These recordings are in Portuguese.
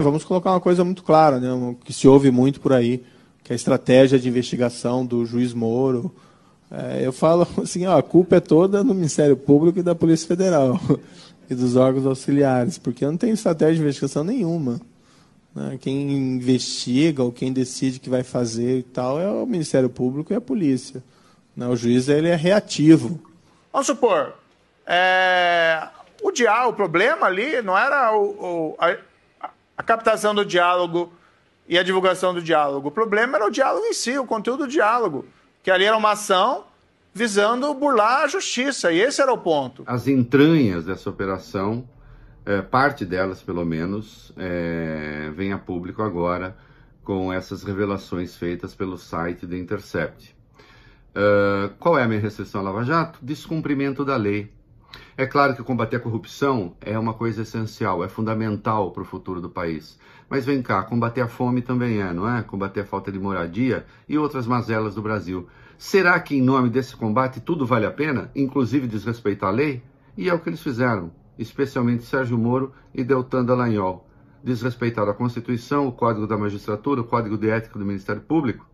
Vamos colocar uma coisa muito clara, né, que se ouve muito por aí, que é a estratégia de investigação do juiz Moro. É, eu falo assim, ó, a culpa é toda do Ministério Público e da Polícia Federal e dos órgãos auxiliares, porque não tem estratégia de investigação nenhuma. Né? Quem investiga ou quem decide que vai fazer e tal é o Ministério Público e a polícia. Né? O juiz ele é reativo. Vamos supor, é, o diálogo, o problema ali não era o, o, a, captação do diálogo e a divulgação do diálogo. O problema era o diálogo em si, o conteúdo do diálogo. Que ali era uma ação visando burlar a justiça, e esse era o ponto. As entranhas dessa operação é, parte delas, pelo menos, é, vem a público agora com essas revelações feitas pelo site do Intercept. Uh, qual é a minha restrição à Lava Jato? Descumprimento da lei. É claro que combater a corrupção é uma coisa essencial, é fundamental para o futuro do país. Mas vem cá, combater a fome também é, não é? Combater a falta de moradia e outras mazelas do Brasil. Será que em nome desse combate tudo vale a pena, inclusive desrespeitar a lei? E é o que eles fizeram especialmente Sérgio Moro e Deltan Dallagnol, desrespeitaram a Constituição, o Código da Magistratura, o Código de Ética do Ministério Público?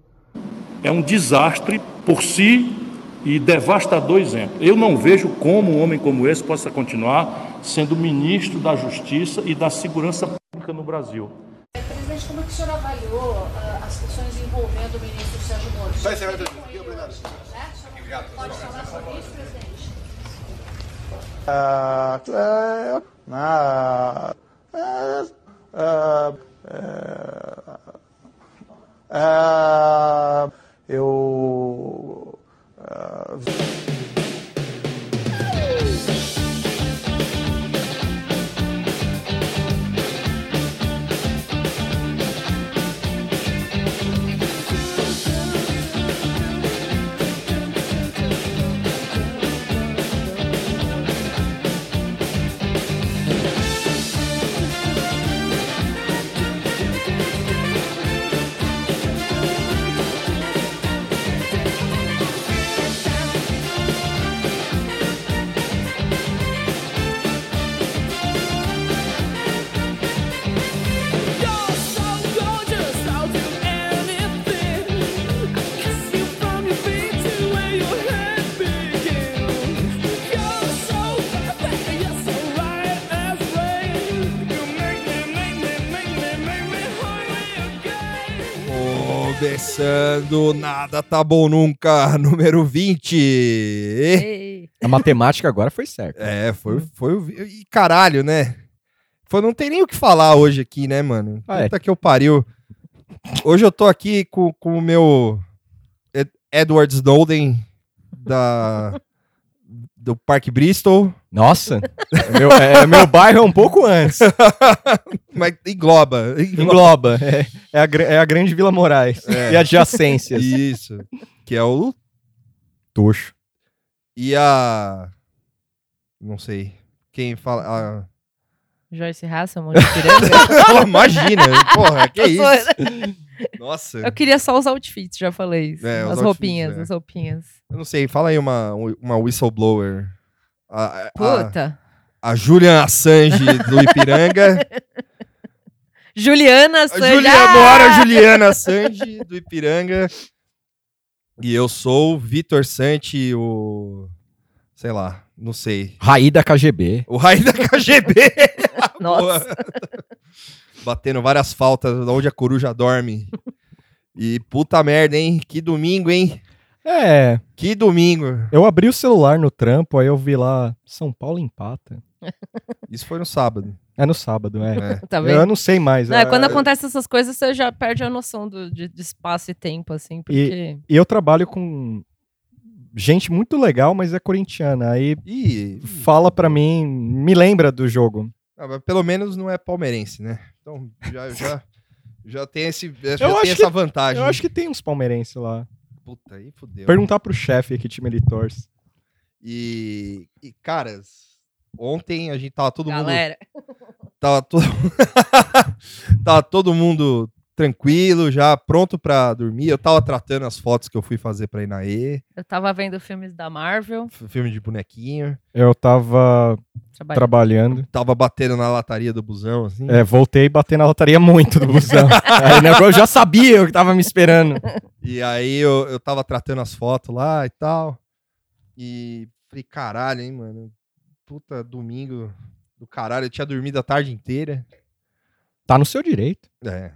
É um desastre por si e devastador exemplo. Eu não vejo como um homem como esse possa continuar sendo ministro da Justiça e da Segurança Pública no Brasil. Presidente, como é que o senhor avaliou uh, as questões envolvendo o ministro Sérgio Moro? Vai Obrigado. Pode falar sobre isso, presidente? eu Uh, Começando, nada tá bom nunca, número 20. Ei. A matemática agora foi certa. É, foi, foi o. E caralho, né? Foi, não tem nem o que falar hoje aqui, né, mano? Ah, é. Puta é. que eu pariu. Hoje eu tô aqui com, com o meu Edward Snowden da, do Parque Bristol. Nossa, é meu, é, meu bairro é um pouco antes. Mas engloba. Engloba, engloba é, é, a, é a grande Vila Moraes é. e adjacências. Isso, que é o Toxo. E a... não sei, quem fala... A... Joyce Hasselman de Piranga? Imagina, porra, que isso? Nossa. Eu queria só os outfits, já falei isso. É, as roupinhas, é. as roupinhas. Eu não sei, fala aí uma, uma whistleblower. A, Puta. A, a Julian Assange do Ipiranga. Juliana Assange. Juliana, bora, Juliana Assange do Ipiranga. E eu sou o Vitor Santi, o. Sei lá, não sei. Raí da KGB. O Raí da KGB. Nossa. Batendo várias faltas onde a coruja dorme. E puta merda, hein? Que domingo, hein? É. Que domingo. Eu abri o celular no trampo, aí eu vi lá, São Paulo empata. Isso foi no sábado. É no sábado, é. é. Tá eu não sei mais. Não, é, quando acontecem essas coisas, você já perde a noção do, de, de espaço e tempo, assim, porque... E, e, eu trabalho com gente muito legal, mas é corintiana. Aí e... fala para mim, me lembra do jogo. Ah, pelo menos não é palmeirense, né? Então já, já, já tem, esse, já tem essa que, vantagem. Eu acho que tem uns palmeirenses lá. Puta, aí fodeu. Perguntar pro chefe que time ele torce. E, e, caras, ontem a gente tava todo Galera. mundo. Tava todo, tava todo mundo tranquilo, já pronto pra dormir. Eu tava tratando as fotos que eu fui fazer pra Inaê. Eu tava vendo filmes da Marvel. Filme de bonequinho. Eu tava trabalhando. trabalhando. Tava batendo na lataria do busão, assim. É, voltei batendo na lataria muito do busão. aí eu já sabia o que tava me esperando. E aí eu, eu tava tratando as fotos lá e tal. E falei, caralho, hein, mano. Puta, domingo do caralho. Eu tinha dormido a tarde inteira. Tá no seu direito. É.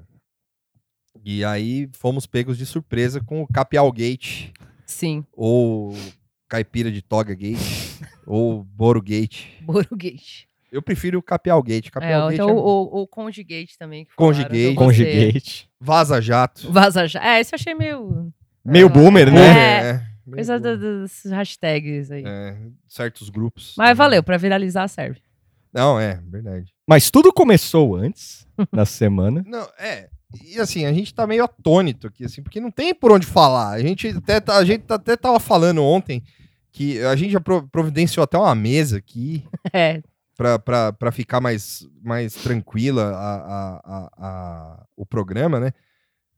E aí fomos pegos de surpresa com o Capial Gate. Sim. Ou Caipira de Toga Gate. ou Boro Gate. Boro Gate. Eu prefiro o Capial Gate. Capial é, Gate então é... o, o Conde Gate também. Conde Gate. Conde Gate. Vaza Jato. Vaza Jato. É, esse eu achei meio... Meio é, boomer, né? É. é. Coisa dos hashtags aí. É, certos grupos. Mas valeu, pra viralizar serve. Não, é, verdade. Mas tudo começou antes, na semana. Não, é. E assim, a gente tá meio atônito aqui, assim, porque não tem por onde falar. A gente até, tá, a gente até tava falando ontem que a gente já providenciou até uma mesa aqui. É. Pra, pra, pra ficar mais, mais tranquila a, a, a, a, o programa, né?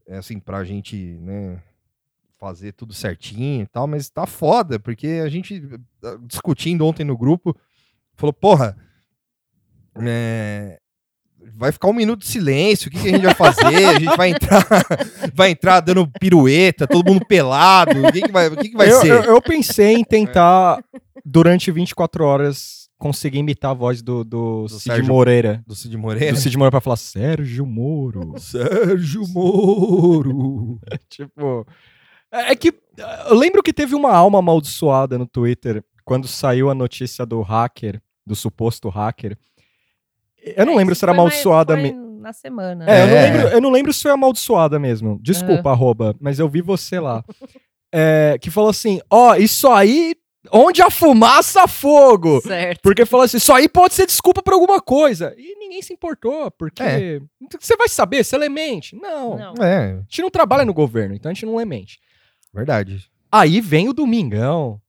É assim, pra gente, né, fazer tudo certinho e tal, mas tá foda, porque a gente, discutindo ontem no grupo, falou, porra, é, vai ficar um minuto de silêncio, o que, que, a gente vai fazer? A gente vai entrar, vai entrar dando pirueta, todo mundo pelado, o que, que vai, o que, que vai eu, ser? Eu, eu, pensei em tentar, durante 24 horas, conseguir imitar a voz do, do, do Cid Sérgio, Moreira. Do Cid Moreira? Do Cid Moreira pra falar, Sérgio Moro. Sérgio Moro. tipo... É, é que eu lembro que teve uma alma amaldiçoada no Twitter quando saiu a notícia do hacker, do suposto hacker, eu não é, lembro se era amaldiçoada mesmo. Na semana. É, é. Eu, não lembro, eu não lembro se foi amaldiçoada mesmo. Desculpa, arroba, mas eu vi você lá. é, que falou assim: ó, oh, isso aí. Onde a fumaça, fogo. Certo. Porque falou assim: isso aí pode ser desculpa por alguma coisa. E ninguém se importou, porque. É. Você vai saber, você lemente. Não. não. É. A gente não trabalha no governo, então a gente não lemente. Verdade. Aí vem o Domingão.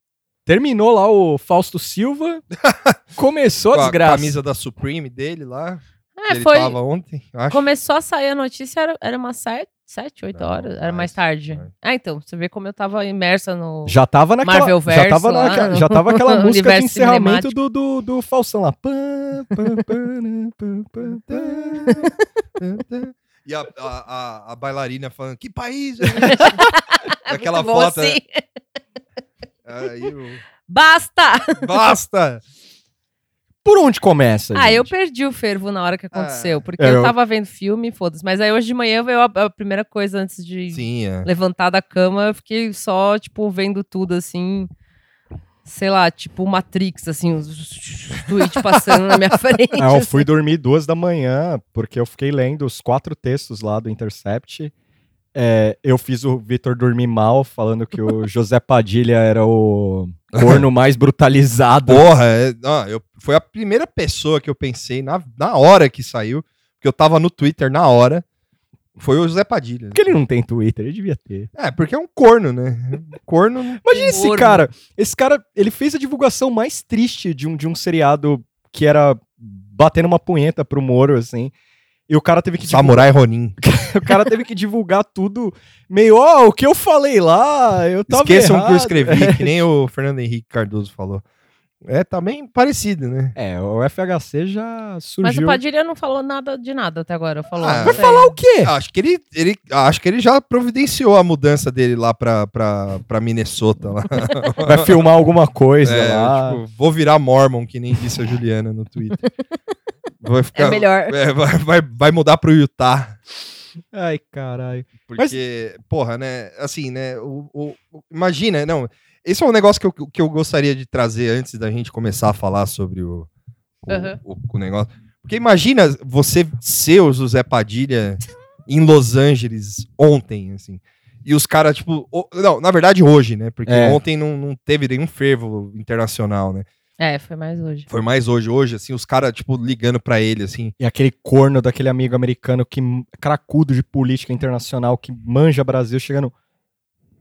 Terminou lá o Fausto Silva. começou a desgraça. A camisa da Supreme dele lá. É, ele foi. Tava ontem, acho. Começou a sair a notícia, era, era umas sete, sete, oito horas. Era mais, mais tarde. Mais. Ah, então, você vê como eu tava imersa no. Já tava naquela. Marvel Verso, já, tava lá, na, já tava aquela música de encerramento do, do, do Faustão lá. e a, a, a, a, bailarina falando: Que país é Aquela foto. Assim. Aí eu... Basta! Basta! Por onde começa? Ah, gente? eu perdi o fervo na hora que aconteceu, ah, porque é, eu... eu tava vendo filme, foda-se. Mas aí hoje de manhã veio a, a primeira coisa antes de Sim, é. levantar da cama, eu fiquei só, tipo, vendo tudo assim. Sei lá, tipo Matrix, assim, os tweets passando na minha frente. Ah, eu fui dormir duas da manhã, porque eu fiquei lendo os quatro textos lá do Intercept. É, eu fiz o Vitor dormir mal, falando que o José Padilha era o corno mais brutalizado. Porra, é, eu, foi a primeira pessoa que eu pensei na, na hora que saiu, porque eu tava no Twitter na hora, foi o José Padilha. Porque ele não tem Twitter, ele devia ter. É, porque é um corno, né? Corno. Imagina esse corno. cara. Esse cara, ele fez a divulgação mais triste de um, de um seriado que era batendo uma punheta pro Moro, assim. E o cara teve que. Samurai divulgar... Ronin. o cara teve que divulgar tudo meio, ó, oh, o que eu falei lá, eu tava Esqueçam o que eu escrevi, que nem o Fernando Henrique Cardoso falou. É, tá bem parecido, né? É, o FHC já surgiu. Mas o Padilha não falou nada de nada até agora. Falou, ah, vai falar o quê? Acho que ele, ele, acho que ele já providenciou a mudança dele lá pra, pra, pra Minnesota. Lá. Vai filmar alguma coisa é, lá. Tipo, vou virar Mormon, que nem disse a Juliana no Twitter. Vai ficar, é melhor. É, vai, vai, vai mudar pro Utah. Ai, caralho. Porque, Mas... porra, né? Assim, né? O, o, o, imagina, não. Esse é um negócio que eu, que eu gostaria de trazer antes da gente começar a falar sobre o, o, uhum. o, o negócio. Porque imagina você ser o José Padilha em Los Angeles ontem, assim. E os caras, tipo. Não, na verdade, hoje, né? Porque é. ontem não, não teve nenhum fervo internacional, né? É, foi mais hoje. Foi mais hoje. Hoje, assim, os caras, tipo, ligando pra ele, assim. E aquele corno daquele amigo americano que cracudo de política internacional que manja Brasil chegando.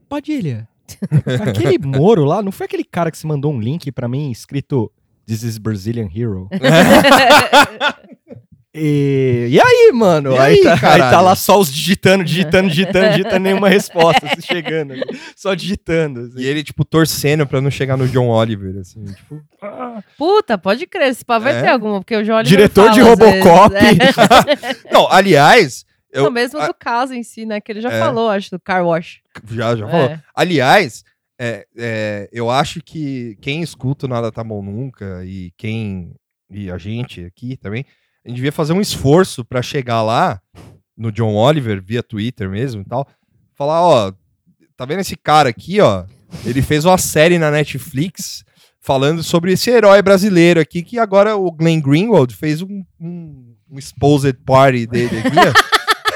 Padilha, aquele Moro lá, não foi aquele cara que se mandou um link pra mim escrito This is Brazilian Hero? E, e aí, mano? E aí, aí, tá, aí tá lá só os digitando, digitando, digitando, digitando, nenhuma resposta assim, chegando. ali. Só digitando. assim. E ele, tipo, torcendo pra não chegar no John Oliver, assim, tipo... ah. Puta, pode crer. Se pá, vai É. ter alguma, porque o João Diretor de Robocop. Não, aliás... Eu, Não, mesmo a- do caso em si, né? Que ele já É. falou, acho, do car wash. Já, já É. falou. Aliás, é, é, eu acho que quem escuta o Nada Tá Bom Nunca e quem. E a gente aqui também, a gente devia fazer um esforço pra chegar lá no John Oliver, via Twitter mesmo e tal. Falar, ó, tá vendo esse cara aqui, ó? Ele fez uma série na Netflix falando sobre esse herói brasileiro aqui, que agora o Glenn Greenwald fez um, um, um exposed party dele aqui, ó.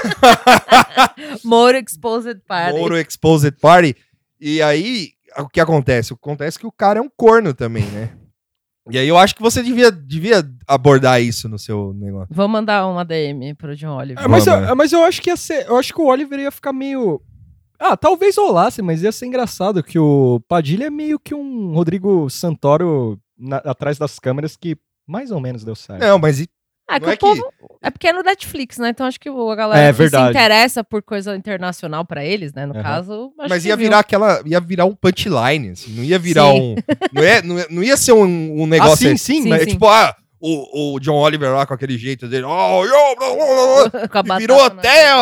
Moro Exposed Party. Moro Exposed Party. E aí, o que acontece? Acontece que o cara é um corno também, né? E aí eu acho que você devia, devia abordar isso no seu negócio. Vou mandar uma DM pro John Oliver. É, mas, eu, mas eu acho que ia ser. Eu acho que o Oliver ia ficar meio. Ah, talvez rolasse, mas ia ser engraçado que o Padilha é meio que um Rodrigo Santoro na- atrás das câmeras que mais ou menos deu certo. Não, mas e- Ah, que é que- povo. É porque é no Netflix, né? Então acho que o- a galera É que verdade. se interessa por coisa internacional pra eles, né? No Aham. caso. acho mas que ia viu. virar aquela. ia virar um punchline, assim, não ia virar Sim. um. Não ia, não, ia, não ia ser um, um negócio. Ah, sim, assim, sim, Sim, né? sim. Tipo, ah, o, o John Oliver lá com aquele jeito dele. Oh, yo, blá, blá, blá, batata virou até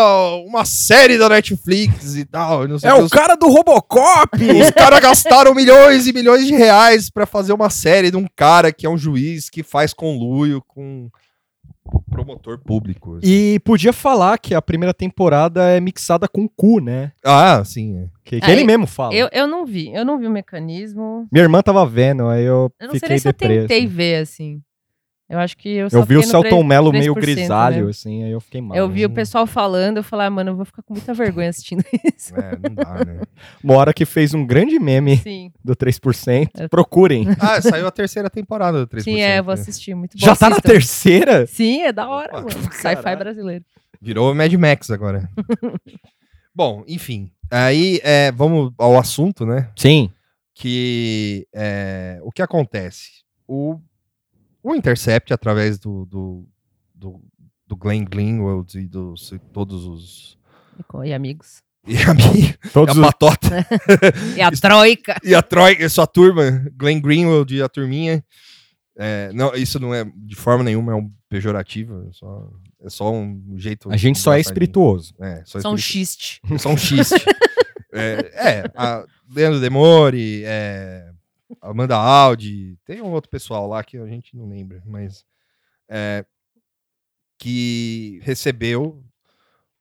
uma série da Netflix e tal. não sei É o os- cara do Robocop! Os caras gastaram milhões e milhões de reais pra fazer uma série de um cara que é um juiz que faz conluio com promotor público. assim. E podia falar que a primeira temporada é mixada com cu, né? Ah, sim. é. Que, que Aí, ele mesmo fala. Eu, eu não vi, eu não vi o mecanismo. Minha irmã tava vendo, aí eu, Eu não sei fiquei nem se eu tentei ver, assim. Eu acho que eu só Eu vi o Celton 3%, Mello meio 3%, grisalho, né? assim, aí eu fiquei mal. Eu vi o Hum. pessoal falando, eu falei, ah, mano, eu vou ficar com muita vergonha assistindo isso. É, não dá, né? Uma hora que fez um grande meme Sim, do 3%. Eu- Procurem. Ah, saiu a terceira temporada do 3%. sim, é, eu vou né? assistir, muito bom. Já tá na assistam. terceira? Sim, é da hora, Opa, mano. Sci-fi brasileiro. Virou Mad Max agora. Bom, enfim. Aí, é, vamos ao assunto, né? Sim. que é, o que acontece? O, o Intercept, através do, do, do, do Glenn Greenwald e dos e todos os. E, e amigos. E a, minha, Todos a os... patota E a Troika. e a Troika, sua turma, Glenn Greenwald e a turminha. É, não, isso não é de forma nenhuma é um pejorativo, é só, é só um jeito. A gente só é espirituoso. É, só São um xiste. só um xiste. é, é, a Leandro Demore, é, Amanda Aldi, tem um outro pessoal lá que a gente não lembra, mas é, que recebeu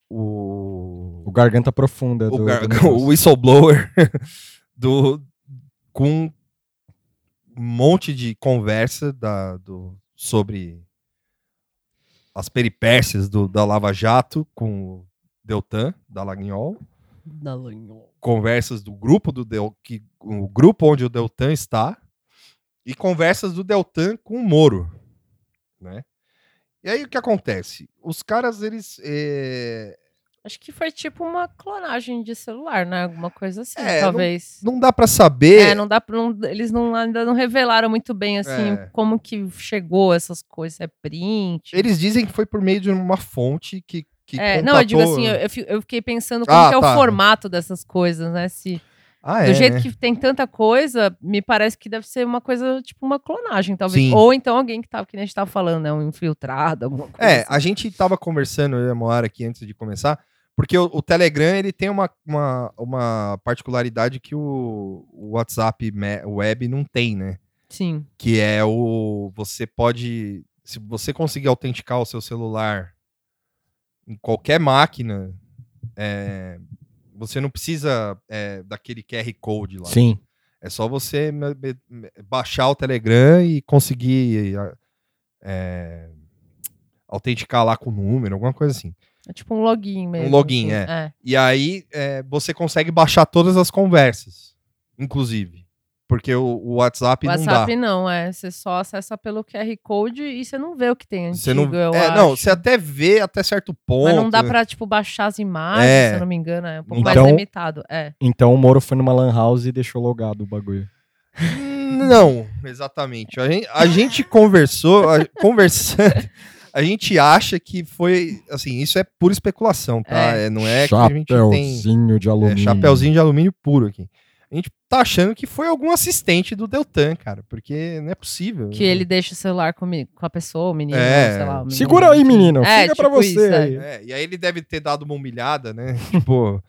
o, O Garganta Profunda o, do, gar- do o whistleblower do, com um monte de conversa da, do, sobre as peripécias do, da Lava Jato com o Deltan, da Lagnol conversas do grupo do Del, que, o grupo onde o Deltan está e conversas do Deltan com o Moro, né? E aí o que acontece? Os caras eles é, Acho que foi tipo uma clonagem de celular, né? Alguma coisa assim, É, talvez. não dá pra saber. É, não dá pra. não- eles não, ainda não revelaram muito bem, assim, É. como que chegou essas coisas. É print. Eles dizem que foi por meio de uma fonte que, que É, não, eu digo assim, eu, eu fi- eu fiquei pensando como Ah, que é tá. o formato dessas coisas, né? Se, Ah, do é, jeito né? que tem tanta coisa, me parece que deve ser uma coisa, tipo uma clonagem, talvez. Sim. Ou então alguém que tava, que nem a gente tava falando, né? Um infiltrado, alguma coisa. É, assim. a gente tava conversando, eu e a Moara aqui antes de começar, porque o, o Telegram ele tem uma, uma, uma particularidade que o, o WhatsApp web não tem, né? Sim. Que é o. Você pode. Se você conseguir autenticar o seu celular em qualquer máquina, é, você não precisa é, daquele QR Code lá. Sim. É só você baixar o Telegram e conseguir a- é, autenticar lá com o número, alguma coisa assim. É tipo um login mesmo. login, assim. é. E aí é, você consegue baixar todas as conversas, inclusive. Porque o, o WhatsApp, O não WhatsApp dá. não, é. Você só acessa pelo QR Code e você não vê o que tem antigo, Você não, eu é, acho. não, você até vê até certo ponto. Mas não dá pra, tipo, baixar as imagens, É. se eu não me engano. É um pouco Então- mais limitado. É. Então o Moro foi numa lan house e deixou logado o bagulho. Não, exatamente. A gente, a gente conversou, a, conversando, a gente acha que foi, assim, isso é pura especulação, tá? É. não é que a gente tem... Chapeuzinho de alumínio. É, chapeuzinho de alumínio puro aqui. A gente tá achando que foi algum assistente do Deltan, cara, porque não é possível. Que ele deixa o celular com, com a pessoa, o menino, É. sei lá. o menino. Segura aí, menino. É, Fica pra tipo você. isso, aí. É, e aí ele deve ter dado uma humilhada, né? tipo,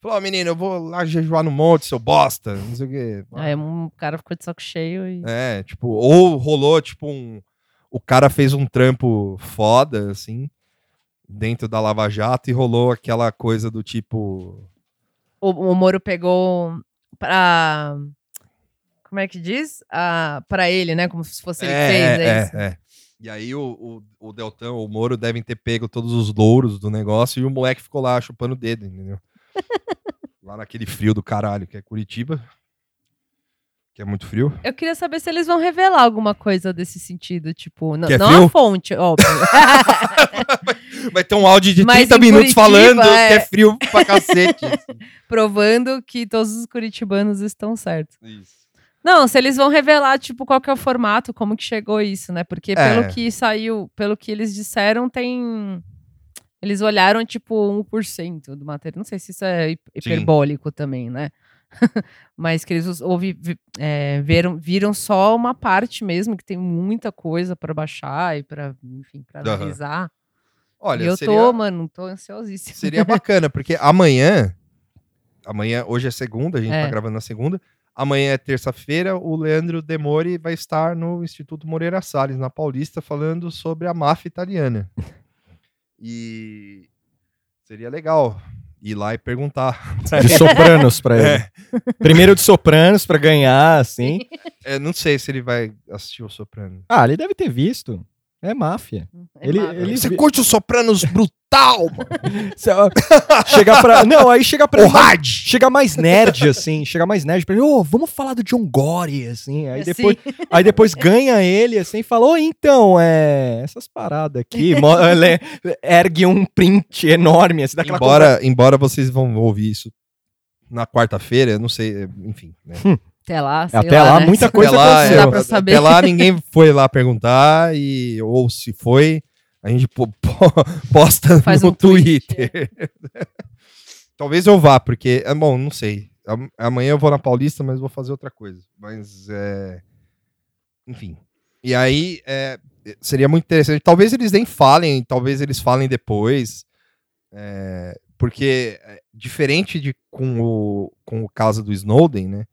falou, ó, menino, eu vou lá jejuar no monte, seu bosta, não sei o quê. Aí um cara ficou de saco cheio e... É, tipo, ou rolou, tipo, um. O cara fez um trampo foda, assim, dentro da Lava Jato, e rolou aquela coisa do tipo. O, o Moro pegou pra... Como é que diz? Ah, pra ele, né? Como se fosse ele que fez, é, é, isso. é. E aí o, o, o Deltan, o Moro, devem ter pego todos os louros do negócio e o moleque ficou lá chupando o dedo, entendeu? lá naquele frio do caralho, que é Curitiba. Que é muito frio. Eu queria saber se eles vão revelar alguma coisa desse sentido, tipo, n- Que é não a fonte, óbvio. Vai ter um áudio de Mas 30 em minutos Curitiba, falando é. que é frio pra cacete. assim. provando que todos os curitibanos estão certos. Isso. Não, se eles vão revelar, tipo, qual que é o formato, como que chegou isso, né? Porque pelo É. que saiu, pelo que eles disseram, tem... Eles olharam, tipo, 1% do material. Não sei se isso é hi- hiperbólico também, né? Mas que eles ouvi, vi- é, viram, viram só uma parte mesmo, que tem muita coisa pra baixar e pra, enfim, pra Aham. analisar. Olha, e eu seria, tô, mano, tô ansiosíssima. seria bacana, porque amanhã. Amanhã, hoje é segunda, a gente É. tá gravando na segunda. Amanhã é terça-feira, o Leandro Demori vai estar no Instituto Moreira Salles, na Paulista, falando sobre a máfia italiana. E seria legal ir lá e perguntar. De Sopranos pra ele. É. Primeiro de Sopranos pra ganhar, assim. É, não sei se ele vai assistir o Soprano. Ah, ele deve ter visto. É máfia. É Ele- máfia. ele- Você curte o Sopranos brutal, mano? Chega pra. Não, aí chega pra. O Had! Chega mais nerd, assim. Chega mais nerd pra ele, ô, vamos falar do John Gore, assim. Aí Assim. depois, aí depois ganha ele, assim, e fala, ô, então, é. Essas paradas aqui. ergue um print enorme, assim, daquela Embora, embora vocês vão ouvir isso na quarta-feira, eu não sei, é, enfim. Né? Até lá, sei Até lá, né? muita coisa Até lá, aconteceu. Dá é, pra saber. Até lá ninguém foi lá perguntar e ou se foi, a gente po- po- posta Faz no um tweet, Twitter. Talvez eu vá, porque é bom, não sei. Am- Amanhã eu vou na Paulista, mas vou fazer outra coisa. Mas é, enfim. E aí é, seria muito interessante. Talvez eles nem falem, talvez eles falem depois. é, porque é, diferente de com o, com o caso do Snowden, né?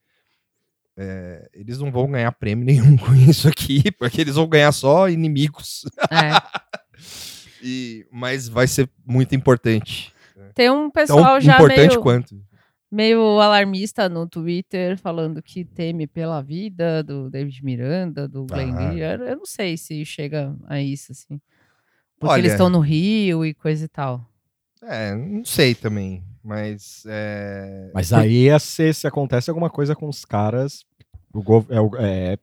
É, eles não vão ganhar prêmio nenhum com isso aqui, porque eles vão ganhar só inimigos. É. E, mas vai ser muito importante. Tem um Tão pessoal já importante meio, quanto. meio alarmista no Twitter, falando que teme pela vida do David Miranda, do Glenn Ah. Greer. Eu não sei se chega a isso, assim. Porque Olha- eles estão no Rio e coisa e tal. É, não sei também. Mas é, Mas aí, ia ser, se acontece alguma coisa com os caras, o gov- é, o- é,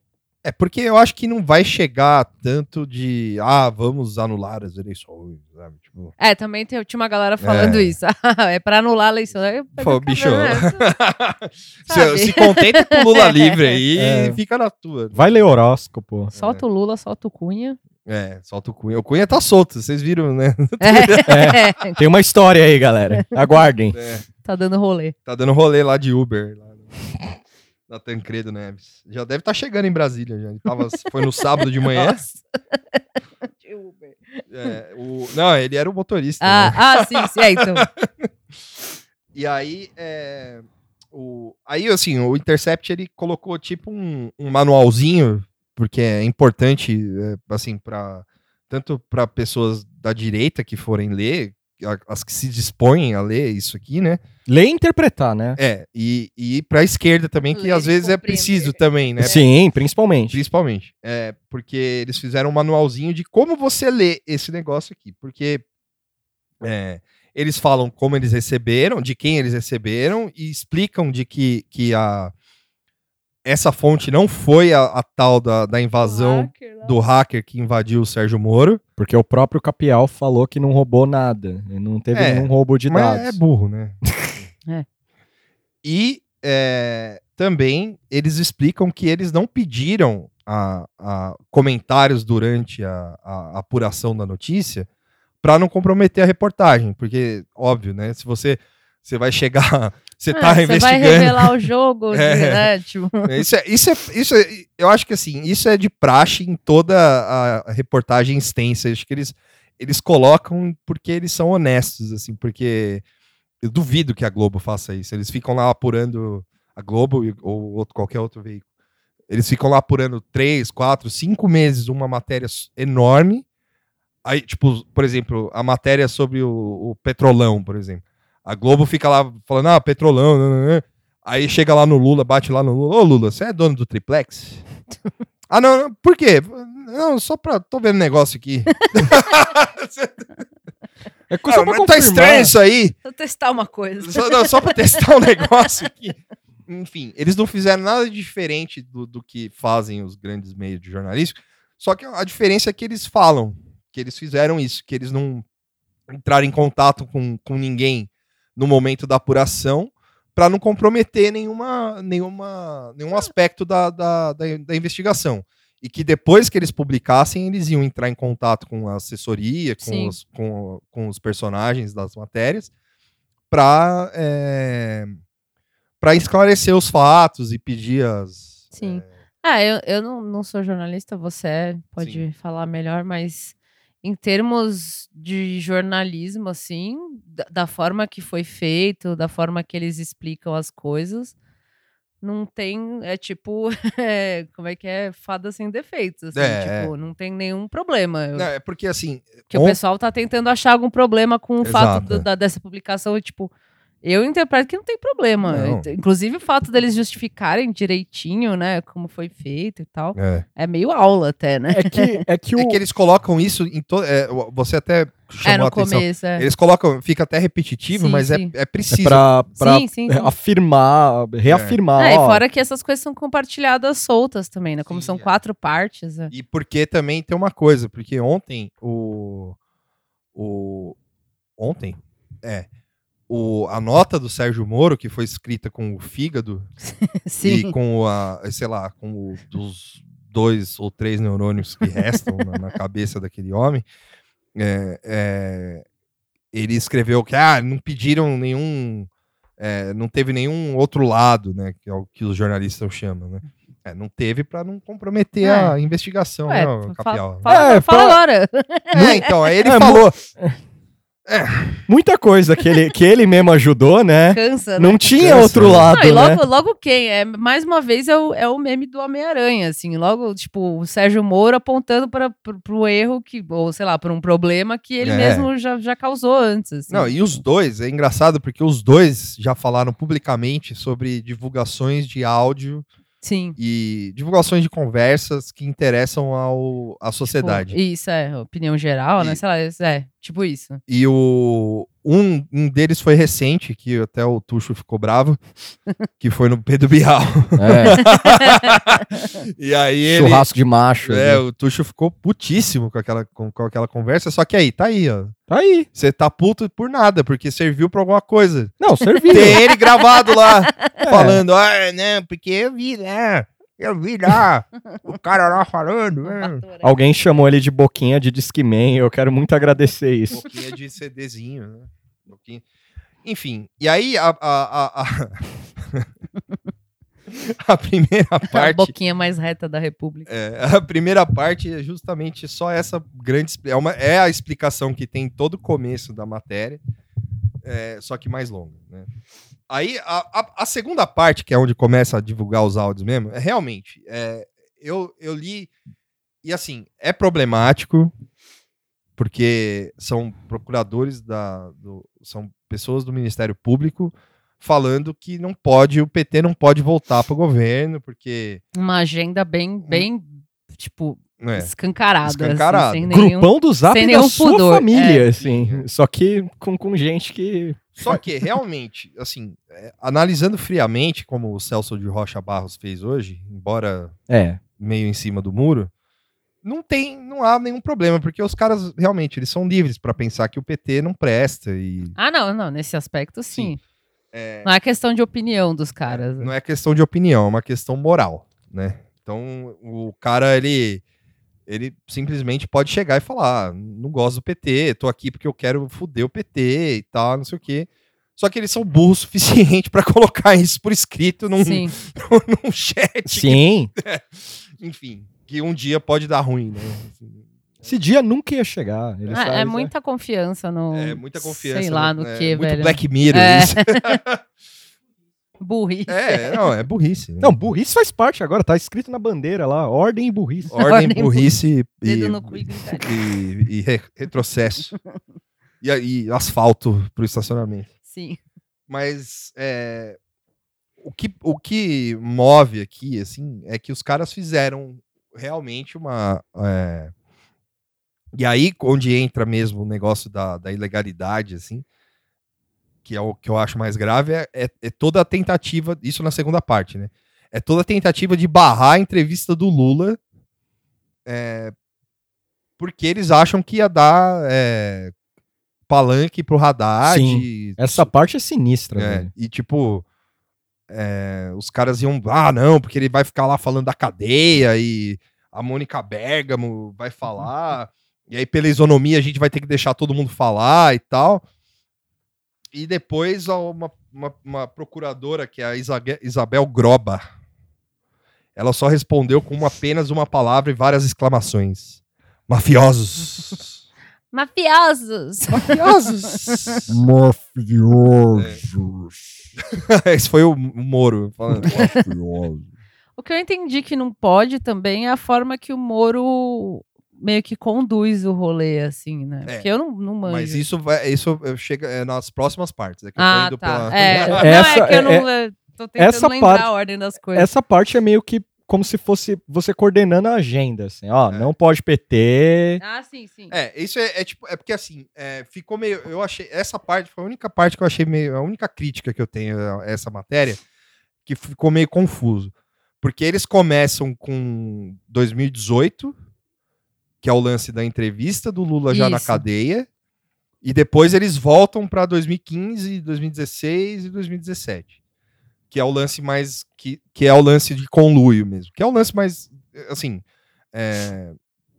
É porque eu acho que não vai chegar tanto de ah, vamos anular as eleições, sabe? Tipo, É, também tem, tinha uma galera falando É. isso. é pra anular a eleição. Eu, Pô, bicho. né? se, se contenta com o Lula livre aí É. e fica na tua. vai ler horóscopo. Solta o Lula, solta o Cunha. É, solta o Cunha. O Cunha tá solto, vocês viram, né? É, Tem uma história aí, galera. Aguardem. É, tá dando rolê. tá dando rolê lá de Uber. Lá no- na Tancredo Neves. Já deve estar chegando em Brasília. Já. Ele tava, foi no sábado de manhã. Nossa. De Uber. É, o, não, ele era o motorista. Ah, né? ah, sim, sim. É, então. E aí, é, o, aí, assim, o Intercept, ele colocou tipo um, um manualzinho, porque é importante, é, assim, para tanto para pessoas da direita que forem ler, as que se dispõem a ler isso aqui, né? Ler e interpretar, né? É, e, e para a esquerda também, que Ler às vezes é preciso também, né? Sim, principalmente. Principalmente. É, porque eles fizeram um manualzinho de como você lê esse negócio aqui. Porque é, eles falam como eles receberam, de quem eles receberam, e explicam de que, que a, essa fonte não foi a, a tal da, da invasão Hacker do hacker que invadiu o Sérgio Moro. Porque o próprio Capial falou que não roubou nada. e Não teve É, nenhum roubo de Mas dados. é burro, né? É. E é, também eles explicam que eles não pediram a, a comentários durante a, a, apuração da notícia para não comprometer a reportagem, porque óbvio, né? Se você você vai chegar, você é, tá investigando, você vai revelar o jogo, é, né? Tipo... Isso é, isso é, isso é, eu acho que assim, isso é de praxe em toda a reportagem extensa. Acho que eles eles colocam porque eles são honestos, assim, porque eu duvido que a Globo faça isso. Eles ficam lá apurando a Globo ou outro, qualquer outro veículo. Eles ficam lá apurando três, quatro, cinco meses uma matéria enorme. Aí, tipo, por exemplo, a matéria sobre o, o petrolão, por exemplo. A Globo fica lá falando, ah, petrolão. Né, né, né. Aí chega lá no Lula, bate lá no Lula. Ô, Lula, você é dono do triplex? ah, não, não, por quê? Não, só pra. Tô vendo negócio aqui. é coisa ah, mas tá estranho isso aí. Vou testar uma coisa. Só, não, só pra testar um negócio aqui. Enfim, eles não fizeram nada diferente do, do que fazem os grandes meios de jornalismo. Só que a diferença é que eles falam que eles fizeram isso, que eles não entraram em contato com, com ninguém no momento da apuração para não comprometer nenhuma, nenhuma, nenhum aspecto da, da, da, da, investigação. E que depois que eles publicassem, eles iam entrar em contato com a assessoria, com, os, com, com os personagens das matérias, para é, esclarecer os fatos e pedir as. Sim. É... Ah, eu, eu não, não sou jornalista, você pode Sim. falar melhor, mas em termos de jornalismo, assim, da, da, forma que foi feito, da forma que eles explicam as coisas, não tem, é tipo, é, como é que é, fada sem defeitos, assim, é, tipo, é. não tem nenhum problema. Não, é porque, assim... Que on... o pessoal tá tentando achar algum problema com o Exato, fato do, é. da, dessa publicação, tipo... Eu interpreto que não tem problema. Não. Inclusive, o fato deles justificarem direitinho, né, como foi feito e tal, é, é meio aula até, né? É que, é que, o... é que eles colocam isso em todo. É, você até chamou é, no a atenção. Começo, é. Eles colocam, fica até repetitivo, sim, mas é, sim. É, é preciso. É pra, pra sim, sim, afirmar, reafirmar. É, e fora que essas coisas são compartilhadas soltas também, né? Como são quatro partes. É. E porque também tem uma coisa, porque ontem o. o ontem? É o, a nota do Sérgio Moro, que foi escrita com o fígado e com a, sei lá, com o, dos dois ou três neurônios que restam na, na, cabeça daquele homem, é, é, ele escreveu que ah, não pediram nenhum, é, não teve nenhum outro lado, né, que é o que os jornalistas chamam, né? É, não teve para não comprometer é. a investigação, Ué, né, Capial? Fala, fala, fala agora. É, então, aí ele falou. É, muita coisa que ele, que ele mesmo ajudou, né? Cansa, né? Não tinha Cansa. outro lado, Não, e logo, né? logo quem? É, mais uma vez é o, é o meme do Homem-Aranha, assim. Logo, tipo, o Sérgio Moro apontando para o erro que, ou sei lá, para um problema que ele é. mesmo já, já causou antes. Assim. Não, e os dois, é engraçado porque os dois já falaram publicamente sobre divulgações de áudio Sim. E divulgações de conversas que interessam ao, à sociedade. Tipo, isso, é, opinião geral, né? e, né? Sei lá, é, tipo isso. E o, um, um deles foi recente, que até o Tuxo ficou bravo, que foi no Pedro Bial. É. e aí ele, Churrasco de macho. É, ali. o Tuxo ficou putíssimo com aquela, com, com, aquela conversa, só que aí, tá aí, ó. Tá aí. Você tá puto por nada, porque serviu pra alguma coisa. Não, serviu. Tem ele gravado lá, é. falando, ah, não, porque eu vi, né? Eu vi lá, o cara lá falando. É. Alguém chamou ele de boquinha de Discman, eu quero muito agradecer isso. Boquinha de CDzinho, né? Boquinha. Enfim, e aí a, a, a, a... a primeira parte. A boquinha mais reta da República. É, a primeira parte é justamente só essa grande. É, uma, é a explicação que tem todo o começo da matéria, é, só que mais longa. Né? Aí, a, a, a, segunda parte, que é onde começa a divulgar os áudios mesmo, é realmente. É, eu, eu li. E assim, é problemático, porque são procuradores da. Do, são pessoas do Ministério Público falando que não pode, o PT não pode voltar para o governo, porque. Uma agenda bem, bem, tipo, é. escancarada. Assim, escancarada. Assim, nenhum, Grupão do Zap da sua pudor. família, é. assim. Só que com, com gente que só que, realmente, assim, é, analisando friamente, como o Celso de Rocha Barros fez hoje, embora é. meio em cima do muro, não tem, não há nenhum problema, porque os caras realmente eles são livres para pensar que o PT não presta e Ah, não, não, nesse aspecto sim. sim. É... Não é questão de opinião dos caras. Não é questão de opinião, é uma questão moral, né? Então, o cara, ele, ele simplesmente pode chegar e falar: ah, não gosto do PT, tô aqui porque eu quero foder o PT e tal, não sei o quê. Só que eles são burros o suficiente para colocar isso por escrito num, num chat. Sim. Que, é, enfim, que um dia pode dar ruim, né? Esse dia nunca ia chegar. É, é, muita confiança no. É muita confiança. Sei lá no, no é, que, muito velho. Black Mirror. É. Isso. Burrice. É, não, é burrice. Não, burrice faz parte agora, tá escrito na bandeira lá, ordem e burrice. Ordem, ordem burrice e, e, e, e re, retrocesso. e, e asfalto pro estacionamento. Sim. Mas é, o, que, o que move aqui, assim, é que os caras fizeram realmente uma. É, e aí, onde entra mesmo o negócio da, da ilegalidade, assim, que é o que eu acho mais grave, é, é, é, toda a tentativa, isso na segunda parte, né? É toda a tentativa de barrar a entrevista do Lula, é, porque eles acham que ia dar é, palanque pro Haddad. Sim, essa parte é sinistra, é, E tipo, é, os caras iam, ah, não, porque ele vai ficar lá falando da cadeia e a Mônica Bergamo vai falar. E aí, pela isonomia, a gente vai ter que deixar todo mundo falar e tal. E depois, uma, uma, uma procuradora, que é a Isabel Groba, ela só respondeu com uma, apenas uma palavra e várias exclamações. Mafiosos! Mafiosos! Mafiosos! Mafiosos! É. Esse foi o Moro falando. Mafiosos. O que eu entendi que não pode também é a forma que o Moro meio que conduz o rolê, assim, né? É, Porque eu não, não manjo. Mas isso, vai, isso chega é, nas próximas partes. É que ah, eu tô tá. Pela... É, essa, não, é que eu não... É, tô tentando essa lembrar parte, a ordem das coisas. Essa parte é meio que como se fosse você coordenando a agenda, assim, ó, é. não pode PT. Ah, sim, sim. É, isso é, é tipo, é porque assim, é, ficou meio, eu achei, essa parte foi a única parte que eu achei meio, a única crítica que eu tenho a essa matéria, que ficou meio confuso. Porque eles começam com 2018, que é o lance da entrevista do Lula já Isso. na cadeia, e depois eles voltam para 2015, 2016 e 2017, que é o lance mais que, que é o lance de conluio mesmo, que é o lance mais assim, é,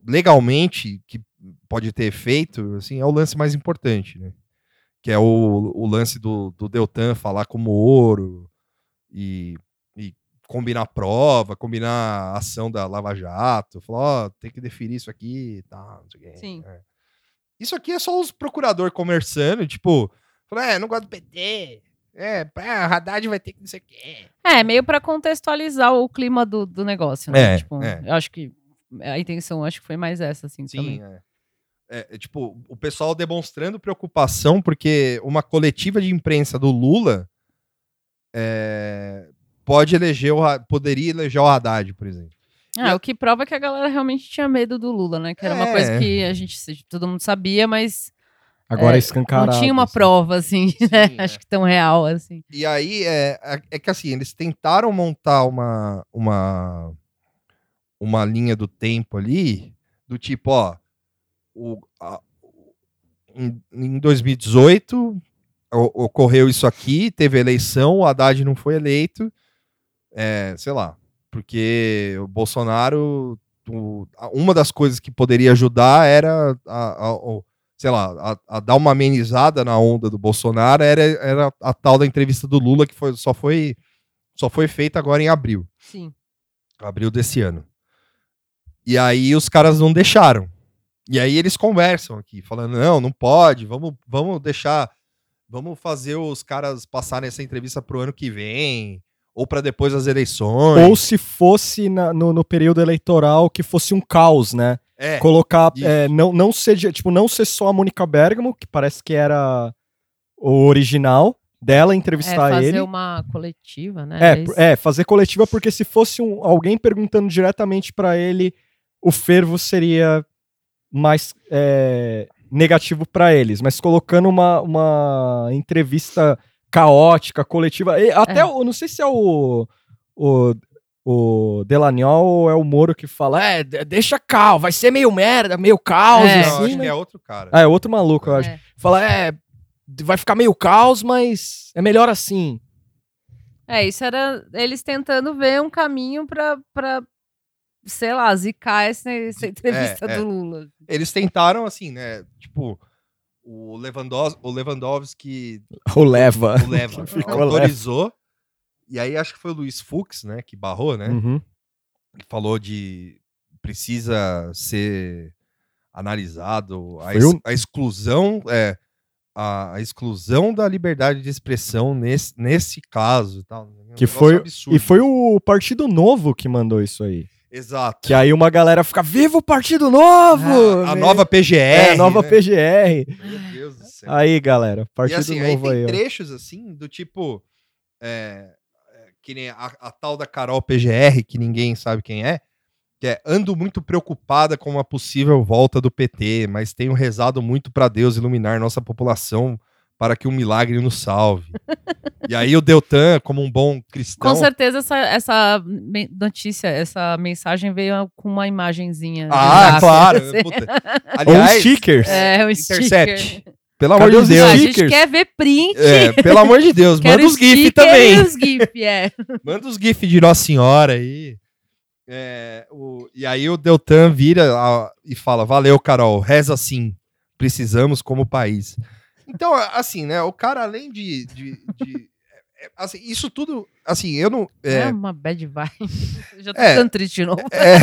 legalmente que pode ter efeito, assim, é o lance mais importante, né? Que é o, o lance do, do Deltan falar como ouro e combinar prova, combinar ação da Lava Jato, falar, ó, oh, tem que definir isso aqui e tal, não sei o quê. Sim. É. Isso aqui é só os procuradores conversando, tipo, falar, é, não gosto do PT, é, a Haddad vai ter que não sei o quê. É, meio para contextualizar o clima do, do negócio, né? É, tipo, é. eu acho que a intenção, acho que foi mais essa, assim, Sim, também. É. É, é, tipo, o pessoal demonstrando preocupação porque uma coletiva de imprensa do Lula é, pode eleger o, poderia eleger o Haddad, por exemplo. Ah, e... o que prova que a galera realmente tinha medo do Lula, né? Que era é. uma coisa que a gente, todo mundo sabia, mas Agora é, escancarado. Não tinha uma assim. prova, assim, Sim, né? é. Acho que tão real, assim. E aí, é, é, é que assim, eles tentaram montar uma, uma, uma linha do tempo ali, do tipo, ó, o, a, em, em 2018 ocorreu isso aqui, teve eleição, o Haddad não foi eleito, é, sei lá, porque o Bolsonaro, o, uma das coisas que poderia ajudar era, a, a, sei lá, a, a, dar uma amenizada na onda do Bolsonaro, era, era a tal da entrevista do Lula, que foi, só, foi, só foi feita agora em abril. Sim. Abril desse ano. E aí os caras não deixaram. E aí eles conversam aqui, falando, não, não pode, vamos, vamos deixar, vamos fazer os caras passarem essa entrevista pro ano que vem, ou para depois das eleições. Ou se fosse na, no, no, período eleitoral que fosse um caos, né? É. Colocar. É, não, não ser, tipo, não ser só a Mônica Bergamo, que parece que era o original dela entrevistar é, fazer ele. Fazer uma coletiva, né? É, é, fazer coletiva, porque se fosse um, alguém perguntando diretamente para ele, o fervo seria mais é, negativo para eles. Mas colocando uma, uma entrevista caótica, coletiva. E até, é. o, não sei se é o, o, o Delaniol ou é o Moro que fala, é, deixa cal, vai ser meio merda, meio caos, é. assim. Não, acho né? que é outro cara. Ah, é outro maluco, eu acho. É. Fala, é, vai ficar meio caos, mas é melhor assim. É, isso era eles tentando ver um caminho pra, pra sei lá, zicar essa, essa entrevista É, é. do Lula. Eles tentaram, assim, né? Tipo, o Lewandowski, o Lewandowski O leva. o Leva Ficou autorizou. E aí acho que foi o Luiz Fux, né? Que barrou, né? Uhum. que falou de precisa ser analisado a, a exclusão é a, exclusão da liberdade de expressão nesse, nesse caso e tal. Um Que foi, absurdo. e foi o Partido Novo que mandou isso aí. Exato Que aí uma galera fica, viva o Partido Novo! a, a né? nova PGR É, a nova né? PGR. meu Deus do céu Aí, galera, e Partido assim aí Novo tem aí, ó. trechos assim do tipo é, é, que nem a, a tal da Carol PGR que ninguém sabe quem é que é ando muito preocupada com uma possível volta do PT, mas tenho rezado muito para Deus iluminar nossa população para que um milagre nos salve. e aí o Deltan, como um bom cristão, Com certeza essa, essa notícia, essa mensagem veio com uma imagenzinha. ah, claro, assim. puta. Ou aliás, stickers. É, um Intercept. sticker. pelo amor Cadê de Deus, Ah, a gente quer ver print. é, pelo amor de Deus, manda os GIF também. Os GIF, é. Manda os GIF de Nossa Senhora aí. É, o- e aí o Deltan vira a- e fala: Valeu, Carol, reza assim. Precisamos como país. Então, assim, né? O cara, além de. de- de- é, assim, isso tudo. Assim, eu não. É, É, uma bad vibe. Já tô É. ficando triste de novo. é-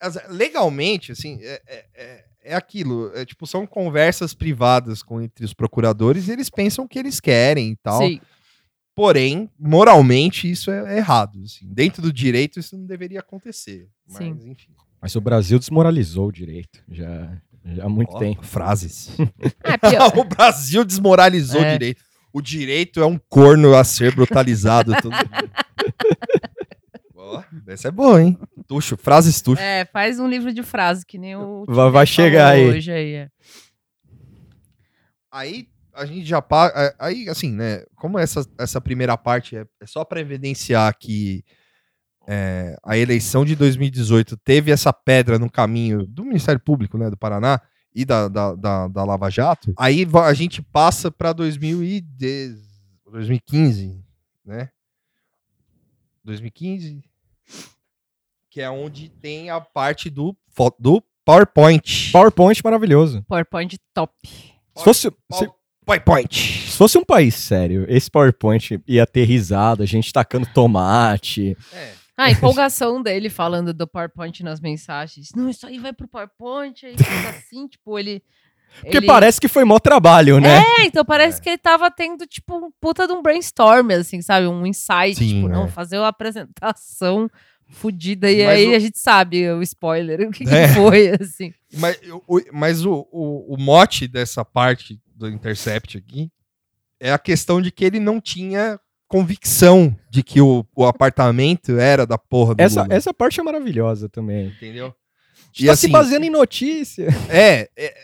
legalmente, assim, é, é- é- é aquilo. É, tipo, são conversas privadas com, entre os procuradores e eles pensam o que eles querem e tal. Sim. Porém, moralmente, isso é errado. assim. Dentro do direito, isso não deveria acontecer. Mas, Sim. enfim. Mas o Brasil desmoralizou o direito já há muito Ó, tempo. Frases. É, pior. o Brasil desmoralizou É. o direito. O direito é um corno a ser brutalizado. todo. Ó, essa é boa, hein? Tuxo, frases tuxo. É, faz um livro de frases, que nem o. Vai- vai chegar aí. Hoje aí é. Aí a gente já paga. Aí, assim, né? Como essa, essa primeira parte é, é só para evidenciar que é, a eleição de 2018 teve essa pedra no caminho do Ministério Público, né, do Paraná e da, da, da, da Lava Jato, aí a gente passa para 2015, né? 2015, que é onde tem a parte do, do PowerPoint. PowerPoint maravilhoso. PowerPoint top. Se fosse, se, PowerPoint. se fosse um país sério, esse PowerPoint ia ter risada, a gente tacando tomate. É. Ah, a empolgação dele falando do PowerPoint nas mensagens. Não, isso aí vai pro PowerPoint, aí fica assim, tipo, ele. Porque ele- parece que foi mó trabalho, né? É, então parece que ele tava tendo, tipo, um puta de um brainstorm, assim, sabe? Um insight, Sim, tipo, não, é. fazer uma apresentação fodida. E Mas aí o- a gente sabe o spoiler, o que, que É. foi, assim. Mas, o, mas o, o, o mote dessa parte do Intercept aqui é a questão de que ele não tinha convicção de que o, o apartamento era da porra do Essa, Lula, essa parte é maravilhosa também. entendeu? A gente tá se baseando em notícia. É, é,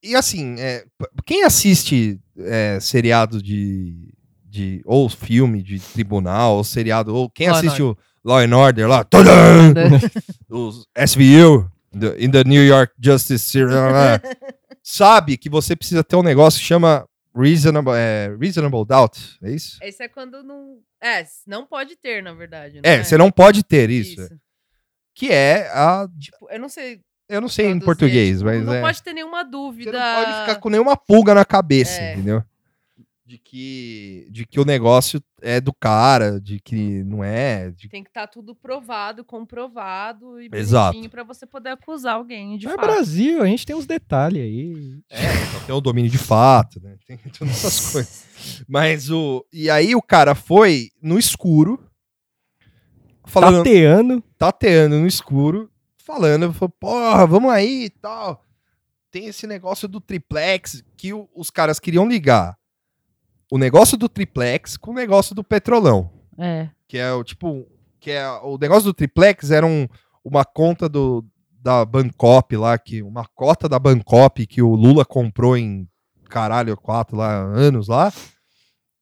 e assim, é, quem assiste é, seriado de, de. ou filme de tribunal, ou seriado, ou quem Law and assiste o Law and Order lá, tadã! os SVU, the- in the New York Justice Series, sabe que você precisa ter um negócio que chama reasonable, é, reasonable doubt, é isso? Esse é quando não. É, não pode ter, na verdade. É, você não pode ter isso. Isso. Que é a. Tipo, eu não sei. Eu não sei em português, tipo, mas Não é. pode ter nenhuma Você dúvida. não pode ficar com nenhuma pulga na cabeça, É. entendeu? De que, de que o negócio é do cara, de que não é. de- Tem que estar tudo provado, comprovado e Exato. bonitinho pra você poder acusar alguém de É fato. Brasil, a gente tem uns detalhes aí. Só tem o domínio de fato, né? Tem todas essas coisas. Mas o. E aí o cara foi no escuro. Falando, Tateando. tateando no escuro, falando, falou, porra, vamos aí e tal. Tem esse negócio do triplex que o- os caras queriam ligar o negócio do triplex com o negócio do petrolão. É. Que é o tipo. Que é o negócio do triplex era um, uma conta do, da Bancop lá, que uma cota da Bancop que o Lula comprou em caralho, quatro lá, anos lá,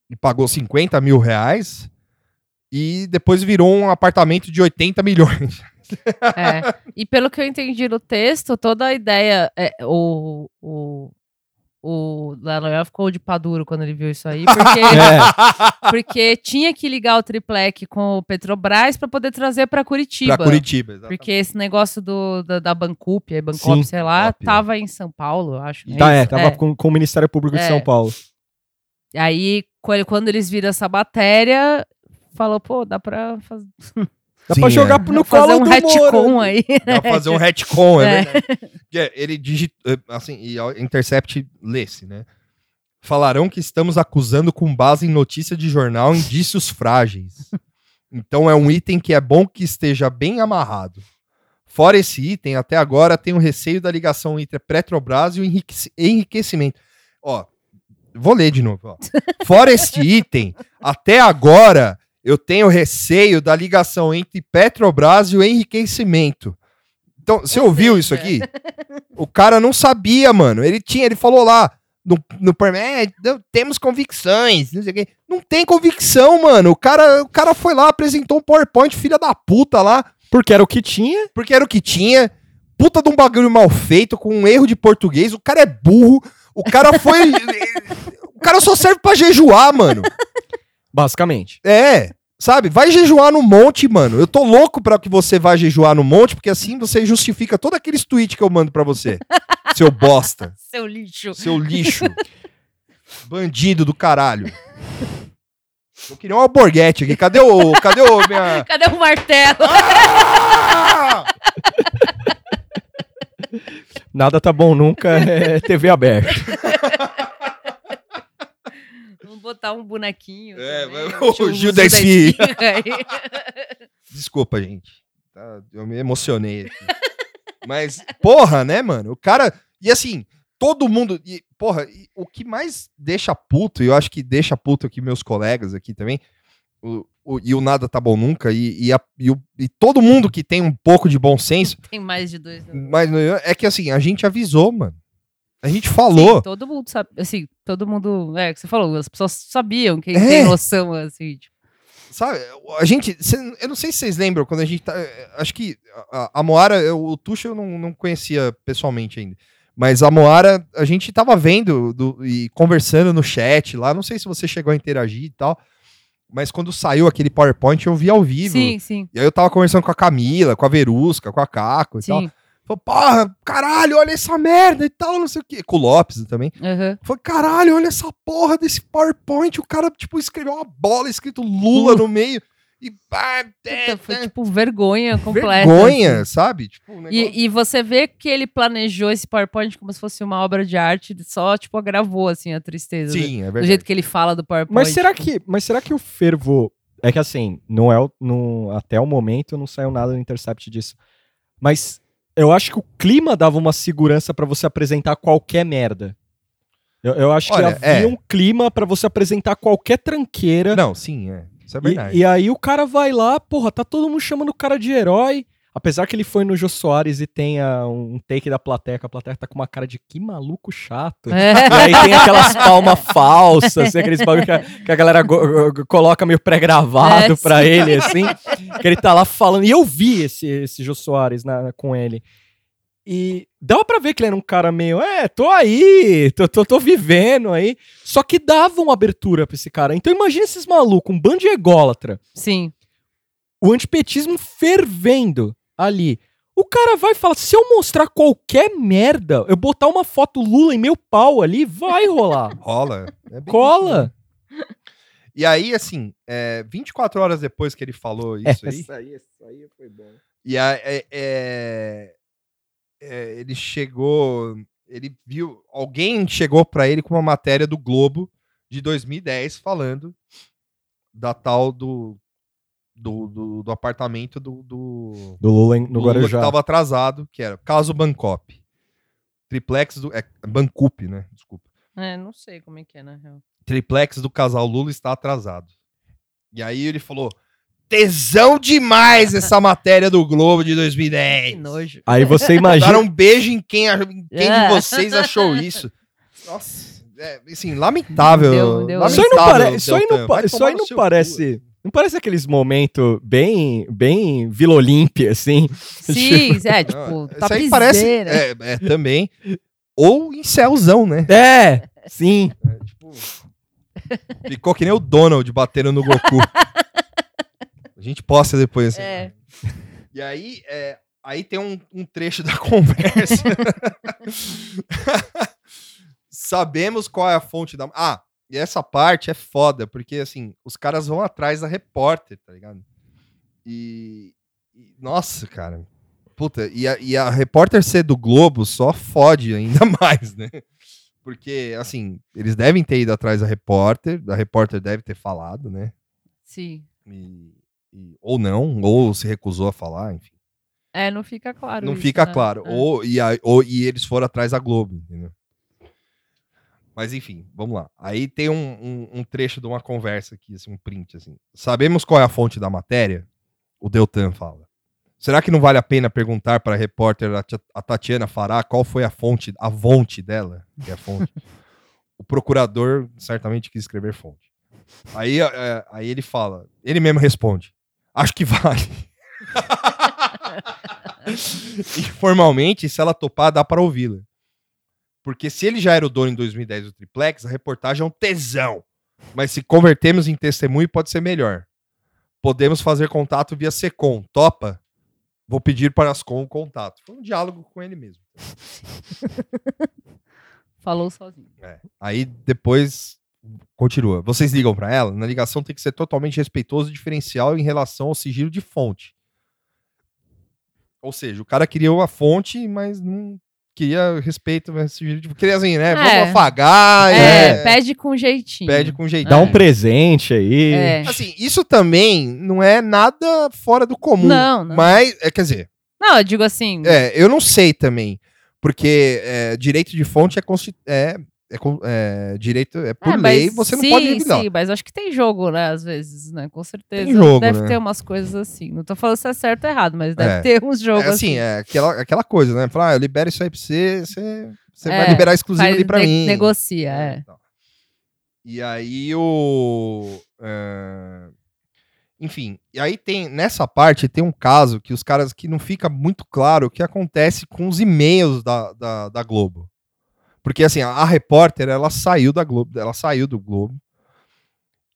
e pagou 50 mil reais. E depois virou um apartamento de 80 milhões. É. E pelo que eu entendi no texto, toda a ideia, é, o, o, o Daniel ficou de pá duro quando ele viu isso aí, porque, é. porque tinha que ligar o triplec com o Petrobras para poder trazer para Curitiba. Para Curitiba, exatamente. Porque esse negócio do, da, da Bancup, Bancop, sei lá, Cópia. tava em São Paulo, acho. Tá, é, tava é. Com, com o Ministério Público de é. São Paulo. Aí, quando eles viram essa matéria, falou, pô, dá pra fazer. Dá Sim, pra jogar é. no colo um do retcon Moro. aí. Dá pra fazer um retcon, é, é. verdade. Ele digita, eh, assim, e Intercept lê-se, né? Falarão que estamos acusando com base em notícia de jornal indícios frágeis. Então é um item que é bom que esteja bem amarrado. Fora esse item, até agora tem o receio da ligação entre a Petrobras e o enriquecimento. Ó, vou ler de novo. Ó. Fora este item, até agora eu tenho receio da ligação entre Petrobras e o enriquecimento. Então, você ouviu isso aqui? O cara não sabia, mano. Ele tinha, ele falou lá no, no é, temos convicções, não sei o quê. Não tem convicção, mano. O cara, o cara foi lá, apresentou um PowerPoint, filha da puta lá. Porque era o que tinha? Porque era o que tinha. Puta de um bagulho mal feito, com um erro de português. O cara é burro. O cara foi. o cara só serve para jejuar, mano. Basicamente. É. Sabe? Vai jejuar no monte, mano. Eu tô louco pra que você vá jejuar no monte, porque assim você justifica todos aqueles tweets que eu mando pra você. Seu bosta. Seu lixo. Seu lixo. Bandido do caralho. Eu queria um alborguete aqui. Cadê o. Cadê o. Minha... Cadê o martelo? Ah! Nada tá bom nunca, é TV aberta botar um bonequinho. É, o Gil da. Desculpa, gente. Tá, eu me emocionei aqui. Mas, porra, né, mano? O cara. E assim, todo mundo. E, porra, e, o que mais deixa puto, e eu acho que deixa puto aqui meus colegas aqui também, o, o, e o nada tá bom nunca, e, e, a, e, o, e, todo mundo que tem um pouco de bom senso. Tem mais de dois. Né? Mas é que assim, a gente avisou, mano. A gente falou. Sim, todo mundo sabe, assim, todo mundo, é, que você falou, as pessoas sabiam, quem é. tem noção, assim, tipo. Sabe, a gente, cê, eu não sei se vocês lembram, quando a gente tá, acho que a, a Moara, eu, o Tuxa eu não, não conhecia pessoalmente ainda, mas a Moara, a gente tava vendo do, e conversando no chat lá, não sei se você chegou a interagir e tal, mas quando saiu aquele PowerPoint eu vi ao vivo. Sim, sim. E aí eu tava conversando com a Camila, com a Verusca, com a Caco e sim. tal. Porra, caralho, olha essa merda e tal, não sei o quê. Com o Lopes também. Uhum. Falei, caralho, olha essa porra desse PowerPoint. O cara, tipo, escreveu uma bola escrito Lula uh. no meio. E ah, Puta, foi tipo vergonha completa. Vergonha, assim. sabe? Tipo, um negócio... e, e, você vê que ele planejou esse PowerPoint como se fosse uma obra de arte, só tipo agravou assim a tristeza. Sim, do, é verdade. Do jeito que ele fala do PowerPoint. Mas será que, mas será que o fervo é que assim, não é no, até o momento não saiu nada no Intercept disso. Mas eu acho que o clima dava uma segurança para você apresentar qualquer merda. Eu, eu acho Olha, que havia é. um clima para você apresentar qualquer tranqueira. Não, sim, é. Isso é verdade. E, e, aí o cara vai lá, porra, tá todo mundo chamando o cara de herói. Apesar que ele foi no Jô Soares e tenha um take da plateia, que a plateia tá com uma cara de que maluco chato. É. E aí tem aquelas palmas falsas, assim, aqueles bagulho que a, que a galera coloca meio pré-gravado é, pra sim. ele, assim. Que ele tá lá falando. E eu vi esse, esse Jô Soares na, com ele. E dava pra ver que ele era um cara meio, é, tô aí, tô, tô, tô vivendo aí. Só que dava uma abertura pra esse cara. Então imagina esses malucos, um bando de ególatra. Sim. O antipetismo fervendo ali. O cara vai falar: se eu mostrar qualquer merda, eu botar uma foto Lula em meu pau ali, vai rolar. Rola. É Cola. Isso, e aí, assim, é, 24 horas depois que ele falou isso aí. Isso aí, isso aí foi bom. E aí, é, é, é, ele chegou. Ele viu. Alguém chegou para ele com uma matéria do Globo de 2010 falando da tal do do, do, do apartamento do, do, do Lula no do Guarujá. Lula que estava atrasado, que era caso Bancop. Triplex do. É, Bancup, né? Desculpa. É, não sei como é que é, na real. Triplex do casal Lula está atrasado. E aí ele falou: tesão demais essa matéria do Globo de 2010. Que nojo. Aí você imagina. Dar um beijo em quem, em quem é. de vocês achou isso. Nossa, é, assim, lamentável. Deu, deu. Lamentável, isso aí não, pare... isso aí não, isso aí não parece. Cu. Não parece aqueles momentos bem, bem Vila Olímpia, assim? Sim, é, tipo, Isso aí parece, é, é, também, ou em céuzão, né? É, sim. É, tipo, ficou que nem o Donald batendo no Goku. A gente posta depois. Assim. É. E aí, é, aí tem um, um trecho da conversa. Sabemos qual é a fonte da. Ah, e essa parte é foda, porque assim, os caras vão atrás da repórter, tá ligado? E. e nossa, cara. Puta, e a, e a repórter ser do Globo só fode ainda mais, né? Porque, assim, eles devem ter ido atrás da repórter, a repórter deve ter falado, né? Sim. E, e, ou não, ou se recusou a falar, enfim. É, não fica claro. Não isso, fica né? claro. É. Ou, e, a, ou, e eles foram atrás da Globo, entendeu? Mas enfim, vamos lá. Aí tem um, um, um, trecho de uma conversa aqui, assim, um print, assim. Sabemos qual é a fonte da matéria? O Deltan fala. Será que não vale a pena perguntar para a repórter, a Tatiana Fará, qual foi a fonte, a fonte dela? Que é a fonte. o procurador certamente quis escrever fonte. Aí, é, aí ele fala, ele mesmo responde. Acho que vale. Informalmente, se ela topar, dá para ouvi-la. Porque se ele já era o dono em 2010 do Triplex, a reportagem é um tesão. Mas se convertemos em testemunho, pode ser melhor. Podemos fazer contato via Secom. Topa? Vou pedir para as com o contato. Foi um diálogo com ele mesmo. Falou sozinho. É. Aí depois continua. Vocês ligam para ela? Na ligação tem que ser totalmente respeitoso e diferencial em relação ao sigilo de fonte. Ou seja, o cara queria uma fonte, mas não queria respeito, mas tipo, queria assim, né? É. Vamos afagar. É, é, pede com jeitinho. Pede com jeitinho. Dá um presente aí. É. Assim, isso também não é nada fora do comum. Não, não. Mas, é, quer dizer. Não, eu digo assim. É, eu não sei também. Porque é, direito de fonte é, é é, é, direito, é por é, lei, você não sim, pode revidar. Sim, mas acho que tem jogo, né, às vezes, né, com certeza. Tem jogo, deve né? ter umas coisas assim. Não tô falando se é certo ou errado, mas deve é. ter uns jogos é, assim. assim. É aquela, aquela coisa, né, falar, ah, eu libero isso aí pra você, você, você vai é, liberar exclusivo ali pra ne mim. Negocia, é. Então. E aí o... Enfim, e aí tem, nessa parte, tem um caso que os caras, que não fica muito claro o que acontece com os e-mails da, da, da Globo. Porque assim, a, a, repórter, ela saiu da Globo, ela saiu do Globo.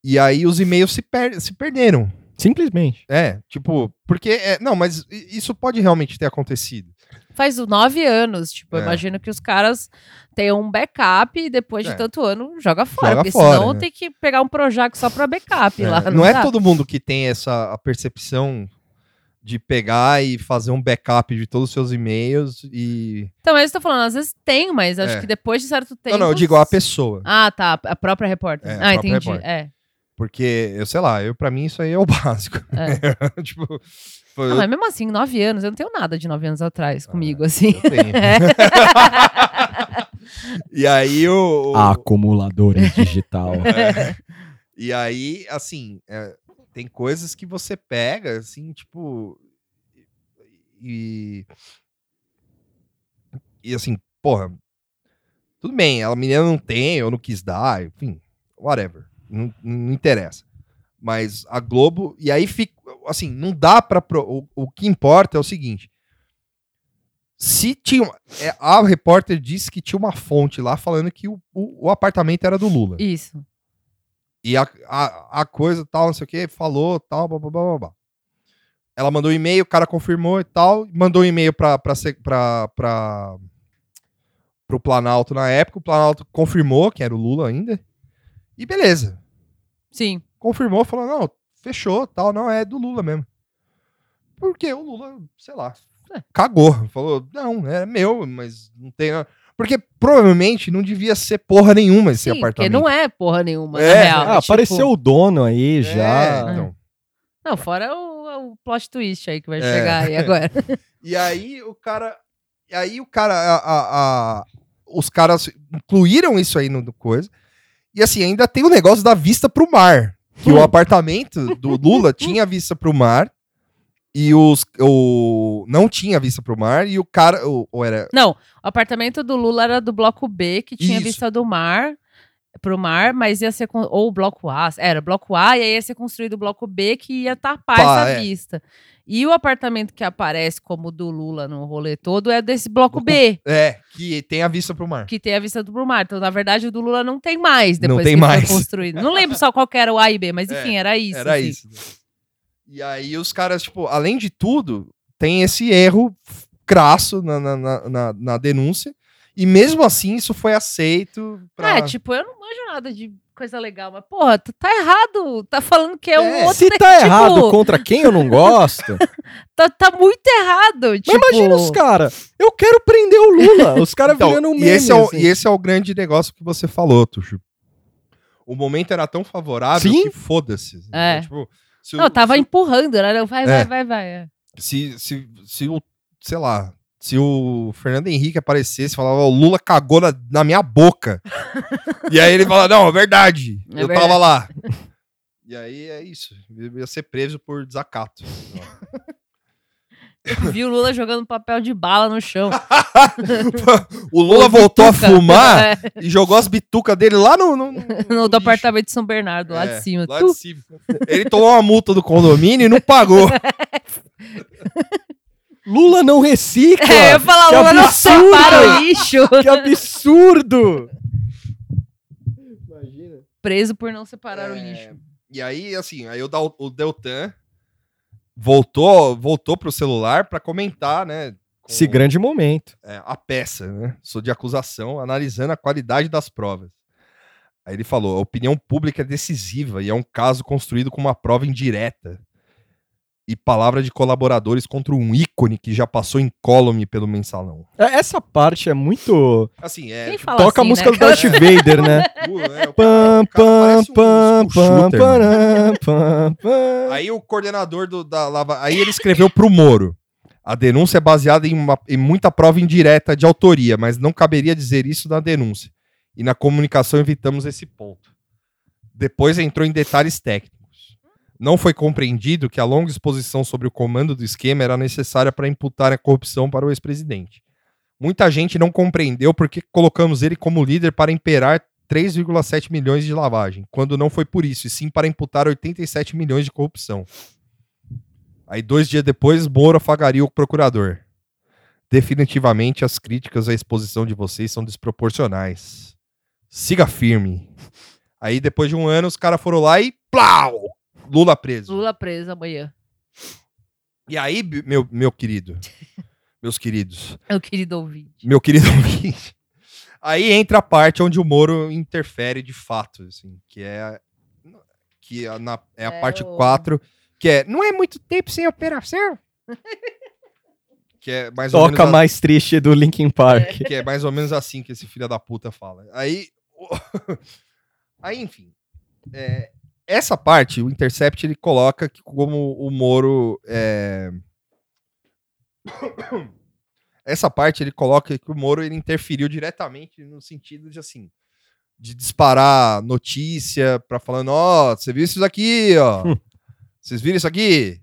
E aí os e-mails se, per se perderam. Simplesmente. É, tipo, porque. É, não, mas isso pode realmente ter acontecido. Faz nove anos, tipo, é. imagino que os caras tenham um backup e depois de é. tanto ano joga fora. Joga porque fora, senão né? tem que pegar um Projac só pra backup é. lá. Não, não é todo mundo que tem essa percepção de pegar e fazer um backup de todos os seus e-mails e. Então, mas eu tô falando, às vezes tem, mas acho é. que depois de certo tempo. Não, não, eu digo a pessoa. Ah, tá. A própria repórter. É, ah, entendi. Repórter. É. Porque, eu sei lá, eu, pra mim isso aí é o básico. É. tipo. Foi... Ah, mas mesmo assim, nove anos, eu não tenho nada de nove anos atrás ah, comigo, assim. Eu tenho. e aí o. A acumuladora digital. É. E aí, assim, é, tem coisas que você pega, assim, tipo. E. E assim, porra. Tudo bem, a menina não tem, eu não quis dar, enfim, whatever. Não, não interessa. Mas a Globo. E aí fica. Assim, não dá pra. O, o que importa é o seguinte. Se tinha. É, a repórter disse que tinha uma fonte lá falando que o, o, o apartamento era do Lula. Isso. E a, a, a coisa tal, não sei o que, falou tal, blá, blá, blá, blá. Ela mandou um e-mail, o cara confirmou e tal, mandou um e-mail para para pro Planalto na época, o Planalto confirmou que era o Lula ainda. E beleza. Sim. Confirmou, falou: "Não, fechou, tal, não é do Lula mesmo". Porque o Lula, sei lá, é. cagou, falou: "Não, é meu, mas não tem porque provavelmente não devia ser porra nenhuma esse Sim, apartamento. Porque não é porra nenhuma, é. na real. Ah, tipo... apareceu o dono aí é, já. Então. Não, fora o, o plot twist aí que vai é. chegar aí agora. e aí o cara. E aí o cara. A, a, a, os caras incluíram isso aí no, no coisa. E assim, ainda tem o negócio da vista pro mar. Que o apartamento do Lula tinha vista pro mar e os o não tinha vista pro mar e o cara ou, ou era Não, o apartamento do Lula era do bloco B que tinha Isso. vista do mar. pro mar, mas ia ser. Ou o bloco A. Era bloco A, e aí ia ser construído o bloco B que ia tapar Pá, essa é. vista. E o apartamento que aparece como do Lula no rolê todo é desse bloco B. É, que tem a vista pro mar. Que tem a vista pro mar. Então, na verdade, o do Lula não tem mais depois não tem que mais. foi construído. Não lembro só qual era o A e B, mas é, enfim, é, era isso. Era assim. isso. E aí os caras, tipo, além de tudo, tem esse erro crasso na, na, na, na denúncia. E mesmo assim, isso foi aceito. Pra... É, tipo, eu não manjo nada de coisa legal, mas, porra, tu tá errado. Tá falando que é, é um outro. Se tá tipo... errado contra quem eu não gosto. tá, tá muito errado. Tipo... Mas imagina os caras. Eu quero prender o Lula. Os caras então, virando um meme, e esse, é o, assim. e esse é o grande negócio que você falou, Tuxo. O momento era tão favorável Sim? que foda-se. É. Tipo, se não, tava se... empurrando, né? Vai, é. vai, vai, vai. É. Se, se, se o, sei lá, se o Fernando Henrique aparecesse, falava, o Lula cagou na, na minha boca. e aí ele fala, não, é verdade, é eu verdade. tava lá. e aí é isso, ia ser preso por desacato. Eu vi o Lula jogando papel de bala no chão. o Lula voltou bituca. a fumar é. e jogou as bitucas dele lá no. No, no, no do apartamento de São Bernardo, lá é, de cima. Lá de cima. Ele tomou uma multa do condomínio e não pagou. Lula não recicla. É, eu ia falar, que Lula absurdo. não separa o lixo. Que absurdo. Imagina. Preso por não separar é... o lixo. E aí, assim, aí o Deltan voltou, voltou pro celular para comentar, né? Com, Esse grande momento. É, a peça, né? Sou de acusação, analisando a qualidade das provas. Aí ele falou: a opinião pública é decisiva e é um caso construído com uma prova indireta e palavra de colaboradores contra um ícone que já passou incólume pelo mensalão. É, essa parte é muito. Assim, é. Tipo, toca assim, a música né? do Darth Vader, né? pam, pam, pam, pam, pam, Aí o coordenador do, da Lava. Aí ele escreveu pro Moro. A denúncia é baseada em, uma, em muita prova indireta de autoria, mas não caberia dizer isso na denúncia. E na comunicação evitamos esse ponto. Depois entrou em detalhes técnicos. Não foi compreendido que a longa exposição sobre o comando do esquema era necessária para imputar a corrupção para o ex-presidente. Muita gente não compreendeu porque colocamos ele como líder para imperar 3,7 milhões de lavagem, quando não foi por isso, e sim para imputar 87 milhões de corrupção. Aí, dois dias depois, Moro afagaria o procurador. Definitivamente, as críticas à exposição de vocês são desproporcionais. Siga firme. Aí, depois de um ano, os caras foram lá e plau! Lula preso. Lula preso amanhã. E aí, meu, meu querido, meus queridos. Meu querido ouvinte. Meu querido ouvinte. Aí entra a parte onde o Moro interfere de fato, assim, que é que é, na, é a é parte o... 4, que é não é muito tempo sem operação. que é mais Toca menos mais triste do Linkin Park. É. Que é mais ou menos assim que esse filho da puta fala. Aí aí enfim, é, essa parte, o Intercept, ele coloca que como o Moro. É... Essa parte ele coloca que o Moro ele interferiu diretamente no sentido de assim de disparar notícia para falando, ó, oh, você viu isso aqui, ó. Vocês viram isso aqui?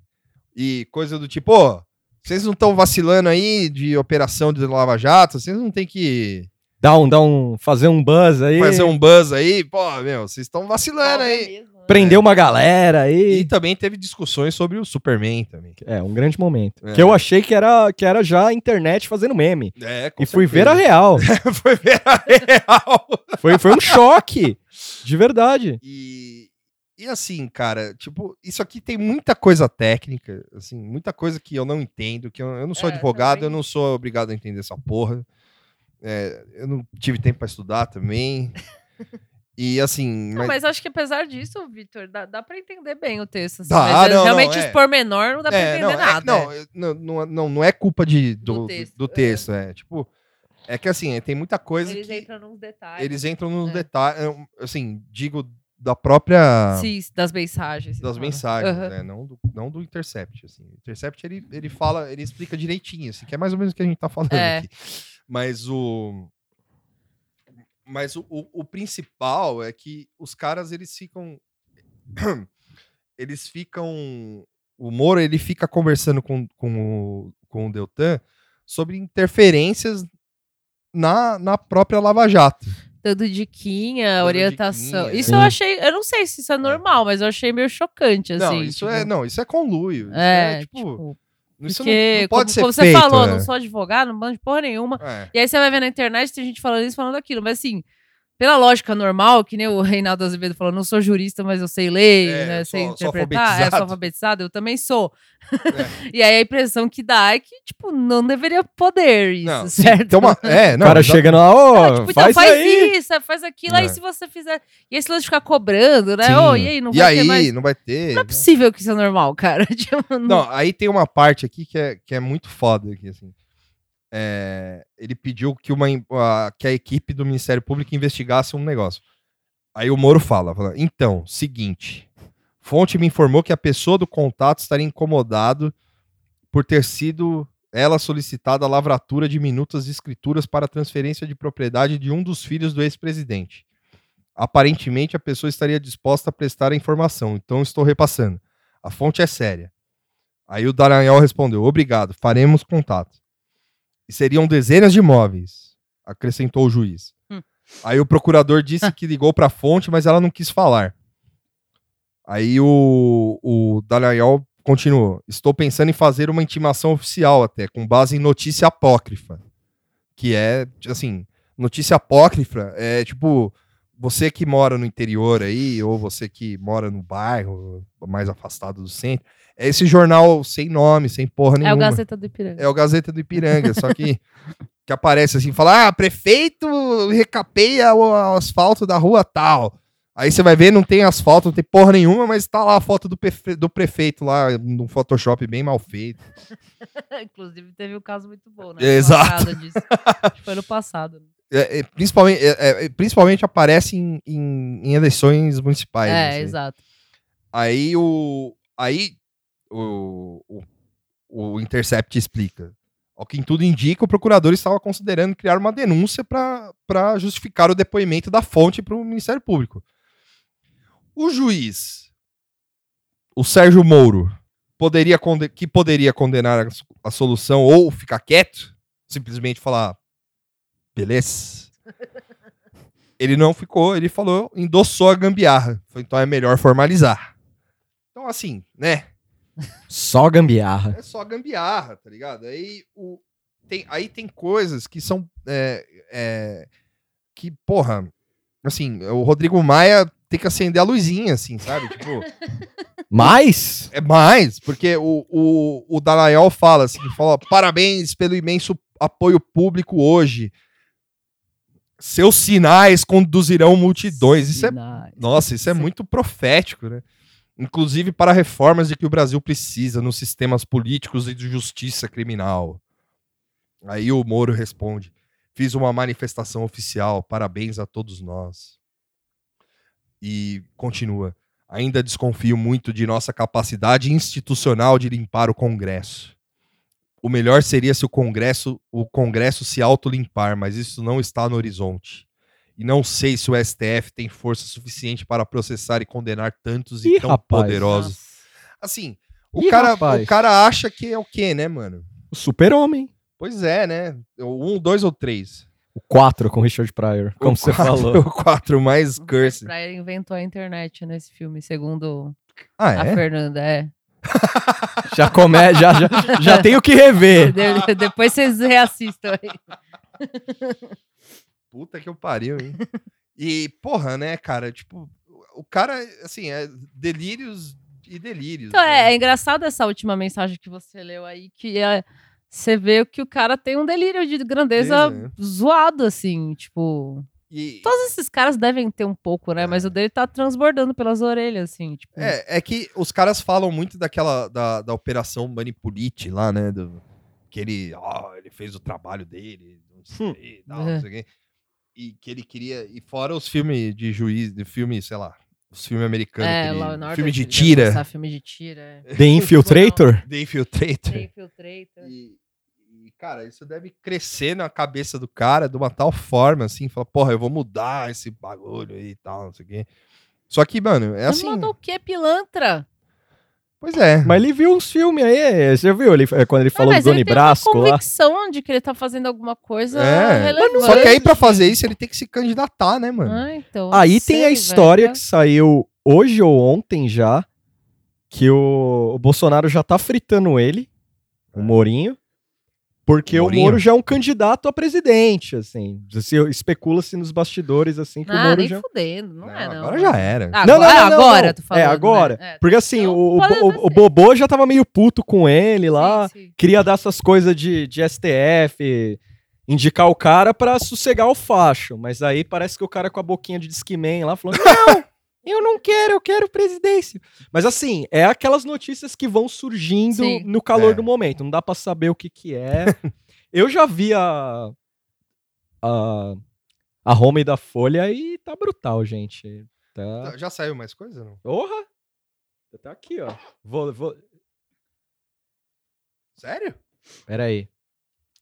E coisa do tipo, ó, oh, vocês não estão vacilando aí de operação de Lava Jato, vocês não tem que dar um, dar um, fazer um buzz aí. Fazer um buzz aí, pô, meu, vocês estão vacilando aí. Mesmo. Prendeu uma galera aí. E também teve discussões sobre o Superman também. É, um grande momento. É. Que eu achei que era, que era já a internet fazendo meme. É, com E fui ver a real. foi ver a real. foi, foi um choque. De verdade. E, e assim, cara, tipo, isso aqui tem muita coisa técnica, assim, muita coisa que eu não entendo, que eu, eu não sou é, advogado, também. eu não sou obrigado a entender essa porra. É, eu não tive tempo para estudar também. E assim. Não, mas... mas... acho que apesar disso, Vitor, dá, dá pra entender bem o texto. Assim, dá, não, realmente não, é. os pormenor não dá pra é, entender não, é, nada. É. Não, não, não, não, é culpa de, do, do texto. Do texto é. Tipo. É que assim, tem muita coisa. Eles que entram nos detalhes. Eles entram nos é. detalhes. Assim, digo, da própria. Sim, das mensagens. Das mensagens, uhum. né? Não do, não do Intercept. Assim. O Intercept ele, ele fala, ele explica direitinho, assim, que é mais ou menos o que a gente tá falando é. aqui. Mas o. Mas o, o, o, principal é que os caras, eles ficam. eles ficam. O Moro, ele fica conversando com, com, o, com o Deltan sobre interferências na, na própria Lava Jato. dando diquinha, dando orientação. Diquinha, isso é. eu achei, eu não sei se isso é, é normal, mas eu achei meio chocante, assim. Não, isso tipo... é, não, isso é conluio. Isso é, é tipo, tipo isso porque, não, não pode como, ser como feito, você falou, não sou advogado, não mando porra nenhuma. E aí você vai ver na internet, tem gente falando isso, falando aquilo, mas assim, pela lógica normal, que nem o Reinaldo Azevedo falou, não sou jurista, mas eu sei ler, é, né, sei sou, interpretar, sou é, sou alfabetizado, eu também sou. É. e aí a impressão que dá é que, tipo, não deveria poder isso, não, certo? Tem uma, é, não, o cara chega lá, ô, oh, tipo, faz, então, faz isso, faz aquilo, aí é. se você fizer... E esse lance de ficar cobrando, né? Ô, oh, e aí, não e vai aí, ter mais... não vai ter. Não é possível que isso é normal, cara. Tipo, não... não, aí tem uma parte aqui que é, que é muito foda aqui, assim é, ele pediu que, uma, a, que a equipe do Ministério Público investigasse um negócio. Aí o Moro fala, fala, então, seguinte, fonte me informou que a pessoa do contato estaria incomodado por ter sido ela solicitada a lavratura de minutas de escrituras para transferência de propriedade de um dos filhos do ex-presidente. Aparentemente, a pessoa estaria disposta a prestar a informação, então estou repassando. A fonte é séria. Aí o Daranhol respondeu: Obrigado, faremos contato e seriam dezenas de imóveis, acrescentou o juiz. Hum. Aí o procurador disse que ligou para a fonte, mas ela não quis falar. Aí o, o Dallagnol continuou. Estou pensando em fazer uma intimação oficial até, com base em notícia apócrifa. Que é, assim, notícia apócrifa é tipo, você que mora no interior aí, ou você que mora no bairro, mais afastado do centro, é esse jornal sem nome, sem porra nenhuma. É o Gazeta do Ipiranga. É o Gazeta do Ipiranga, só que que aparece assim, fala: "Ah, prefeito recapeia o asfalto da rua tal". Aí você vai ver, não tem asfalto, não tem porra nenhuma, mas tá lá a foto do, prefe... do prefeito lá, num Photoshop bem mal feito. Inclusive teve um caso muito bom, né? Exato. foi no passado. É, é, principalmente, é, é, principalmente aparece em, em, em, eleições municipais. É, assim. exato. Aí o. Aí o, o, o Intercept explica. Ao que em tudo indica, o procurador estava considerando criar uma denúncia para justificar o depoimento da fonte para o Ministério Público. O juiz, o Sérgio Moro, poderia que poderia condenar a, a solução ou ficar quieto, simplesmente falar, beleza. Ele não ficou, ele falou, endossou a gambiarra. Então é melhor formalizar. Então, assim, né? Só gambiarra. É só gambiarra, tá ligado? Aí, o, tem, aí tem coisas que são. É, é, que, porra, assim, o Rodrigo Maia tem que acender a luzinha, assim, sabe? Tipo. Mais? É mais, porque o, o, o Dalayol fala assim: fala, parabéns pelo imenso apoio público hoje. Seus sinais conduzirão multidões. Isso é. Nossa, isso é muito profético, né? inclusive para reformas de que o Brasil precisa nos sistemas políticos e de justiça criminal. Aí o Moro responde: Fiz uma manifestação oficial, parabéns a todos nós. E continua: Ainda desconfio muito de nossa capacidade institucional de limpar o Congresso. O melhor seria se o Congresso, o Congresso se autolimpar, mas isso não está no horizonte. E não sei se o STF tem força suficiente para processar e condenar tantos Ih, e tão rapaz, poderosos. Nossa. Assim, o, Ih, cara, o cara acha que é o quê, né, mano? O super-homem. Pois é, né? O um, dois ou três? O quatro com Richard Pryor, como o você quatro, falou. O quatro mais curse. Pryor inventou a internet nesse filme, segundo ah, a é? Fernanda, é. já come, já, já, já tem o que rever. De, depois vocês reassistam aí. Puta que eu pariu, hein? e, porra, né, cara? Tipo, o cara, assim, é delírios e delírios. Então, né? é, é, engraçado essa última mensagem que você leu aí, que é. Você vê que o cara tem um delírio de grandeza é. zoado, assim, tipo. E... Todos esses caras devem ter um pouco, né? É. Mas o dele tá transbordando pelas orelhas, assim. Tipo... É, é que os caras falam muito daquela. da, da operação Manipulite lá, né? Do, que ele, ó, ele fez o trabalho dele, não sei, hum. tal, não sei o quê e que ele queria. E fora os filmes de juiz, de filme, sei lá, os filmes americanos. É, ele, filme de tira. Filme de tira. É. The Infiltrator? The Infiltrator. The Infiltrator. E, cara, isso deve crescer na cabeça do cara de uma tal forma, assim, fala, porra, eu vou mudar esse bagulho aí e tal, não sei o quê. Só que, mano, é Mas assim. Mudou o quê, pilantra? Pois é. Mas ele viu uns filmes aí, você viu ele, é, quando ele falou do Doni Brasco lá? convicção de que ele tá fazendo alguma coisa é. relevante. Só que aí pra fazer isso ele tem que se candidatar, né, mano? Ah, então, aí sei, tem a história velho. que saiu hoje ou ontem já, que o, o Bolsonaro já tá fritando ele, o Morinho, porque o, o Moro já é um candidato a presidente, assim. Especula-se nos bastidores, assim, que ah, o Moro nem já... fudendo, não, não é não. Agora já era. Ah, não, não, não, não, agora, tu falando, É, agora. Né? Porque assim, então, o, o, o, Bobô já tava meio puto com ele lá, sim, sim. queria dar essas coisas de, de STF, indicar o cara pra sossegar o facho. Mas aí parece que o cara com a boquinha de Discman lá falou, não... Eu não quero, eu quero presidência. Mas assim, é aquelas notícias que vão surgindo Sim. no calor é. do momento. Não dá para saber o que que é. eu já vi a, a, a home da Folha e tá brutal, gente. Tá... Já saiu mais coisa, não? Porra! Tá aqui, ó. Vou, vou... Sério? Pera aí.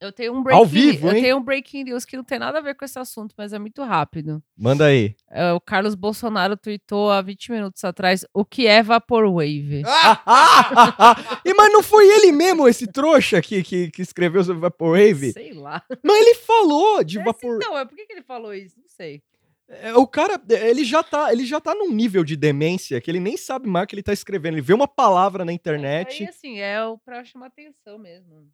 Eu tenho um breaking, Ao vivo, eu tenho um breaking news que não tem nada a ver com esse assunto, mas é muito rápido. Manda aí. É, o Carlos Bolsonaro tweetou há 20 minutos atrás o que é Vaporwave. e mas não foi ele mesmo, esse trouxa que, que, que escreveu sobre Vaporwave? Sei lá. Mas ele falou de é, Vapor... Não, é por que, que ele falou isso? Não sei. É, o cara, ele já, tá, ele já tá num nível de demência que ele nem sabe mais o que ele tá escrevendo. Ele vê uma palavra na internet. É, aí, assim, é o pra chamar atenção mesmo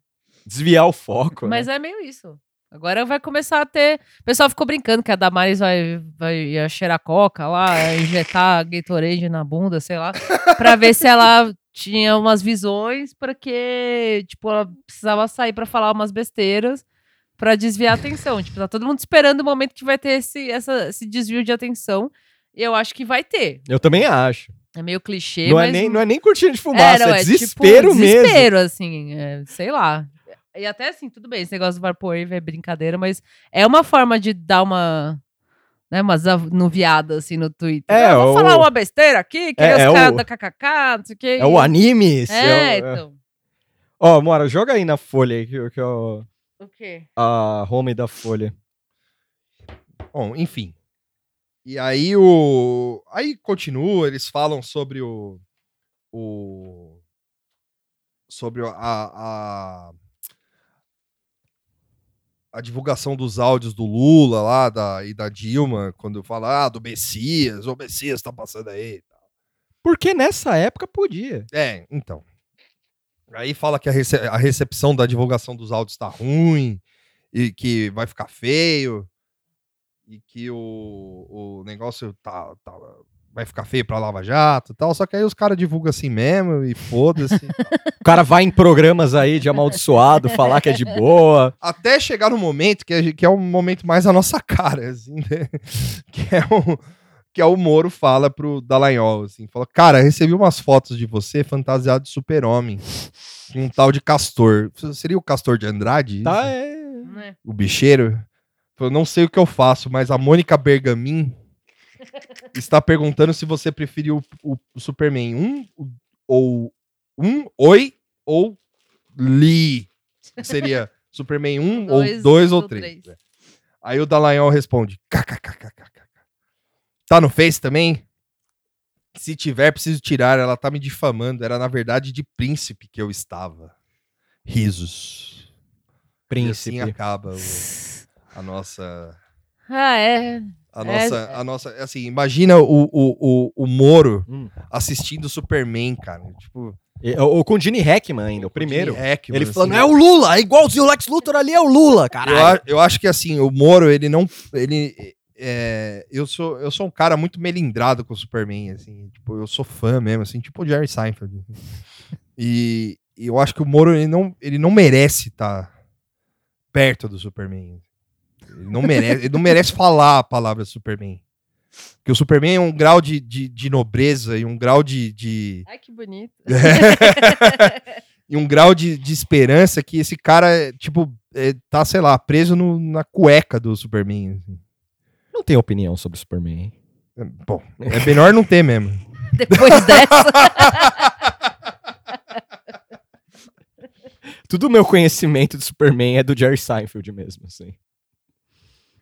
desviar o foco. Mas né? é meio isso. Agora vai começar a ter. O pessoal ficou brincando que a Damares vai, vai cheirar coca lá, injetar Gatorade na bunda, sei lá, pra ver se ela tinha umas visões, porque, tipo, ela precisava sair para falar umas besteiras para desviar a atenção. tipo, tá todo mundo esperando o momento que vai ter esse, essa, esse desvio de atenção. E eu acho que vai ter. Eu também acho. É meio clichê, não é mas... É nem, não é nem curtindo de fumaça, é, não, é, é desespero tipo, mesmo. Desespero, assim, é, sei lá. E até assim, tudo bem, esse negócio do Vaporwave é brincadeira, mas é uma forma de dar uma. Né, umas anuviadas assim no Twitter. É, vou o... falar uma besteira aqui, que é, os é caras o... da KKK, não sei o. É o anime. É, é, então. Ó, oh, Mora, joga aí na folha que, que eu... O quê? A home da folha. Bom, enfim. E aí o. Aí continua, eles falam sobre o. o sobre a, a a divulgação dos áudios do Lula lá da, e da Dilma, quando fala ah, do Messias, o Messias tá passando aí. Porque nessa época podia. É, então. Aí fala que a, rece a recepção da divulgação dos áudios tá ruim e que vai ficar feio e que o, o negócio tá, tá vai ficar feio pra Lava Jato e tal. Só que aí os caras divulgam assim mesmo e foda-se. o cara vai em programas aí de amaldiçoado, falar que é de boa. Até chegar no momento que é, que é o momento mais a nossa cara, assim, né? Que é o, que é o Moro fala pro Dallagnol, assim. Fala, cara, recebi umas fotos de você fantasiado de super-homem. Um tal de Castor. Seria o Castor de Andrade? Tá, é. é. O bicheiro? Eu não sei o que eu faço, mas a Mônica Bergamin está perguntando se você preferiu o, o Superman 1 ou um, oi ou li. Seria Superman 1 dois, ou 2 ou 3. Aí o Dallagnol responde: KKKKK. Tá no Face também? Se tiver, preciso tirar. Ela tá me difamando. Era na verdade de príncipe que eu estava. Risos. Príncipe. E assim acaba o, a nossa. Ah, é. A nossa, é, a nossa, assim, imagina o, o, o, o Moro hum. assistindo Superman, cara. Tipo. Ou com o Gene Hackman ainda, o, primeiro. Hackman, ele assim, falando, é o Lula, é igualzinho o Lex Luthor ali, é o Lula, caralho. Eu, eu acho que assim, o Moro, ele não. Ele, é, eu, sou, eu sou um cara muito melindrado com o Superman, assim. Tipo, eu sou fã mesmo, assim, tipo o Jerry Seinfeld. E, e eu acho que o Moro, ele não, ele não merece estar tá perto do Superman. Ele não merece, ele não merece falar a palavra Superman. Porque o Superman é um grau de, de, de nobreza e um grau de. de... Ai, que bonito. e um grau de, de esperança que esse cara, tipo, é, tá, sei lá, preso no, na cueca do Superman. Assim. Não tem opinião sobre o Superman, hein? É, bom, é melhor não ter mesmo. Depois dessa. Tudo o meu conhecimento do Superman é do Jerry Seinfeld mesmo, assim.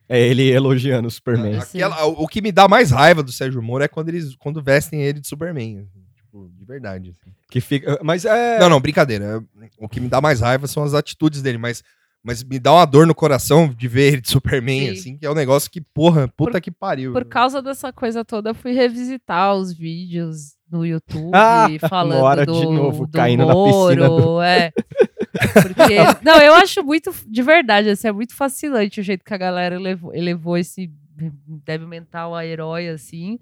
É ele elogiando o Superman. Aquela, o que me dá mais raiva do Sérgio Moro é quando eles quando vestem ele de Superman. Tipo, de verdade. Assim. Que fica, mas é. Não, não, brincadeira. O que me dá mais raiva são as atitudes dele, mas, mas me dá uma dor no coração de ver ele de Superman, Sim. assim, que é um negócio que, porra, puta por, que pariu. Por causa dessa coisa toda, eu fui revisitar os vídeos no YouTube ah, falando hora do, de novo, do caindo Moro, na piscina. Do... É. Porque, não, eu acho muito, de verdade, assim, é muito fascinante o jeito que a galera elevou, elevou esse débil mental a herói, assim.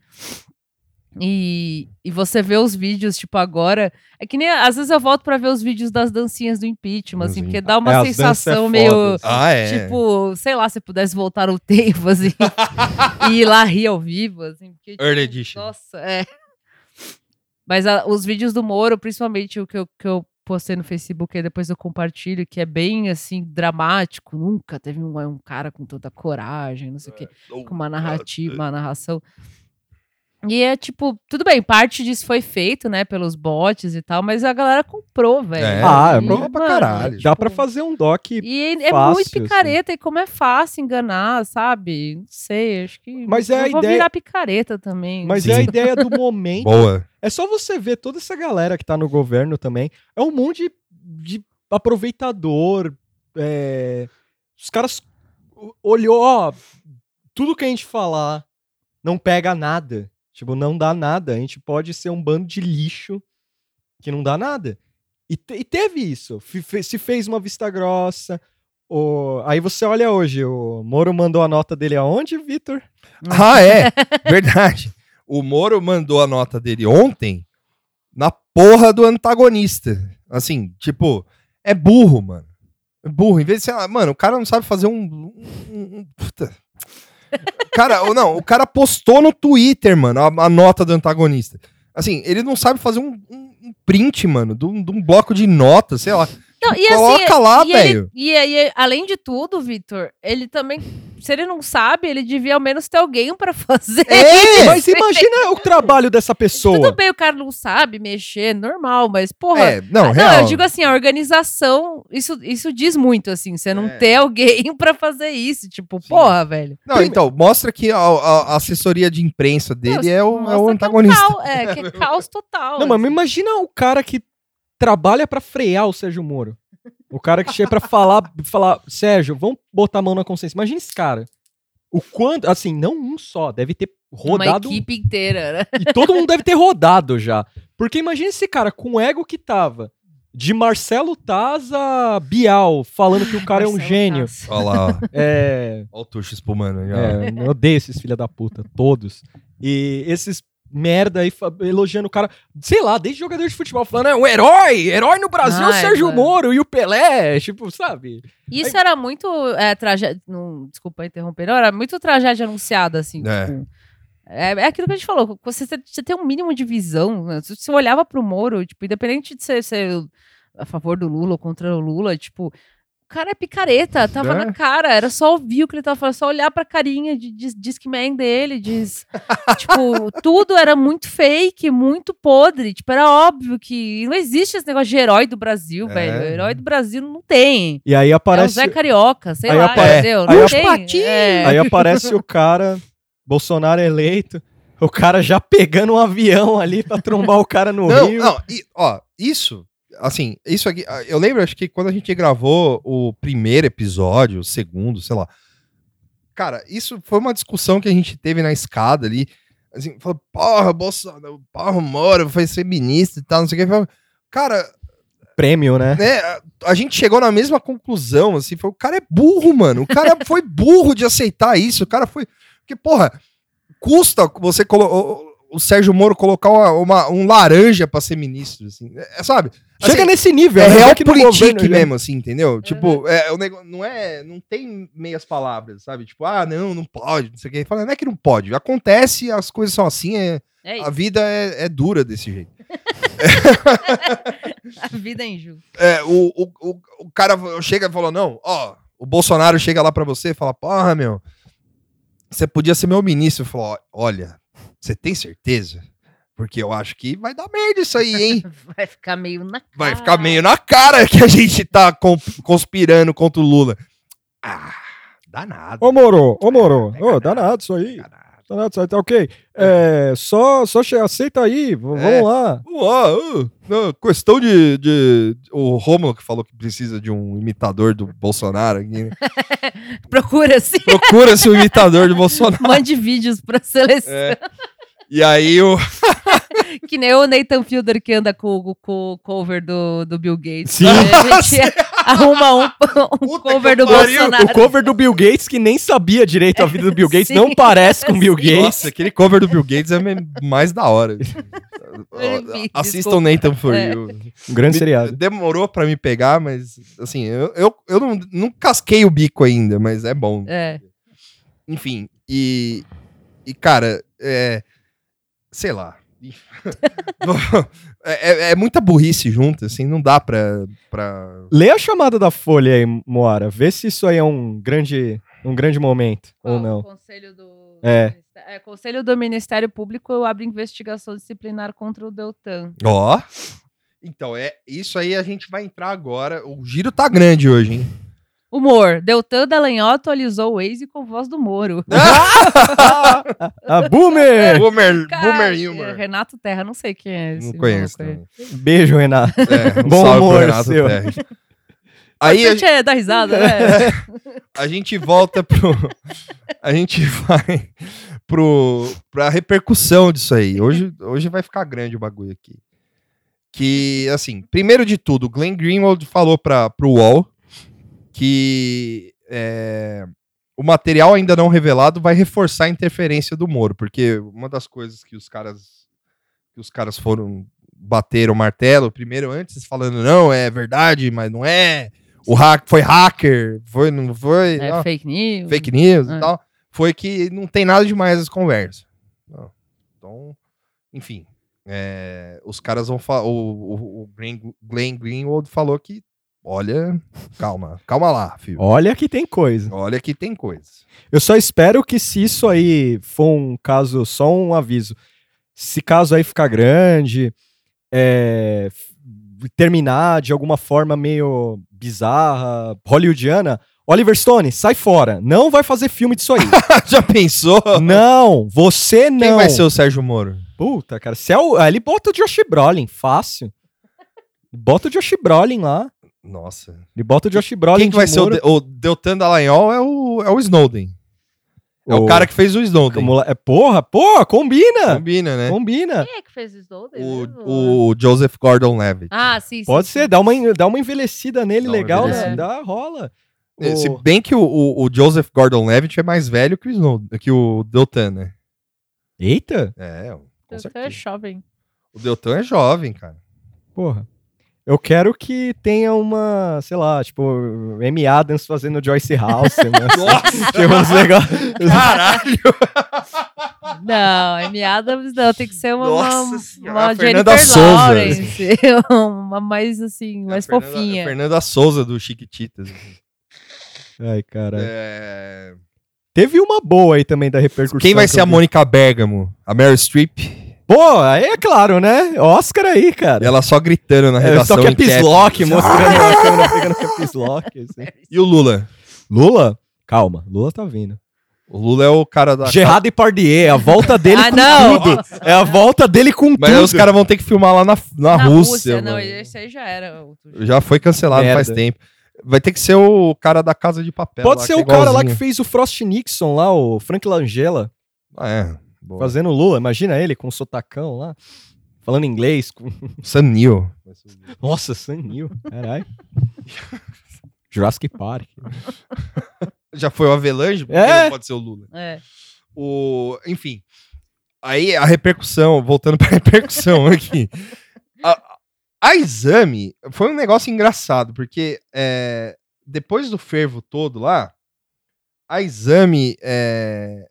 E, e você vê os vídeos, tipo, agora. É que nem. Às vezes eu volto para ver os vídeos das dancinhas do impeachment, assim, porque dá uma é, sensação é meio. Ah, é. Tipo, sei lá, se pudesse voltar no tempo, assim. e ir lá rir ao vivo, assim. Porque, tipo, Early Edition. Nossa, é. Mas a, os vídeos do Moro, principalmente o que eu, que eu postei no Facebook e depois eu compartilho, que é bem assim, dramático. Nunca teve um, um cara com toda coragem, não sei o quê, é, com uma narrativa, uma narração. E é tipo, tudo bem, parte disso foi feito, né, pelos bots e tal, mas a galera comprou, velho. É, ah, é prova pra caralho. Tipo, Dá pra fazer um doc. E é, fácil, muito picareta, assim. e como é fácil enganar, sabe? Não sei, acho que. Mas é a vou ideia. virar picareta também. Mas Sim. é a ideia do momento. Boa. É só você ver toda essa galera que tá no governo também. É um monte de, de aproveitador. É... Os caras olhou, ó, tudo que a gente falar não pega nada. Tipo, não dá nada. A gente pode ser um bando de lixo que não dá nada. E, te, e teve isso. Se fez uma vista grossa. O... Aí você olha hoje, o Moro mandou a nota dele aonde, Vitor? Ah, é. Verdade. O Moro mandou a nota dele ontem na porra do antagonista. Assim, tipo, é burro, mano. É burro. Em vez de ser, mano, o cara não sabe fazer um. um, um puta. Cara, não, o cara postou no Twitter, mano, a, a nota do antagonista. Assim, ele não sabe fazer um, um print, mano, de um, de um bloco de notas, sei lá. Não, e Coloca assim, lá, velho. E, e, além de tudo, Vitor, ele também. Se ele não sabe, ele devia ao menos ter alguém para fazer. É, mas imagina o trabalho dessa pessoa. Tudo bem, o cara não sabe mexer, normal, mas, porra. É, não, ah, não, eu digo assim, a organização, isso, isso diz muito, assim, você não é. ter alguém para fazer isso. Tipo, Sim. porra, velho. Não, então, mostra que a, a assessoria de imprensa dele é, o, é o antagonista. Que é, é, que é caos total. Não, assim. mas imagina o cara que trabalha para frear o Sérgio Moro. O cara que chega para falar, falar, Sérgio, vamos botar a mão na consciência. Imagina esse cara. O quanto, assim, não um só, deve ter rodado. Uma equipe inteira, né? E todo mundo deve ter rodado já. Porque imagina esse cara com o ego que tava de Marcelo Taza Bial, falando que o cara Marcelo é um gênio. Olha lá. É... Olha o Tuxo espumando. Já. É, eu odeio esses filha da puta, todos. E esses merda aí, elogiando o cara, sei lá, desde jogador de futebol, falando, é um herói, herói no Brasil é o Sérgio. Moro e o Pelé, tipo, sabe? Isso aí... era muito é, tragédia, desculpa interromper, não, era muito tragédia anunciada, assim, é. Tipo, é, é aquilo que a gente falou, você, você tem um mínimo de visão, né? você olhava pro Moro, tipo, independente de ser, ser a favor do Lula ou contra o Lula, tipo, cara é picareta, tava é? na cara, era só ouvir o que ele tava falando, só olhar pra carinha de, de Discman dele, diz. tipo, tudo era muito fake, muito podre. Tipo, era óbvio que não existe esse negócio de herói do Brasil, é. velho. Herói do Brasil não tem. E aí aparece. É o Zé Carioca, sei aí lá, apare... entendeu? Não aí, tem. É. aí aparece o cara, Bolsonaro eleito. O cara já pegando um avião ali pra trombar o cara no não, Rio. Não, e, ó, isso assim, isso aqui, ah, eu lembro, acho que quando a gente gravou o primeiro episódio, o segundo, sei lá. Cara, isso foi uma discussão que a gente teve na escada ali. Assim, falou, porra, Bolsonaro, porra, Moro ser ministro e tal, não sei o que. Cara. Prêmio, né? né? A gente chegou na mesma conclusão, assim, foi, o cara é burro, mano. O cara foi burro de aceitar isso. O cara foi. Porque, porra, custa você colocar o Sérgio Moro colocar uma, uma um laranja para ser ministro, assim, é, sabe? Chega assim, nesse nível, é né? real política mesmo, assim, entendeu? Tipo, é, o negócio, não é, não tem meias palavras, sabe? Tipo, ah, não, não pode, não sei o que. Fala, não é que não pode, acontece, as coisas são assim, é, é a vida é, é, dura desse jeito. a vida é injusta. É, o, o, o, o cara chega e fala, não, ó, o Bolsonaro chega lá para você e fala, porra, meu, você podia ser meu ministro. Falou, olha, você tem certeza? Porque eu acho que vai dar merda isso aí, hein? vai ficar meio na cara. Vai ficar meio na cara que a gente tá conspirando contra o Lula. Ah, danado. Ô, Moro, ô, Moro. Ô, danado isso aí. Danado. Tá nada certo, tá ok. É, só, só aceita aí, vamos É. lá. Vamos lá, uh, não, questão de, de. O Romulo que falou que precisa de um imitador do Bolsonaro aqui. né? Procura-se. Procura-se um imitador do Bolsonaro. Mande vídeos pra seleção. É. E aí o. Que nem o Nathan Fielder que anda com, com o cover do, do Bill Gates. Sim. A gente arruma um, um cover do pariu, Bolsonaro. O cover do Bill Gates, que nem sabia direito a vida do Bill Gates, Sim. não parece com o Bill. Gates. Nossa, aquele cover do Bill Gates é mais da hora. Assistam. Nathan For É. You. Um grande Me- seriado. Demorou pra me pegar, mas assim, eu, eu, eu não, não casquei o bico ainda, mas é bom. É. Enfim, e. E, cara, é. Sei lá. é, é- é muita burrice junto, assim, não dá pra. pra... Lê a chamada da Folha aí, Moara. Vê se isso aí é um grande, um grande momento ou Qual? não. Conselho do, É. Ministério- é, Conselho do Ministério Público abre investigação disciplinar contra o Deltan. Ó. Então, é isso aí a gente vai entrar agora. O giro tá grande hoje, hein? Humor. Deltan Dallagnol atualizou o Waze com voz do Moro. Ah, Boomer! Boomer, Cara, boomer humor. Renato Terra, não sei quem é esse. Não conheço. conheço. também. Beijo, Renato. É, um Bom humor Renato seu. Terres. Aí a gente é da risada, né? a gente volta pro. A gente vai pro, pra repercussão disso aí. Hoje, hoje vai ficar grande o bagulho aqui. Que, assim, primeiro de tudo, o Glenn Greenwald falou pra, pro UOL que é, o material ainda não revelado vai reforçar a interferência do Moro, porque uma das coisas que os caras que os caras foram bateram o martelo primeiro antes falando não é verdade, mas não é. O hack foi hacker, foi não foi, É não, fake news. fake news É. e tal. Foi que não tem nada demais as conversas. Não. Então, enfim, é, os caras vão falar. O, o, o Glenn Greenwald falou que, olha, calma, calma lá, filho. Olha que tem coisa. Olha que tem coisa. Eu só espero que se isso aí for um caso, só um aviso, se caso aí ficar grande, é, terminar de alguma forma meio bizarra, hollywoodiana, Oliver Stone, sai fora. Não vai fazer filme disso aí. Já pensou? não, você não. Quem vai ser o Sérgio Moro? Puta, cara, se é o, ele bota o Josh Brolin, fácil. Bota o Josh Brolin lá. Nossa. Ele bota o Josh Brolin Quem que vai ser o. De- o Deltan Dallagnol é o, é o Snowden. É o, O- cara que fez o Snowden. É, porra, porra, combina. Combina, né? Combina. Quem é que fez isso? Snowden O, o Joseph Gordon-Levitt. Ah, sim, sim. Pode sim. ser, dá uma, dá uma envelhecida nele Dá uma legal, né? envelhecida. Dá, rola. É, Se O- bem que o, o- o Joseph Gordon-Levitt é mais velho que o Snowden, que o Deltan, né? Eita, É, com Deltan é certeza. jovem. O Deltan é jovem, cara. porra. Eu quero que tenha uma, sei lá, tipo, Amy Adams fazendo Joyce House, né? Nossa! Tipo, uns negócios. Caralho! Não, Amy Adams não, tem que ser uma, Nossa uma, Senhora, uma Fernanda Jennifer Souza. Lawrence. uma mais assim, mais A Fernanda- fofinha. a Fernanda Souza do Chiquititas. Ai, caralho. É... Teve uma boa aí também da repercussão. Quem vai que ser eu a. Mônica Bergamo? A Meryl Streep? Pô, aí é claro, né? Oscar aí, E cara. ela só gritando na É, redação. só que é em cap. Pislock, mostrando a câmera pegando que é Pislock. Assim. E o Lula? Lula? Calma, Lula tá vindo. O Lula é o cara da. Gerard Depardieu, é a volta dele Ah, com não! tudo. É a volta dele com Mas tudo. os caras vão ter que filmar lá na, na, Na Rússia. não, mano. esse aí já era. outro. Já foi cancelado Merda. faz tempo. Vai ter que ser o cara da Casa de Papel. Pode lá, ser que é o cara lá que fez o Frost Nixon lá, o Frank Langella, Ah, é. Boa. fazendo Lula. Imagina ele com um sotacão lá, falando inglês. Com... Sam Neill. Nossa, Sam Neill, caralho. Jurassic Park. Já foi o Avelange? É. não pode ser o Lula? É. O, enfim. Aí a repercussão, voltando pra repercussão aqui. A, a exame foi um negócio engraçado, porque é, depois do fervo todo lá, a exame, é,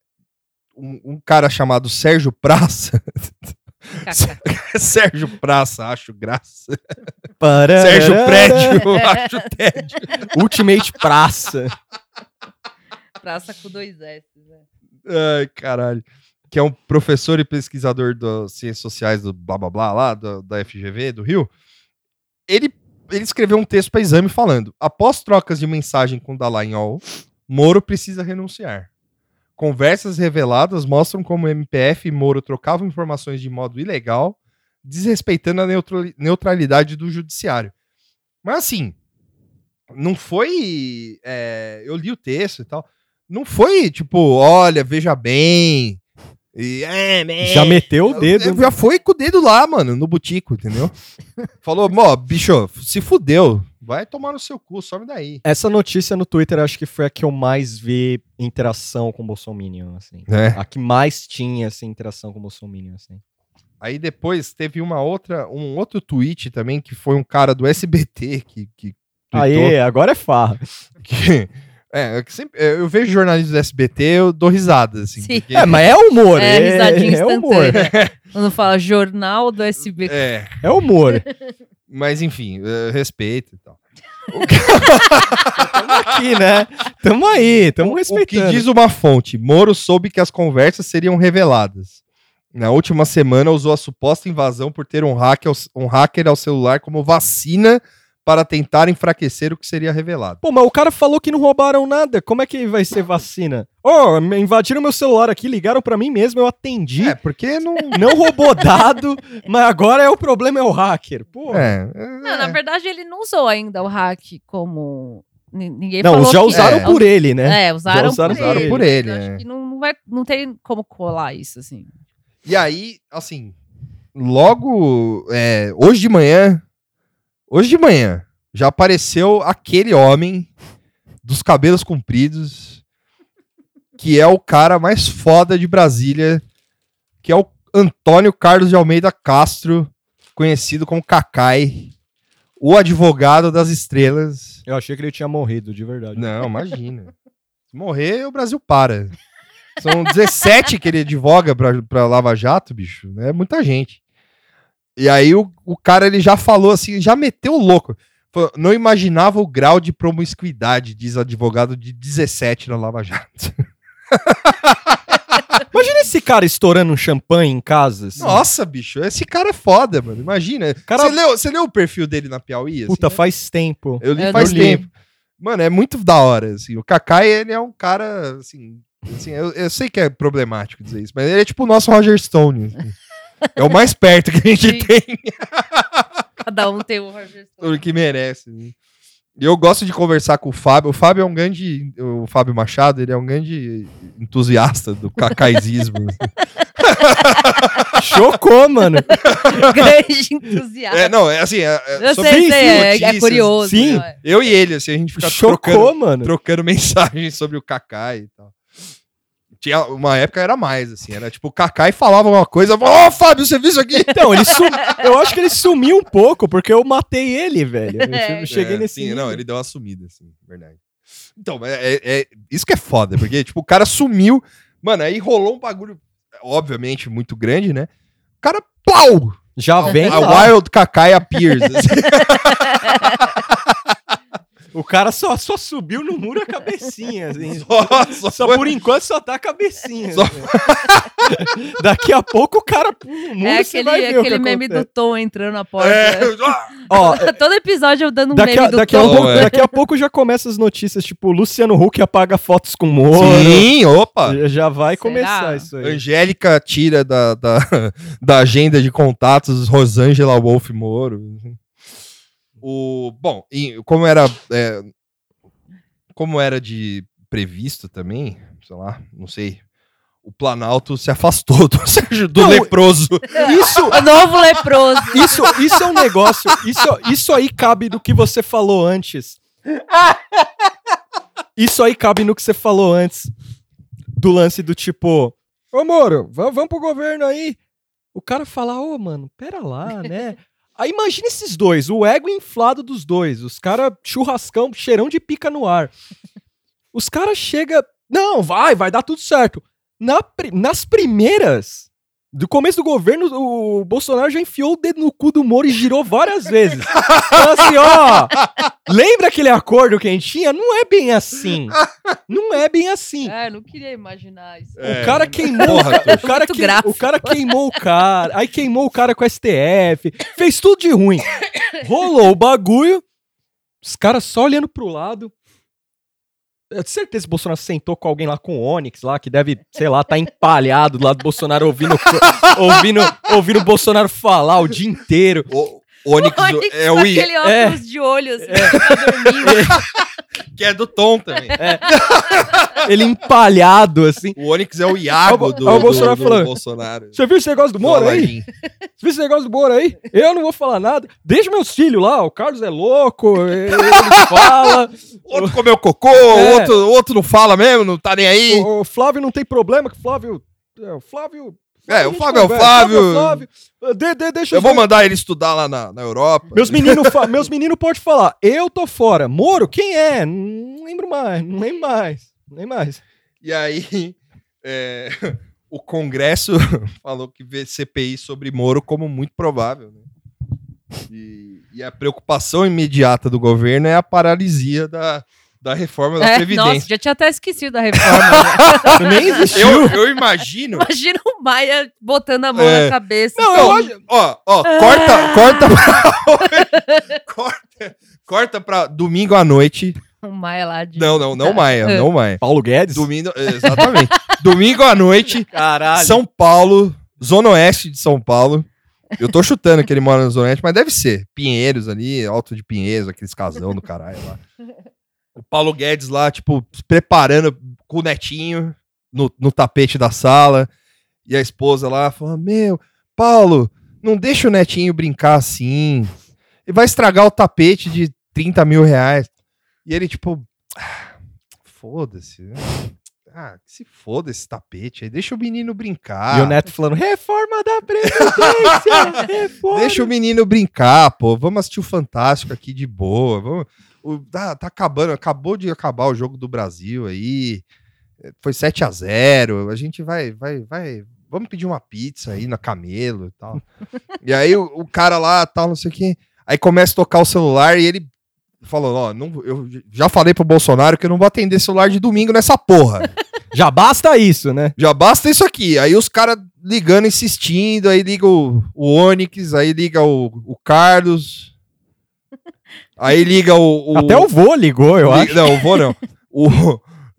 um, um cara chamado Sérgio Praça. Sérgio Praça, acho graça, Pararara. Sérgio Prédio, acho tédio. Ultimate Praça. Praça com dois S. Né? Ai, caralho. Que é um professor e pesquisador das ciências sociais do blá blá blá lá, do- da FGV do Rio. Ele, ele escreveu um texto para exame falando: após trocas de mensagem com Dallagnol, Moro precisa renunciar. Conversas reveladas mostram como MPF e Moro trocavam informações de modo ilegal, desrespeitando a neutralidade do judiciário. Mas assim, não foi. É, eu li o texto e tal. Não foi tipo, olha, veja bem. E, é, já meteu o dedo. Já foi com o dedo lá, mano, no butico, entendeu? Falou, ó, bicho, se fudeu. Vai tomar no seu cu, some daí. Essa notícia no Twitter acho que foi a que eu mais vi interação com o Bolsonaro, assim. É. A que mais tinha essa interação com o Bolsonaro, assim. Aí depois teve uma outra, um outro tweet também que foi um cara do SBT que, que Aí, agora é farra. Que, é, eu, sempre, eu vejo jornalistas do SBT, eu dou risada, assim. Porque... É, mas é humor. É, é risadinha é humor. Quando fala jornal do SBT. É, é humor. mas, enfim, respeito e tal. tamo aqui, né? Tamo aí, tamo respeitando. O que diz uma fonte, Moro soube que as conversas seriam reveladas. Na última semana usou a suposta invasão por ter um hacker, um hacker ao celular como vacina para tentar enfraquecer o que seria revelado. Pô, mas o cara falou que não roubaram nada. Como é que vai ser vacina? Oh, invadiram meu celular aqui, ligaram para mim mesmo, eu atendi. É, porque não, não roubou dado, mas agora é o problema é o hacker. Pô. É, é, não, na verdade ele não usou ainda o hack como Ninguém não, falou já usaram é. por ele, né? É, usaram, usaram, por, ele. por ele. Acho é. que não, não, vai, não tem como colar isso, assim. E aí, assim, logo é, hoje de manhã Hoje de manhã já apareceu aquele homem dos cabelos compridos, que é o cara mais foda de Brasília, que é o Antônio Carlos de Almeida Castro, conhecido como Cacai, o advogado das estrelas. Eu achei que ele tinha morrido, de verdade. Não, imagina. Se morrer, o Brasil para. São 17 que ele advoga pra, pra Lava Jato, bicho. É muita gente. E aí o, o cara ele já falou assim, já meteu o louco. Falou, não imaginava o grau de promiscuidade, diz advogado de 17 na Lava Jato. Imagina esse cara estourando um champanhe em casa. Assim. Nossa, bicho, esse cara é foda, mano. Imagina. Cara... Você, leu, você leu o perfil dele na Piauí? Assim, Puta, né? faz tempo. Eu li faz tempo. Mano, é muito da hora, assim. O Kakai, ele é um cara, assim... assim eu, eu sei que é problemático dizer isso, mas ele é tipo o nosso Roger Stone. Assim. É o mais perto que a gente Sim. tem. Cada um tem o Roger Stone. O que merece. Né? Eu gosto de conversar com o Fábio. O Fábio é um grande. O Fábio Machado, ele é um grande entusiasta do cacaizismo. Chocou, mano. grande entusiasta. É, não, é assim. É, é eu sei, sei é, é, curioso. Sim, é. eu e ele, assim, a gente fica Chocou, trocando, mano. trocando mensagens sobre o Cacai e tal. Tinha, uma época era mais, assim, era tipo, o Kakai falava uma coisa, ó, oh, Fábio, você viu isso aqui? Então, ele sum... eu acho que ele sumiu um pouco, porque eu matei ele, velho. Eu cheguei é, nesse. Sim, não, ele deu uma sumida, assim, verdade. Então, é, é, é, isso que é foda, porque, tipo, o cara sumiu, mano, aí rolou um bagulho, obviamente, muito grande, né? O cara, pau! Já vem. A lá. Wild Kakai appears. Assim. O cara só, só subiu no muro a cabecinha. Assim. Só, só, só por enquanto só tá a cabecinha. Só... Assim. Daqui a pouco o cara pula no muro. É aquele, aquele meme acontece. do Tom entrando na porta. É. Ó, Todo episódio eu dando um daqui meme a, do daqui Tom. A pouco, é. Daqui a pouco já começa as notícias, tipo, Luciano Huck apaga fotos com Moro. Sim, opa! Já, já vai Será? começar isso aí. Angélica tira da, da, da agenda de contatos Rosângela Wolf Moro. O, bom, como era é, como era de previsto também, sei lá, não sei. O Planalto se afastou do, do não, leproso. Isso, o novo leproso. Isso, isso é um negócio. Isso, isso aí cabe do que você falou antes. Isso aí cabe no que você falou antes do lance do tipo, ô Moro, vamos, vamos pro governo aí. O cara fala, ô mano, pera lá, né? Aí imagina esses dois, o ego inflado dos dois, os caras churrascão, cheirão de pica no ar. Os caras chegam, não, vai, vai dar tudo certo. Na, nas primeiras, do começo do governo, o Bolsonaro já enfiou o dedo no cu do Moro e girou várias vezes. Então, assim, ó. Lembra aquele acordo que a gente tinha? Não é bem assim. Não é bem assim. É, não queria imaginar isso. É, o cara queimou. Porra, o, cara que, o cara queimou o cara. Aí queimou o cara com o STF. Fez tudo de ruim. Rolou o bagulho. Os caras só olhando pro lado. Eu tenho certeza que o Bolsonaro sentou com alguém lá com o Onix lá, que deve, sei lá, tá empalhado do lado do Bolsonaro ouvindo, ouvindo, ouvindo Bolsonaro falar o dia inteiro. O, Onix, o Onix é o I, aquele óculos é. de olho, assim, que tá é do Tom também. Ele empalhado, assim. O Onix é o Iago o- do, o do- Bolsonaro do falando. Bolsonaro. Você viu esse negócio do Do Moro aí? Você viu esse negócio do Moro aí? Eu não vou falar nada. Deixa meus filhos lá, o Carlos é louco, ele fala. Outro comeu cocô, É. outro, outro não fala mesmo, não tá nem aí. O, o Flávio não tem problema, que o Flávio. É, o Flávio. É, a o gente Flávio é o conversa. Flávio. Flávio. De- de- deixa Eu vou dois- mandar ele estudar lá na, na Europa. Meus meninos fa- meus menino podem falar, eu tô fora. Moro, quem é? Não lembro mais, não lembro mais. Nem mais. E aí, é, o Congresso falou que vê CPI sobre Moro como muito provável. né? E, e a preocupação imediata do governo é a paralisia da, da reforma da É, Previdência. nossa, já tinha até esquecido da reforma. né? Nem existiu. eu, eu imagino. Imagina o Maia botando a mão É. na cabeça. Não, assim. eu acho- Ó, ó, corta, corta pra... corta, corta pra domingo à noite. O Maia lá de. Não, não, não Maia, não Maia. Paulo Guedes? Domingo, exatamente. domingo à noite, Caralho. São Paulo, Zona Oeste de São Paulo. Eu tô chutando que ele mora na Zona Oeste, mas deve ser. Pinheiros ali, Alto de Pinheiros, aqueles casão do caralho lá. O Paulo Guedes lá, tipo, se preparando com o netinho no, no tapete da sala. E a esposa lá falando: Meu, Paulo, não deixa o netinho brincar assim. Ele vai estragar o tapete de 30 mil reais. E ele, tipo, "Ah, foda-se. né? Ah, que se foda esse tapete aí. Deixa o menino brincar. E o Neto falando, reforma da Previdência! reforma. Deixa o menino brincar, pô. Vamos assistir o Fantástico aqui de boa. Vamos... O, tá, tá acabando, acabou de acabar o jogo do Brasil aí. É, Foi 7 a 0 A gente vai, vai, vai. Vamos pedir uma pizza aí na Camelo e tal. e aí o, o cara lá, tal, não sei o quê. Aí começa a tocar o celular e ele falou: Ó, não, eu já falei pro Bolsonaro que eu não vou atender celular de domingo nessa porra. Já basta isso, né? Já basta isso aqui. Aí os caras ligando, insistindo, aí liga o, o Onix, aí liga o, o Carlos. Aí liga o. o- Até o vô ligou, eu li- acho. Não, o vô não. O,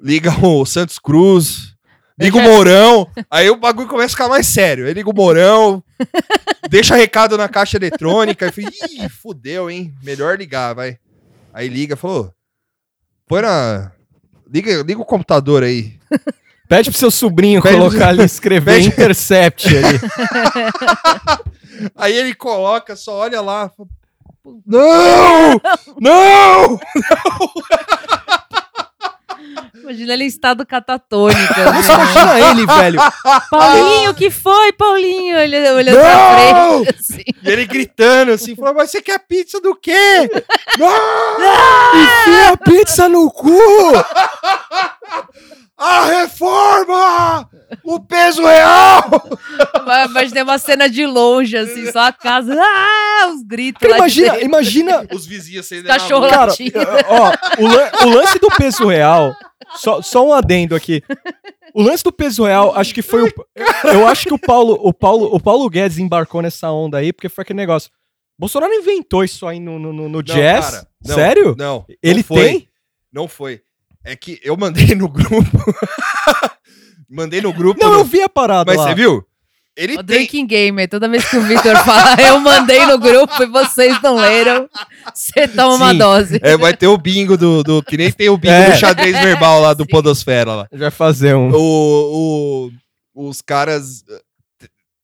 liga o Santos Cruz. Liga o Mourão. Aí o bagulho começa a ficar mais sério. Aí liga o Mourão. deixa recado na caixa eletrônica. E fala, ih, fudeu, hein? Melhor ligar, vai. Aí liga, falou. Põe na. Liga, liga o computador aí. Pede pro seu sobrinho Pede pro- colocar ali, escrever Pede- Intercept ali. Aí ele coloca, só olha lá. Fala, Não! Não! Imagina ele em estado catatônico. Você né? imagina ele, velho. Paulinho, o que foi, Paulinho? Ele olhando pra frente. Assim. E ele gritando assim, falou, mas você quer pizza do quê? Não! Enfia a pizza no cu! A reforma! O peso real! Mas- Imaginei uma cena de longe, assim, só a casa. Ah, os gritos Cara, imagina, imagina. Os vizinhos acendendo Cachorro luz. Cara, latindo. ó, o, lan- o lance do peso real. Só, só um adendo aqui. O lance do peso real, acho que foi o. Eu acho que o Paulo, o Paulo, o Paulo Guedes embarcou nessa onda aí, porque foi aquele negócio. Bolsonaro inventou isso aí no, no, no- no Não, jazz. cara, não, Sério? Não. Ele não foi. tem? Não foi. É que eu mandei no grupo. mandei no grupo. Não, no- eu vi a parada Mas lá. você viu? Ele O tem. drinking game, aí toda vez que o Victor fala, eu mandei no grupo e vocês não leram, você toma uma Sim. dose. É, vai ter o bingo do, do. Que nem tem o bingo É. do xadrez verbal lá do Sim. Podosfera lá. Vai fazer um. O, o- os caras.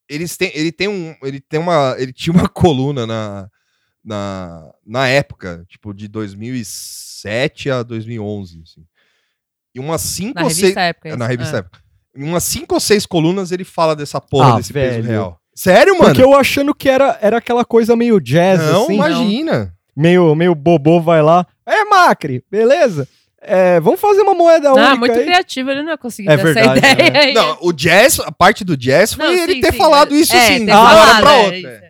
Eles têm. Ele tem um. Ele tem uma. Ele tinha uma coluna na. Na, na época, tipo, de 2007 a 2011. Assim. E umas cinco Na ou seis. revista época. É, isso. na revista Ah. época. Em umas cinco ou seis colunas ele fala dessa porra Ah, desse peso velho. real. Sério, mano? Porque eu achando que era, era aquela coisa meio jazz, não, assim. imagina. Meio, meio bobô vai lá. É, Macri, beleza? É, vamos fazer uma moeda única Ah, muito aí. criativo, ele não ia conseguir É ter essa verdade, ideia. né? aí. Não, o jazz, a parte do jazz foi Não, ele sim, ter sim, falado mas- isso é, assim, de uma hora pra é, outra.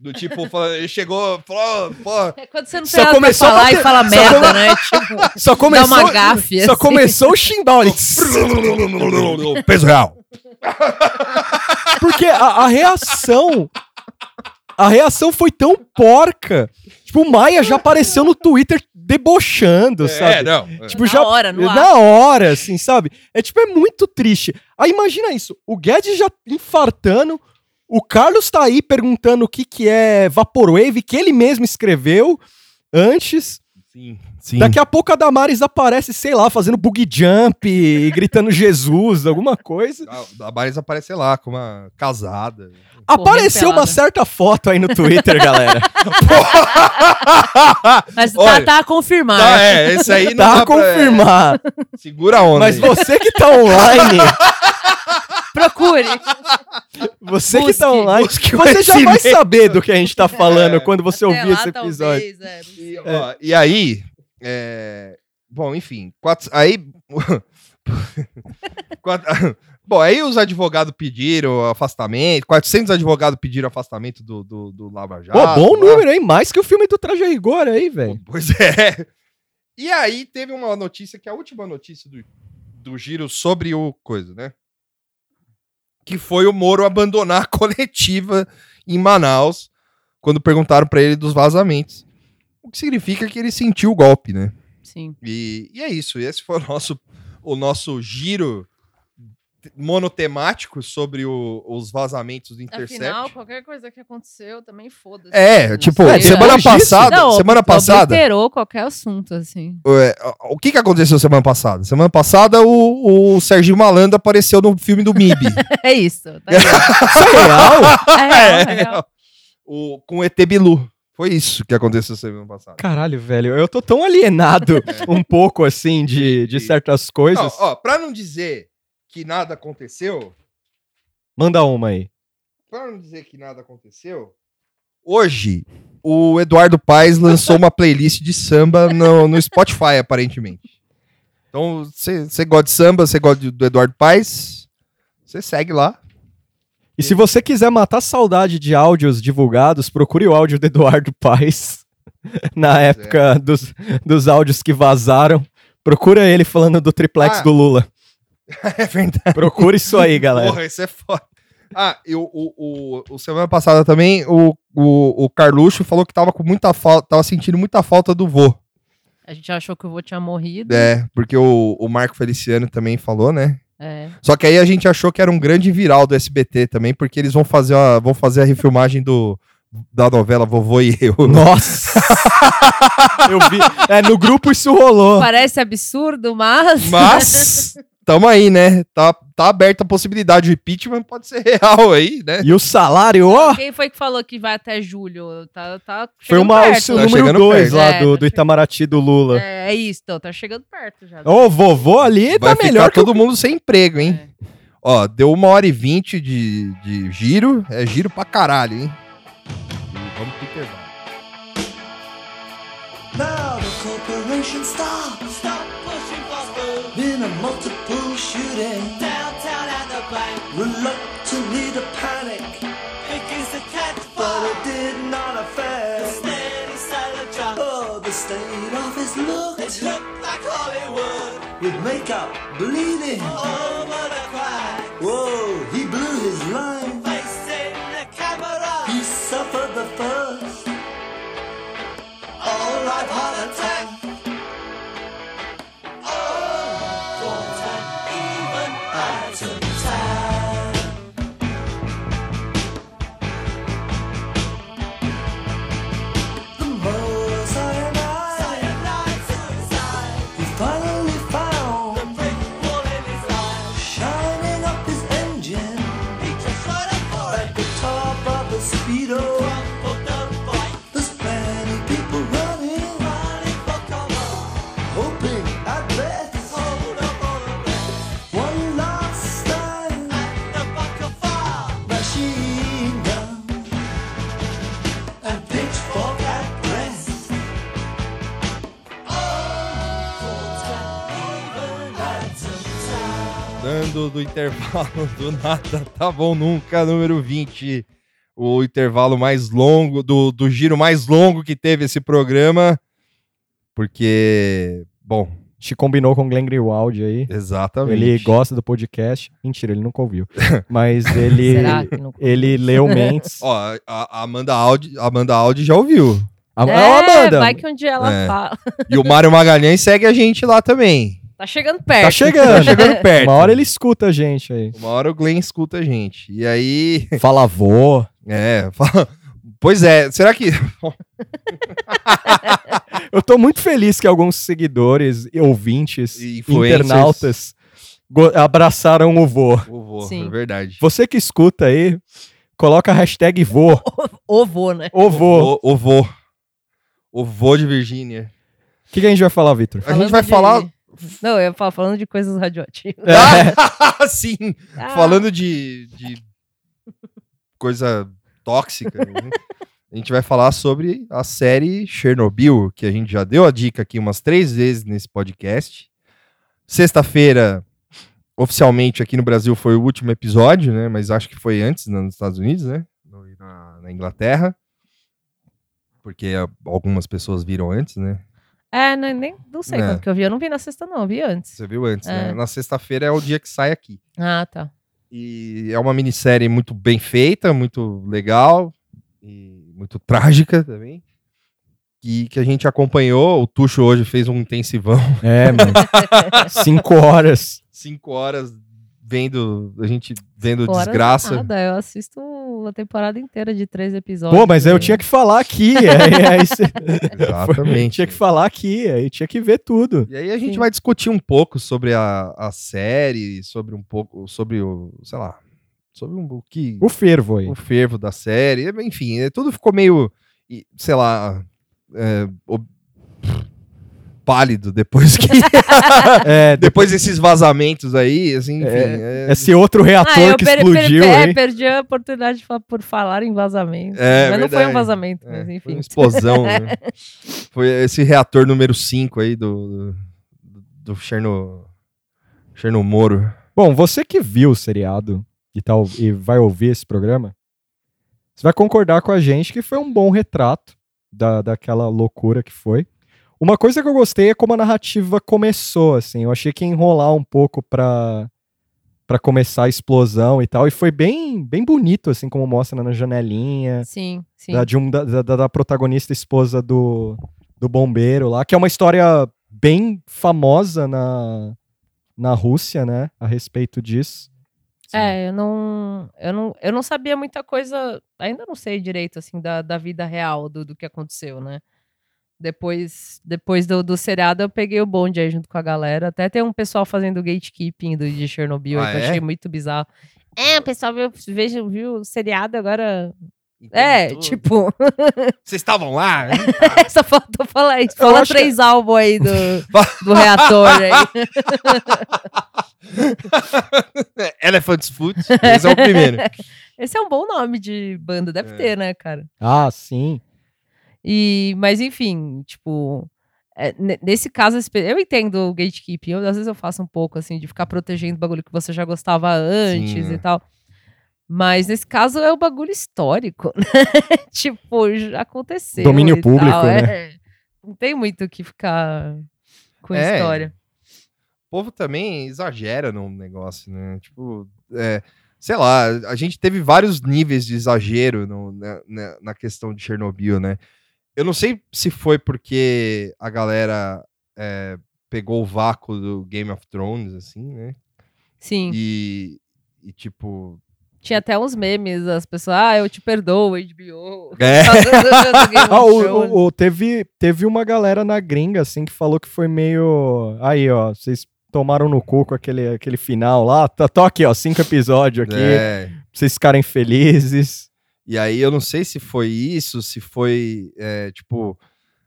É. Do tipo, fala- chegou, falou, pô, É Quando você não Só tem nada pra falar e fala merda, come- né? Tipo, Só começou, uma gafe, Só assim. começou o chimbal. ele- peso real. Porque a, a reação. A reação foi tão porca. Tipo, o Maia já apareceu no Twitter debochando, É, sabe? não. Tipo, Na já, hora, no ar. Na hora, assim, sabe? É tipo, é muito triste. Aí imagina isso, o Guedes já infartando, o Carlos tá aí perguntando o que que é Vaporwave, que ele mesmo escreveu antes. Sim, sim. Daqui a pouco a Damares aparece, sei lá, fazendo bug jump e gritando Jesus, alguma coisa. A, Maris aparece lá, com uma casada. Apareceu pelada. uma certa foto aí no Twitter, galera. Mas tá, Olha, tá confirmado. Tá, é, esse aí não Tá dá a pra- confirmar. é, segura a onda. Mas aí. você que tá online, Procure. você que Busque, tá online, você já vai saber do que a gente tá falando É. quando você Até ouvir lá, esse episódio. talvez, é. E, ó, e aí, é, bom, enfim, quatro, aí, quatro- bom, aí os advogados pediram afastamento, 400 advogados pediram afastamento do, do, do Lava Jato. Pô, bom lá. número, hein? Mais que o filme do Traje Rigor aí, velho. Pois é. E aí teve uma notícia, que é a última notícia do, do giro sobre o coisa, né? Que foi o Moro abandonar a coletiva em Manaus quando perguntaram pra ele dos vazamentos. O que significa que ele sentiu o golpe, né? Sim. E, e é isso. Esse foi o nosso, o nosso giro monotemático sobre o- os vazamentos do Intercept. Afinal, qualquer coisa que aconteceu também foda-se. É, tipo, sei, semana né? passada, Não, semana passada, Obliterou qualquer assunto, assim. É, o que que aconteceu semana passada? Semana passada o, o Serginho Malandro apareceu no filme do MIB. É isso. Tá é real? é real, é real. o, com o ET Bilu. Foi isso que aconteceu semana passada. Caralho, velho, eu tô tão alienado um pouco, assim, de, de certas coisas. Não, ó, pra não dizer que nada aconteceu, Manda uma aí. pra não dizer que nada aconteceu, hoje o Eduardo Paes lançou uma playlist de samba no, no Spotify, aparentemente. Então, você gosta de samba, você gosta do Eduardo Paes, você segue lá. E se você quiser matar saudade de áudios divulgados, procure o áudio do Eduardo Paes. Na época dos, dos áudios que vazaram. Procura ele falando do triplex Ah. do Lula. É verdade. Procura isso aí, galera. Porra, isso é foda. Ah, e o, o, o, o semana passada também, o, o, o Carluxo falou que tava com muita falta, tava sentindo muita falta do vô. A gente achou que o vô tinha morrido. É, porque o, o Marco Feliciano também falou, né? É. Só que aí a gente achou que era um grande viral do SBT também, porque eles vão fazer a, vão fazer a refilmagem do, da novela Vovô e Eu. Nossa! Eu vi. É, no grupo isso rolou. Parece absurdo, mas. Mas, tamo aí, né? Tá, tá aberta a possibilidade. O impeachment pode ser real aí, né? E o salário, ó! Quem foi que falou que vai até julho? Tá, tá Foi chegando uma, o perto. seu Tá número chegando 2 perto. lá É, do, tá do Itamaraty do Lula. É, é isso, então, tá chegando perto já. Ô, vovô ali Vai tá melhor o todo mundo sem emprego, hein? É. Ó, deu uma hora e vinte de, de giro. É giro pra caralho, hein? E vamos pro intervalo. Now the corporation stop. Shooting. Downtown at the bank. Reluctantly to panic. Begins the catch fire. But it did not affect. The steady silent drop. Oh, the state office looked. It looked like Hollywood. With makeup bleeding. Over the crack. Whoa, he blew his line. Facing the camera. He suffered the first. All right, heart attack. Dando do intervalo do nada, tá bom nunca, número 20. O intervalo mais longo, do, do giro mais longo que teve esse programa. Porque, bom, gente combinou com o Glenn Greenwald aí. exatamente. Ele gosta do podcast. Mentira, ele nunca ouviu. Mas ele, Será que não... ele leu mentes. Ó, a, a Amanda Audi, Amanda Audi já ouviu. A, É, a Amanda. vai que um dia ela É. fala. E o Mário Magalhães segue a gente lá também. Tá chegando perto. Tá chegando. Tá chegando perto. Uma hora ele escuta a gente aí. Uma hora o Glenn escuta a gente. E aí. Fala avô. É, fala- Pois é, será que. Eu tô muito feliz que alguns seguidores, ouvintes, E influencers. internautas abraçaram o vô. O vô, Sim. é verdade. Você que escuta aí, coloca a hashtag vô. O vô, né? O vô. O, o vô. O vô de Virgínia. O que, que a gente vai falar, Vitor? A gente vai de- falar. Não, eu falar falando de coisas radioativas. Ah, sim! Ah, Falando de, de coisa tóxica, né? a gente vai falar sobre a série Chernobyl, que a gente já deu a dica aqui umas três vezes nesse podcast. Sexta-feira, oficialmente aqui no Brasil, foi o último episódio, né? Mas acho que foi antes nos Estados Unidos, né? Na, na Inglaterra. Porque algumas pessoas viram antes, né? É, não, nem, não sei É. quando que eu vi. Eu não vi na sexta, não. Eu vi antes. Você viu antes, né? É. Na sexta-feira é o dia que sai aqui. Ah, tá. E é uma minissérie muito bem feita, muito legal e muito trágica também. E que a gente acompanhou. O Tuxo hoje fez um intensivão. É, mano. Cinco horas. Cinco horas vendo. A gente vendo Horas desgraça. Nada, eu assisto a temporada inteira de três episódios. Pô, mas aí eu e- tinha que falar aqui. Aí, aí cê- Exatamente. tinha que falar aqui. Aí tinha que ver tudo. E aí a gente Sim. vai discutir um pouco sobre a, a série, sobre um pouco. Sobre o. sei lá. Sobre um, o que. O fervo aí. o fervo da série, enfim, é, tudo ficou meio, e, sei lá, é, ob- pálido depois que É, depois desses vazamentos aí, assim, enfim, é, Esse outro reator Ah, eu que per- explodiu per- é, aí. perdi a oportunidade de fa- por falar em vazamento. É, mas não foi um verdade. vazamento, é, mas foi enfim. uma explosão, né? Foi esse reator número 5 aí do do, do Cherno Chernomoro. Bom, você que viu o seriado e, tal, e vai ouvir esse programa, você vai concordar com a gente que foi um bom retrato da, daquela loucura que foi. Uma coisa que eu gostei é como a narrativa começou, assim. Eu achei que ia enrolar um pouco pra, pra começar a explosão e tal. E foi bem, bem bonito, assim, como mostra na janelinha. Sim, sim. Da, de um, da, da- da protagonista esposa do, do bombeiro lá, que é uma história bem famosa na, na Rússia, né? A respeito disso. É, eu não, eu não, eu não sabia muita coisa, ainda não sei direito, assim, da, da vida real do, do que aconteceu, né? Depois, depois do, do seriado, eu peguei o bonde aí junto com a galera. Até tem um pessoal fazendo gatekeeping do, de Chernobyl, aí, Ah, que eu é? achei muito bizarro. É, o pessoal viu, veja, viu o seriado agora. É, tipo, Vocês estavam lá? né? só faltou falar isso. Fala acho que- três álbuns aí do, do reator aí. Elephant's Foot. Esse é o primeiro. Esse é um bom nome de banda, deve É. ter, né, cara? Ah, sim. E, mas enfim, tipo, é, ne- nesse caso, eu entendo o gatekeeping. Eu, às vezes eu faço um pouco assim de ficar protegendo o bagulho que você já gostava antes Sim, e tal. Mas nesse caso é o bagulho histórico, né? tipo, já aconteceu. Domínio público, tal, né? é. Não tem muito o que ficar com É. história. O povo também exagera no negócio, né? Tipo, é, sei lá, a gente teve vários níveis de exagero no- na, na- na questão de Chernobyl, né? Eu não sei se foi porque a galera é, pegou o vácuo do Game of Thrones, assim, né? Sim. E, e, tipo. Tinha até uns memes, as pessoas, ah, eu te perdoo, HBO. É. Ah, o, o- o- teve, teve uma galera na gringa, assim, que falou que foi meio. Aí, ó, vocês tomaram no cu com aquele, aquele final lá. Tá, tô aqui, ó, cinco episódios aqui, é, pra vocês ficarem felizes. E aí eu não sei se foi isso, se foi, é, tipo,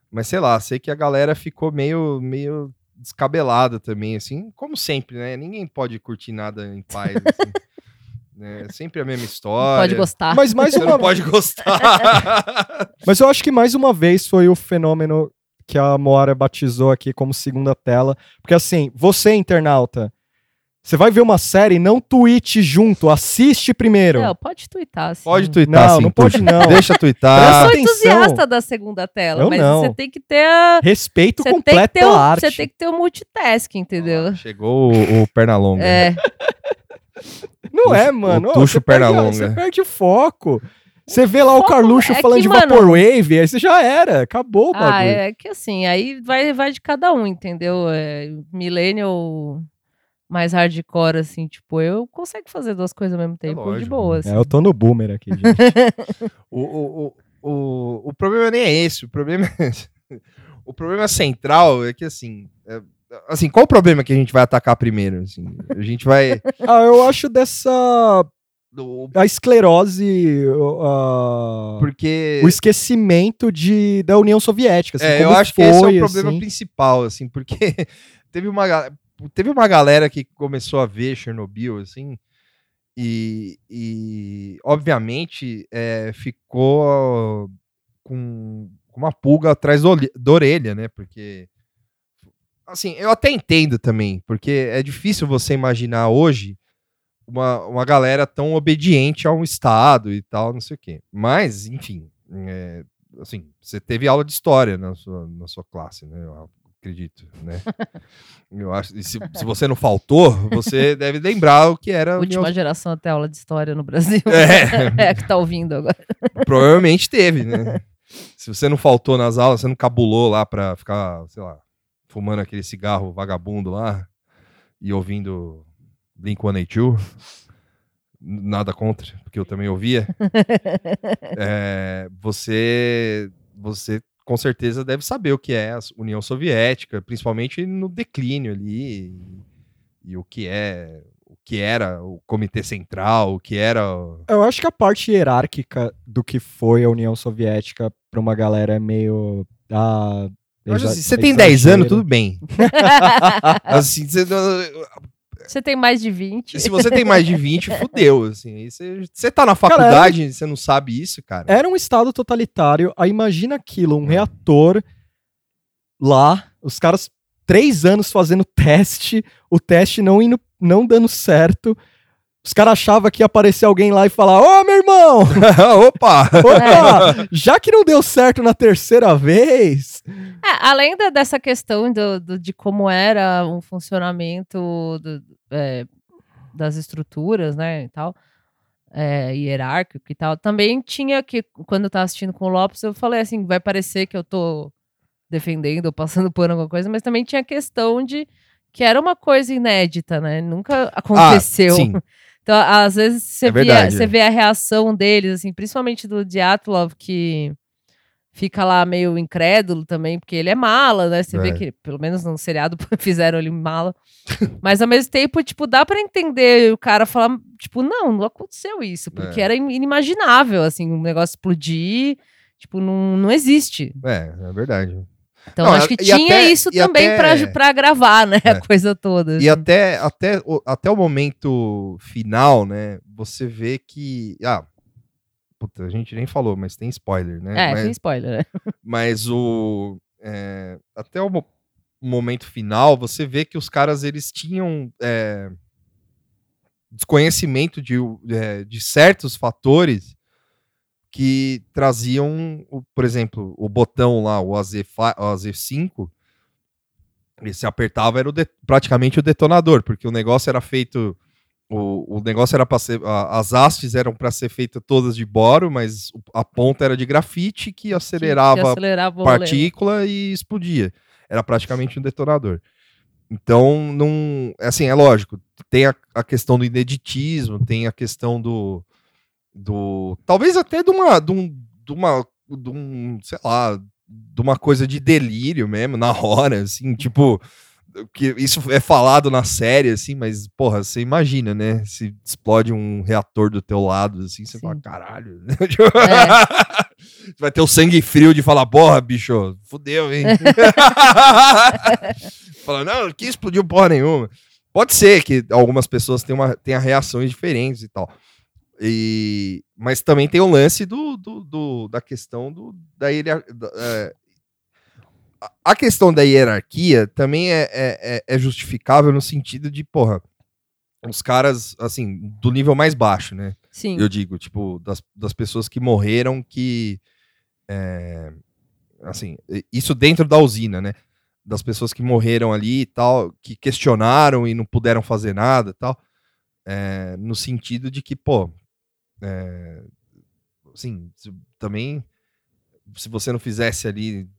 mas sei lá, sei que a galera ficou meio, meio descabelada também, assim, como sempre, né? Ninguém pode curtir nada em paz, assim. né? É sempre a mesma história. Pode gostar. Mas mais Você uma não pode gostar. Mas eu acho que mais uma vez foi o fenômeno que a Moara batizou aqui como segunda tela. Porque assim, você, internauta, você vai ver uma série, não tweete junto, assiste primeiro. Não, pode twittar. Sim. pode twittar, Não, sim, não pode não. Deixa Eu twittar. sou atenção. entusiasta da segunda tela, Eu mas não. você tem que ter a. Respeito Você tem, que completo ter o, arte. você tem que ter o multitasking, entendeu? Chegou o, o Pernalonga. É. Não Tuxo- é, mano. o Tuxo você perde- Pernalonga. Você perde o foco. Você vê lá o Foco- Carluxo é falando que, de mano- Vaporwave, aí você já era, acabou o bagulho. Ah, é que assim, aí vai, vai de cada um, entendeu? É, millennial mais hardcore, assim, tipo, eu consigo fazer duas coisas ao mesmo tempo, de lógico. boa, assim. É, eu tô no boomer aqui, gente. O, o, o, o, o problema nem é esse. O problema é... O problema central é que, assim... é- assim, qual o problema que a gente vai atacar primeiro? Assim? A gente vai... ah, eu acho dessa. do- A esclerose. a- porque... O esquecimento de, da União Soviética. assim, É, eu acho que esse é foi, o problema assim. principal, assim, porque teve uma, teve uma galera que começou a ver Chernobyl, assim, e, e obviamente é, ficou com, com uma pulga atrás do da orelha, né? Porque, assim, eu até entendo também, porque é difícil você imaginar hoje uma, uma galera tão obediente a um Estado e tal, não sei o quê. Mas, enfim, é, assim, você teve aula de história na sua, na sua classe, né? Acredito, né? Eu acho, e se, se você não faltou, você deve lembrar o que era Última geração até aula de história no Brasil. É. é que tá ouvindo agora. Provavelmente teve, né? Se você não faltou nas aulas, você não cabulou lá pra ficar, sei lá, fumando aquele cigarro vagabundo lá e ouvindo Blink-182. Nada contra, porque eu também ouvia. É, você, você com certeza deve saber o que é a União Soviética, principalmente no declínio ali, e o que é, o que era o Comitê Central, o que era o- Eu acho que a parte hierárquica do que foi a União Soviética pra uma galera é meio. Ah, assim, você tem 10 anos, tudo bem. assim, você Você tem mais de 20. se você tem mais de 20, fudeu. Assim, você, você tá na faculdade e você não sabe isso, cara. Era um estado totalitário. Aí imagina aquilo, um reator lá, os caras três anos fazendo teste, o teste não indo, não dando certo. Os caras achavam que ia aparecer alguém lá e falar: Ô, meu irmão! Opa! Opa! Já que não deu certo na terceira vez. É, além da- dessa questão do, do- de como era o funcionamento do- é, das estruturas, né, e tal, é, hierárquico e tal, também tinha que, quando eu tava assistindo com o Lopes, eu falei assim, vai parecer que eu tô defendendo ou passando por alguma coisa, mas também tinha a questão de que era uma coisa inédita, né, nunca aconteceu. Ah, sim. Então, às vezes, você, É via, você é. vê a reação deles, assim, principalmente do Diatlov, que fica lá meio incrédulo também, porque ele é mala, né? Você É. vê que, pelo menos no seriado, fizeram ele mala. Mas, ao mesmo tempo, tipo, dá pra entender o cara falar, tipo, não, não aconteceu isso, porque É. era in- inimaginável, assim, um negócio explodir, tipo, não, não existe. É, é verdade. Então, Não, acho que e tinha até- isso e também até- pra, pra gravar, né? É. A coisa toda. E assim. até, até, o, até o momento final, né? Você vê que. Ah, puta, a gente nem falou, mas tem spoiler, né? É, mas, tem spoiler, né? mas o. é, até o mo- momento final, você vê que os caras eles tinham é, desconhecimento de, é, de certos fatores que traziam, por exemplo, o botão lá, o, AZ, o AZ5, ele se apertava, era o de- praticamente o detonador, porque o negócio era feito. O, o negócio era para ser. a- as hastes eram para ser feitas todas de boro, mas a ponta era de grafite que Que- que acelerava acelerava né? partícula e explodia. Era praticamente um detonador. Então, não. Assim, é lógico. Tem a, a questão do ineditismo, tem a questão do. do talvez até de uma. De um, de uma de um, sei lá, de uma coisa de delírio mesmo, na hora, assim, tipo. Que isso é falado na série, assim, mas, porra, você imagina, né? Se explode um reator do teu lado, assim, você Sim. fala, caralho. Você vai ter o sangue frio de falar, porra, bicho, fudeu, hein? Fala, não, que explodiu porra nenhuma. Pode ser que algumas pessoas tenham, uma, tenham reações diferentes e tal. E, mas também tem o lance do, do, do- da questão do, da, da, é, a- questão da hierarquia também é, é, é- é justificável no sentido de, porra, os caras, assim, do nível mais baixo, né? Sim. Eu digo, tipo, das, das pessoas que morreram que. é, assim, isso dentro da usina, né? Das pessoas que morreram ali e tal, que questionaram e não puderam fazer nada e tal. é, no sentido de que, pô. é, assim, também, se você não fizesse ali,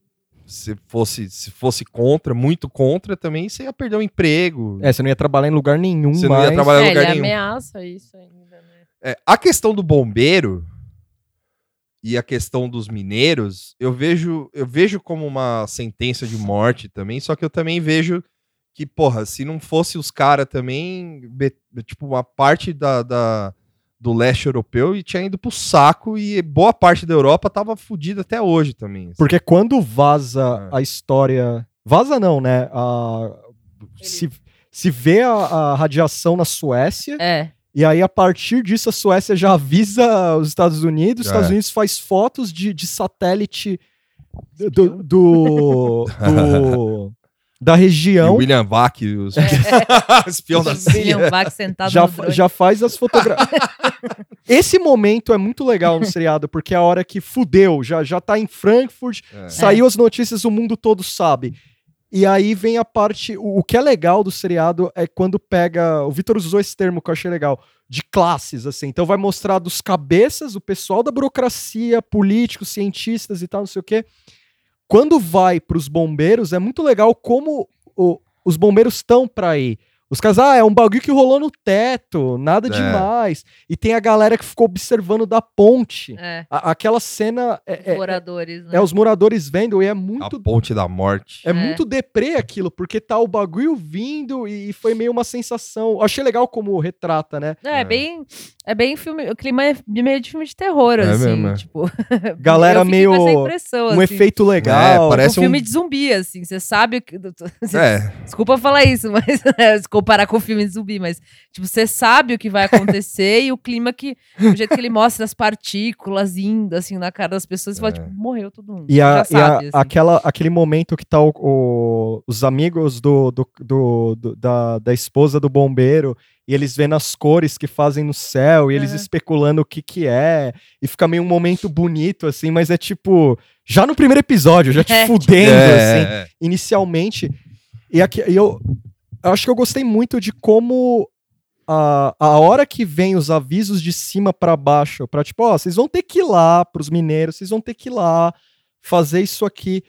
se fosse, se fosse contra, muito contra, também você ia perder o emprego. É, você não ia trabalhar em lugar nenhum Você não ia mais. trabalhar em É, lugar ele nenhum. ameaça isso ainda, né? É, a questão do bombeiro e a questão dos mineiros, eu vejo, eu vejo como uma sentença de morte também, só que eu também vejo que, porra, se não fosse os caras também, be- tipo, uma parte da, da- do leste europeu e tinha ido pro saco e boa parte da Europa tava fodida até hoje também. assim. Porque quando vaza É. a história. Vaza não, né? A- se, se vê a, a radiação na Suécia, É. e aí a partir disso a Suécia já avisa os Estados Unidos, os Estados É. Unidos faz fotos de, de satélite do, do- do- da E região. o William Vac, os espião da William CIA. Bach sentado já, no drone. já faz as fotografias. Esse momento é muito legal no seriado, porque é a hora que fudeu, já, já tá em Frankfurt, É. saiu as notícias, o mundo todo sabe. E aí vem a parte. O, o que é legal do seriado é quando pega. O Vitor usou esse termo que eu achei legal. De classes, assim. Então vai mostrar dos cabeças, o pessoal da burocracia, políticos, cientistas e tal, não sei o quê. Quando vai pros bombeiros, é muito legal como o- os bombeiros estão pra ir. Os caras, ah, é um bagulho que rolou no teto, nada É. demais. E tem a galera que ficou observando da ponte. É, A- aquela cena é, é- moradores, né? é os moradores vendo e é A muito ponte da morte. é, É. muito deprê aquilo, porque tá o bagulho vindo e, e foi meio uma sensação. Eu achei legal como retrata, né? É, É. bem. É bem filme. O clima é meio de filme de terror, É assim. mesmo, é. Tipo. Galera meio- Um assim. efeito legal. É, parece um um- filme de zumbi, assim. Você sabe o que. É, Desculpa falar isso, mas se comparar com o filme de zumbi, mas tipo, você sabe o que vai acontecer e o clima que. O jeito que ele mostra as partículas indo assim na cara das pessoas, você fala, É. tipo, morreu todo mundo. E, a, já e a- sabe, assim. aquela, aquele momento que tá o- o- os amigos do, do, do- do- da, da esposa do bombeiro e eles vendo as cores que fazem no céu e eles Aham. especulando o que que é e fica meio um momento bonito assim, mas é tipo já no primeiro episódio, já te É, fudendo é, assim. inicialmente. E, aqui, e eu, eu acho que eu gostei muito de como a, a hora que vem os avisos de cima pra baixo, pra tipo, ó, vocês vão ter que ir lá pros mineiros, vocês vão ter que ir lá fazer isso aqui.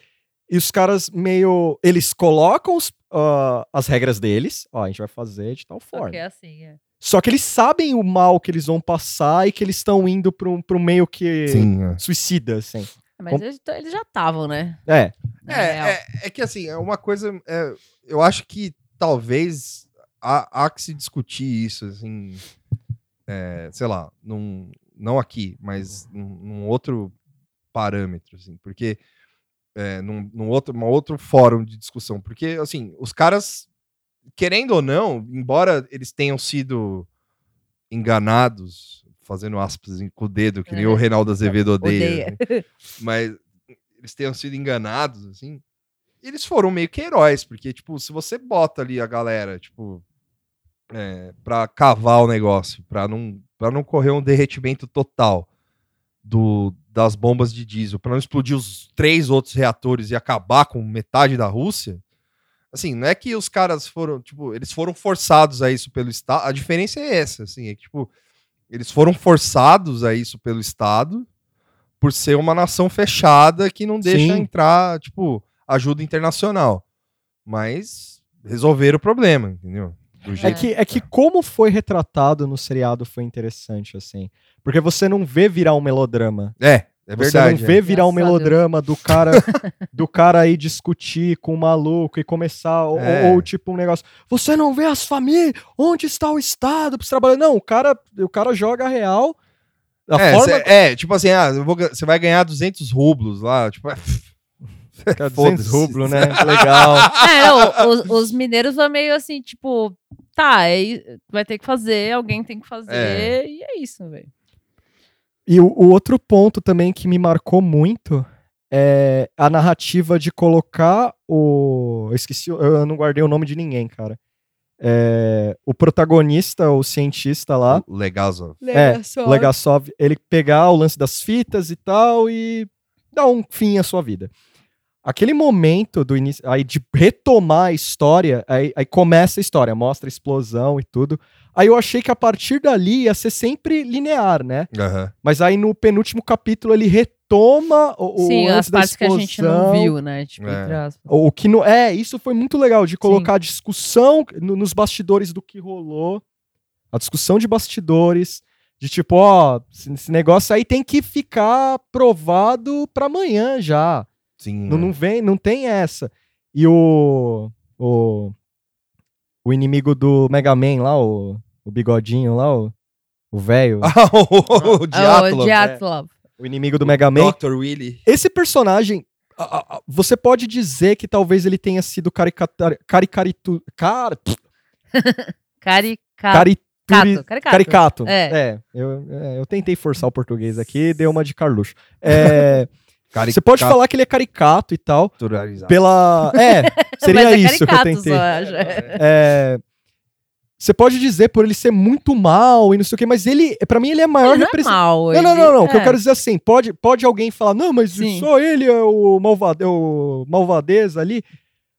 E os caras meio. Eles colocam os, ah, as regras deles, ó, a gente vai fazer de tal Só forma. que é assim, é. Só que eles sabem o mal que eles vão passar e que eles estão indo pro, um- pro meio que Sim, é. suicida, assim. Mas eles, eles já estavam, né? É. É, é, é que assim, é uma coisa. é, eu acho que talvez há, há que se discutir isso, assim. é, sei lá, num, não aqui, mas num, num outro parâmetro, assim, porque. É, num, num outro, uma outro fórum de discussão. Porque, assim, os caras, querendo ou não, embora eles tenham sido enganados, fazendo aspas com o dedo, que nem É. o Reinaldo Azevedo odeia. Odeia. assim, mas eles tenham sido enganados, assim, eles foram meio que heróis, porque, tipo, se você bota ali a galera, tipo, é, pra cavar o negócio, pra não, pra não correr um derretimento total do, das bombas de diesel, pra não explodir os três outros reatores e acabar com metade da Rússia, assim, não é que os caras foram, tipo, eles foram forçados a isso pelo Estado, a diferença é essa, assim, é que, tipo, eles foram forçados a isso pelo Estado, por ser uma nação fechada que não deixa Sim. entrar, tipo, ajuda internacional. Mas resolveram o problema, entendeu? Do É jeito que, é que como foi retratado no seriado foi interessante, assim. Porque você não vê virar um melodrama. É, é você verdade. não vê é. virar um melodrama do cara do cara aí discutir com o maluco e começar, ou, É. ou, tipo um negócio, você não vê as famílias, onde está o Estado você trabalhar? Não, o cara, o cara joga real. A É, forma... cê- é, tipo assim, ah, vou você vai ganhar 200 rublos lá, tipo, é, Cara, 200 foda-se. rublo, né? Legal. É, não, os, os mineiros vão meio assim, tipo, tá, é, vai ter que fazer, alguém tem que fazer, É. e é isso, velho. E o, o outro ponto também que me marcou muito é a narrativa de colocar o. Eu esqueci, eu não guardei o nome de ninguém, cara. É, o protagonista, o cientista lá, o Legazov. é, o Legasov, ele pegar o lance das fitas e tal e dar um fim à sua vida. Aquele momento do início, aí de retomar a história, aí, aí começa a história, mostra a explosão e tudo. Aí eu achei que a partir dali ia ser sempre linear, né? Aham. Mas aí no penúltimo capítulo ele retoma o, o Sim, as antes da partes que a gente não explosão. viu, né? Tipo, É. entre aspas. O que não é, isso foi muito legal de colocar a discussão no- nos bastidores do que rolou, a discussão de bastidores, de tipo, ó, esse, esse negócio aí tem que ficar provado pra amanhã já. Sim. Não, não vem, não tem essa. E o o o inimigo do Mega Man lá, o, o bigodinho lá, o o velho, Ah, o, o Ah, Diatlov. o Diatlov. o inimigo do Mega Man. Dr. Willy. Esse personagem, a- a- a- você pode dizer que talvez ele tenha sido caricatar, caricaritu, Caricato. carituri- Cato, caricato. caricato. É. eu, é, eu tentei forçar o português aqui, deu uma de Carluxo. É, Caricato. você pode falar que ele é caricato e tal, pela... É, seria é isso que eu tentei. só, acho. É, Você pode dizer por ele ser muito mal e não sei o que, mas ele, pra mim, ele é a maior é representante. Não, não, não, não. O que eu é. quero dizer assim, pode, pode alguém falar, não, mas Sim. só ele é o, malvade, é o malvadeza ali.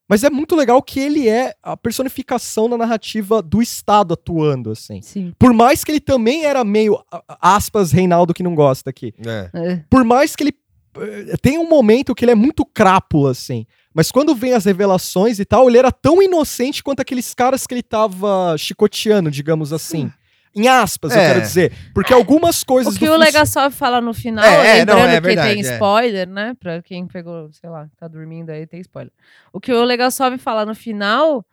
Mas é muito legal que ele é a personificação da narrativa do Estado atuando, assim. Sim. Por mais que ele também era meio, aspas, Reinaldo que não gosta aqui. É. É. Por mais que ele. Eh, Tem um momento que ele é muito crápula, assim. Mas quando vem as revelações e tal, ele era tão inocente quanto aqueles caras que ele tava chicoteando, digamos assim. Em aspas, eu É. quero dizer. Porque algumas coisas O que do o Legasov fala no final, É, é, não, lembrando é que verdade, tem é. spoiler, né? Pra quem pegou, sei lá, tá dormindo aí, tem spoiler. O que o Legasov fala no final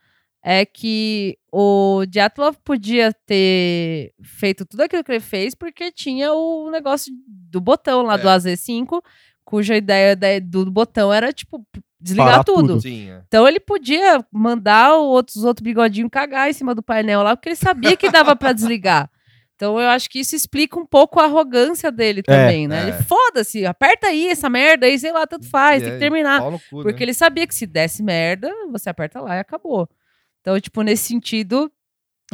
é que o Dyatlov podia ter feito tudo aquilo que ele fez porque tinha o negócio do botão lá do É. AZ5, cuja ideia do botão era, tipo, desligar Parar tudo. tudo. Sim, é. Então ele podia mandar o outros, os outros bigodinhos cagar em cima do painel lá, porque ele sabia que dava pra desligar. Então eu acho que isso explica um pouco a arrogância dele também, né? é. Ele foda-se, aperta aí essa merda aí, sei lá, tanto faz, E tem que terminar. cu, Porque né? ele sabia que se desse merda, você aperta lá e acabou. Então, tipo, nesse sentido.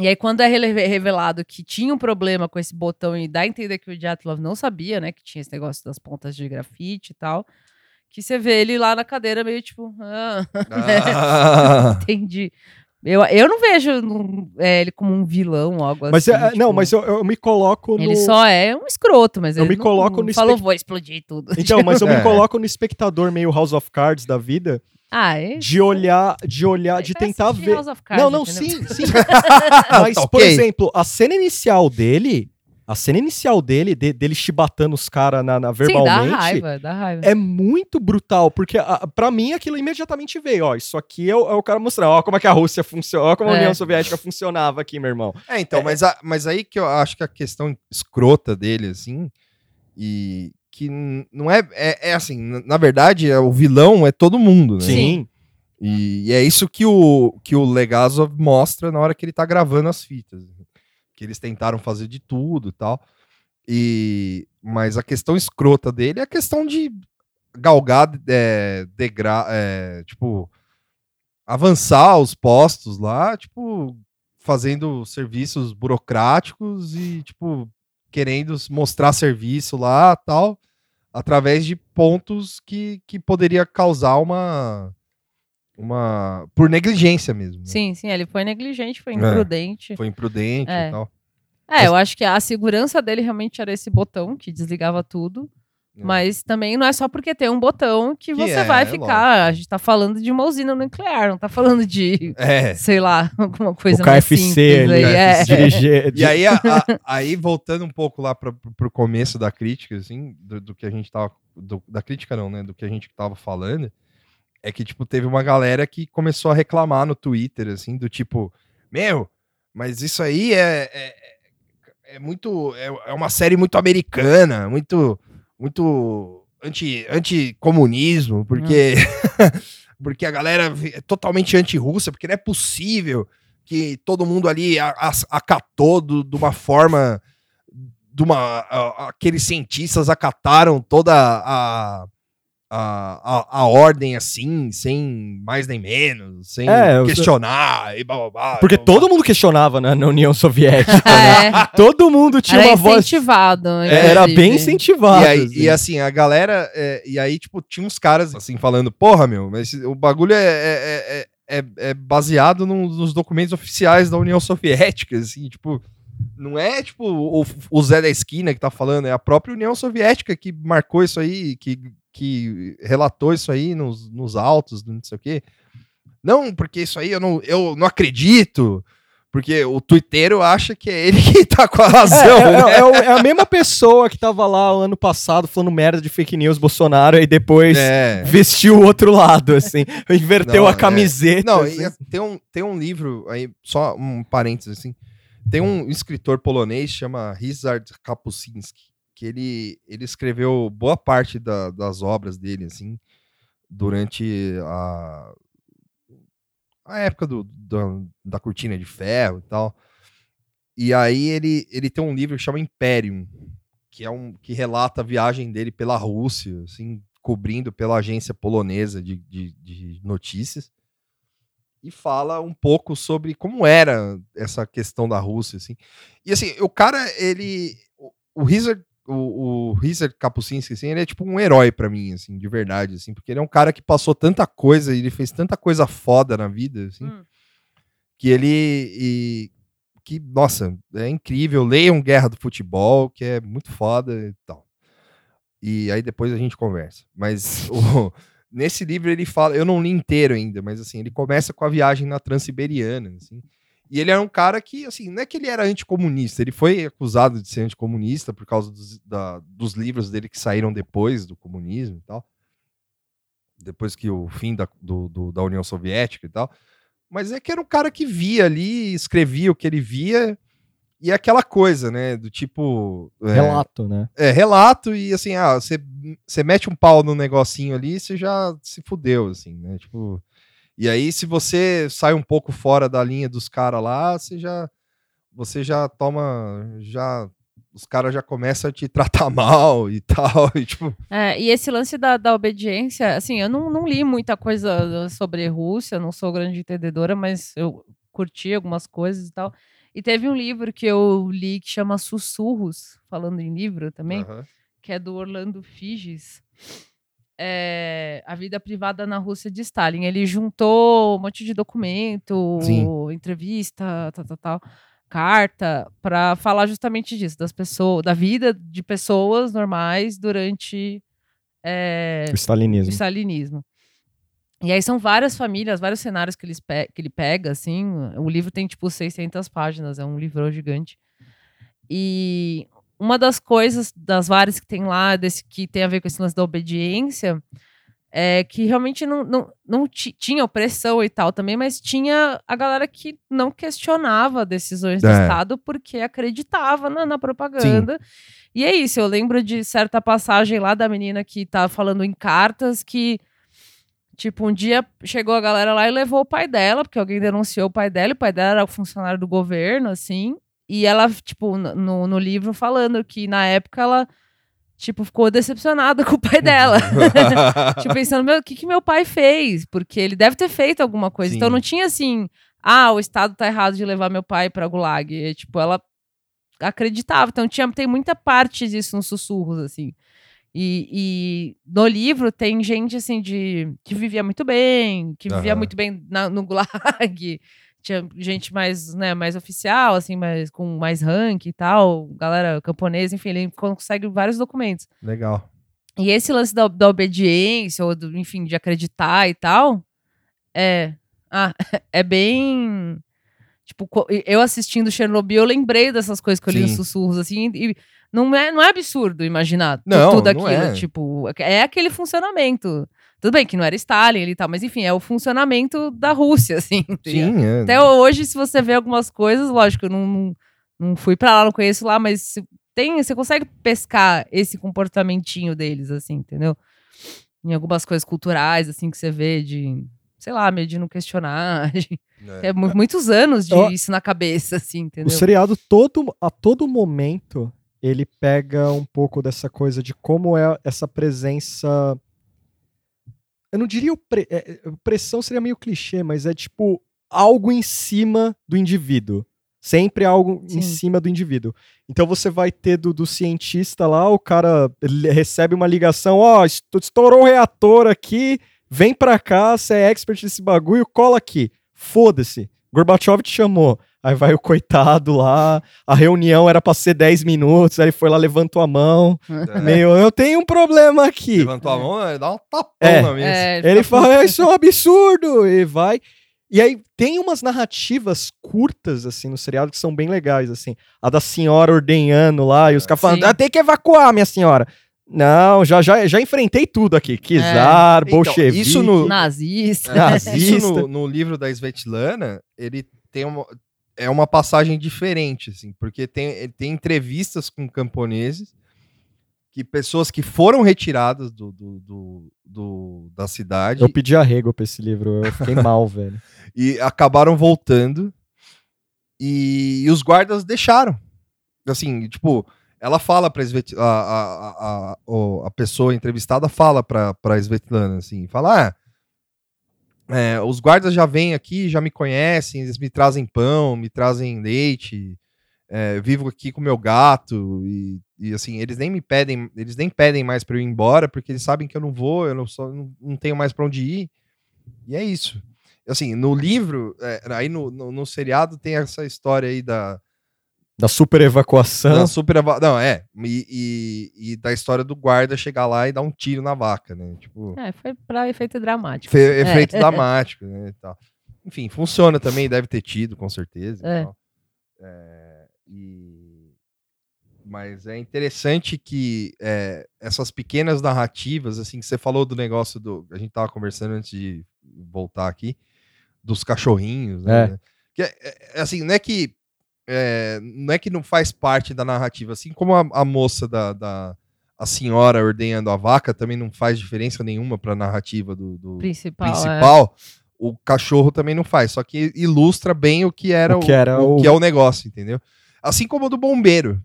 E aí, quando é revelado que tinha um problema com esse botão e dá a entender que o Dyatlov não sabia, né? Que tinha esse negócio das pontas de grafite e tal. Que você vê ele lá na cadeira meio tipo. Ah, Ah. entendi. Eu, eu não vejo é, ele como um vilão ou algo Mas assim. é- não, tipo, mas eu, eu me coloco no. Ele só é um escroto, mas Eu ele me não- coloco não no falou, espect- vou explodir tudo. Então, mas eu É. me coloco no espectador meio House of Cards da vida, ah, é? de olhar, de olhar, de tentar ver. House of Cards, Não, não, entendeu? sim, sim. Mas, por exemplo, a cena inicial dele, a cena inicial dele, de- dele chibatando os caras na, na- Sim, dá verbalmente, raiva, dá raiva. é muito brutal, porque a, pra mim aquilo imediatamente veio, ó, isso aqui é o, é o cara mostrar, ó, como é que a Rússia funciona, ó, como a É. União Soviética funcionava aqui, meu irmão. É, então, mas, a- mas aí que eu acho que a questão escrota dele, assim, e que não é, é, é assim, na verdade, é, o vilão é todo mundo, né? Sim. E, e é isso que o, que o Legazov mostra na hora que ele tá gravando as fitas. Que eles tentaram fazer de tudo e tal. E, mas a questão escrota dele é a questão de galgar, é, degra, é, tipo, avançar os postos lá, tipo, fazendo serviços burocráticos e, tipo, querendo mostrar serviço lá tal, através de pontos que, que poderia causar uma. Uma por negligência mesmo. né? Sim, sim, ele foi negligente, foi É. imprudente. Foi imprudente É. e tal. É, eu acho que a segurança dele realmente era esse botão que desligava tudo. É. Mas também não é só porque tem um botão que, Que você é, vai é ficar. A gente tá falando de uma usina nuclear, não tá falando de, É. sei lá, alguma coisa o mais KFC simples ali, aí. É. dirigir. E aí, a- a- aí voltando um pouco lá para pro começo da crítica, assim, do, do que a gente tava. do- da crítica não, né? Do que a gente tava falando, é que, tipo, teve uma galera que começou a reclamar no Twitter, assim, do tipo, meu, mas isso aí é. é, é muito. É, é uma série muito americana, muito. muito anti, anti-comunismo, porque. porque a galera é totalmente anti-russa, porque não é possível que todo mundo ali acatou de uma forma. De uma, aqueles cientistas acataram toda a, a, a, a ordem assim, sem mais nem menos, sem É, eu- questionar e blá, blá, blá, Porque blá, blá. todo mundo questionava né, na União Soviética. É, todo mundo tinha era uma voz. incentivado. Era inclusive. bem incentivado. E aí, assim. e assim, a galera. é, e aí, tipo, tinha uns caras assim falando, porra, meu, mas o bagulho é, é, é- é, é baseado num- nos documentos oficiais da União Soviética, assim, tipo, não é tipo o, o Zé da esquina que tá falando, é a própria União Soviética que marcou isso aí, que, que relatou isso aí nos, nos autos, não sei o quê. Não, porque isso aí eu não, eu não acredito, porque o tuiteiro acha que é ele que tá com a razão, É, é- né? é o- é a mesma pessoa que tava lá o ano passado falando merda de fake news Bolsonaro e depois É. vestiu o outro lado, assim. Inverteu Não, a é. camiseta. Não, assim. tem um, tem um livro aí, só um parênteses assim. Tem um escritor polonês chama Ryszard Kapuscinski, que ele, ele escreveu boa parte da- das obras dele assim durante a, a época do, da, da cortina de ferro e tal. E aí ele, ele tem um livro que chama Imperium, que é um que relata a viagem dele pela Rússia, assim, cobrindo pela agência polonesa de, de, de notícias e fala um pouco sobre como era essa questão da Rússia, assim. E assim, o cara, ele, o, Richard, o, o Richard Kapuscinski, assim, ele é tipo um herói pra mim, assim, de verdade, assim, porque ele é um cara que passou tanta coisa, ele fez tanta coisa foda na vida, assim, Hum. que ele, e, que, nossa, é incrível, leiam Guerra do Futebol, que é muito foda e tal. E aí depois a gente conversa. Mas o, nesse livro ele fala, eu não li inteiro ainda, mas assim, ele começa com a viagem na Transiberiana, assim. E ele era um cara que, assim, não é que ele era anticomunista, ele foi acusado de ser anticomunista por causa dos, da- dos livros dele que saíram depois do comunismo e tal. Depois que o fim da, do- do- da União Soviética e tal. Mas é que era um cara que via ali, escrevia o que ele via, e é aquela coisa, né? Do tipo. é, Relato, né? é, relato e assim, ah, você, você mete um pau no negocinho ali, você já se fudeu, assim, né? Tipo. E aí, se você sai um pouco fora da linha dos caras lá, você já. Você já toma. Já. Os caras já começam a te tratar mal e tal. E, tipo, É, e esse lance da, da obediência, assim, eu não, não li muita coisa sobre Rússia, não sou grande entendedora, mas eu curti algumas coisas e tal. E teve um livro que eu li que chama Sussurros, falando em livro também, aham. que é do Orlando Figes. É, a vida privada na Rússia de Stalin. Ele juntou um monte de documento, Sim. entrevista, tal, tal, tal, carta, para falar justamente disso, das pessoas, da vida de pessoas normais durante é, O stalinismo. o stalinismo. E aí são várias famílias, vários cenários que, eles pe- que ele pega, assim. O livro tem, tipo, 600 páginas, é um livro gigante. E uma das coisas, das várias que tem lá, desse que tem a ver com esse lance da obediência, é que realmente não, não, não ti- tinha opressão e tal também, mas tinha a galera que não questionava decisões do É. Estado porque acreditava na, na propaganda. E é isso, eu lembro de certa passagem lá da menina que tá falando em cartas que, tipo, um dia chegou a galera lá e levou o pai dela, porque alguém denunciou o pai dela, e o pai dela era o funcionário do governo, assim, e ela, tipo, no, no livro falando que na época ela, tipo, ficou decepcionada com o pai dela. tipo, pensando, meu, o que, que meu pai fez? Porque ele deve ter feito alguma coisa. Então Sim. não tinha assim, ah, o Estado tá errado de levar meu pai pra Gulag. E, tipo, ela acreditava. Então tinha, tem muita parte disso nos sussurros, assim. E, e no livro tem gente, assim, de que vivia muito bem, que vivia Aham. muito bem na- no Gulag. Tinha gente mais, né, mais oficial, assim, mais, com mais rank e tal, galera camponesa, enfim, ele consegue vários documentos. legal. E esse lance da, da obediência, ou do, enfim, de acreditar e tal, é. Ah, é bem. Tipo, eu assistindo Chernobyl, eu lembrei dessas coisas que eu li nos sussurros, assim, e não é, não é absurdo imaginar Não, tudo não aquilo. é. Tipo, é aquele funcionamento. Tudo bem que não era Stalin e tal, mas enfim, é o funcionamento da Rússia, assim. Sim, é. Até hoje, se você vê algumas coisas, lógico, eu não, não, fui pra lá, não conheço lá, mas se- tem, você consegue pescar esse comportamentinho deles, assim, entendeu? Em algumas coisas culturais, assim, que você vê de, sei lá, meio de não questionar. de- É. É mu- muitos anos de Eu- isso na cabeça, assim, O entendeu? seriado, todo, a todo momento, ele pega um pouco dessa coisa de como é essa presença. Eu não diria opre- é, é, opressão, seria meio clichê, mas é tipo algo em cima do indivíduo. Sempre algo Sim. em cima do indivíduo. Então você vai ter do, do cientista lá, o cara recebe uma ligação, ó, est- estourou o reator aqui, Vem pra cá, você é expert nesse bagulho, cola aqui. Foda-se. Gorbachev te chamou. Aí vai o coitado lá, a reunião era pra ser 10 minutos, aí ele foi lá, levantou a mão. Meio, eu tenho um problema aqui. Levantou a mão, né, dá um tapão É. na mesa. É, Ele fica fala, isso é um absurdo, e vai. E aí tem umas narrativas curtas, assim, no seriado que são bem legais, assim. A da senhora ordenhando lá, e os caras falando, ah, tem que evacuar, minha senhora. Não, já, já, já enfrentei tudo aqui. Kizar, Então, bolchevique. isso no- Nazista. Nazista. Isso no, no livro da Svetlana, ele tem uma, é uma passagem diferente, assim, porque tem, ele tem entrevistas com camponeses, que pessoas que foram retiradas do, do, do- do- da cidade Eu pedi arrego pra esse livro, eu fiquei mal, velho. e acabaram voltando e, os guardas deixaram. Assim, tipo, ela fala Svet, a, a, a, a, pessoa entrevistada fala pra Svetlana, assim, fala, ah, é, os guardas já vêm aqui, já me conhecem, eles me trazem pão, me trazem leite, é, vivo aqui com meu gato e, e, assim, eles nem me pedem, eles nem pedem mais pra eu ir embora, porque eles sabem que eu não vou, eu não, só, não, não tenho mais pra onde ir, e é isso. Assim, no livro, é, aí no, no, no seriado tem essa história aí da, Da super evacuação. da super eva- não, é, e, e, e da história do guarda chegar lá e dar um tiro na vaca, né, tipo, É, foi pra efeito dramático. fe- É. efeito dramático, né, e tal. Enfim, funciona também, deve ter tido, com certeza, É. É, e- mas é interessante que é, essas pequenas narrativas, assim, que você falou do negócio do, a gente tava conversando antes de voltar aqui, dos cachorrinhos, né, É. que é, é, assim, não é que é, não é que não faz parte da narrativa, assim como a, a moça da, da- a senhora ordenhando a vaca também não faz diferença nenhuma para a narrativa do, do Principal. é. principal, o cachorro também não faz, só que ilustra bem o que era O o, que era o o- que é o negócio, entendeu? Assim como o do bombeiro.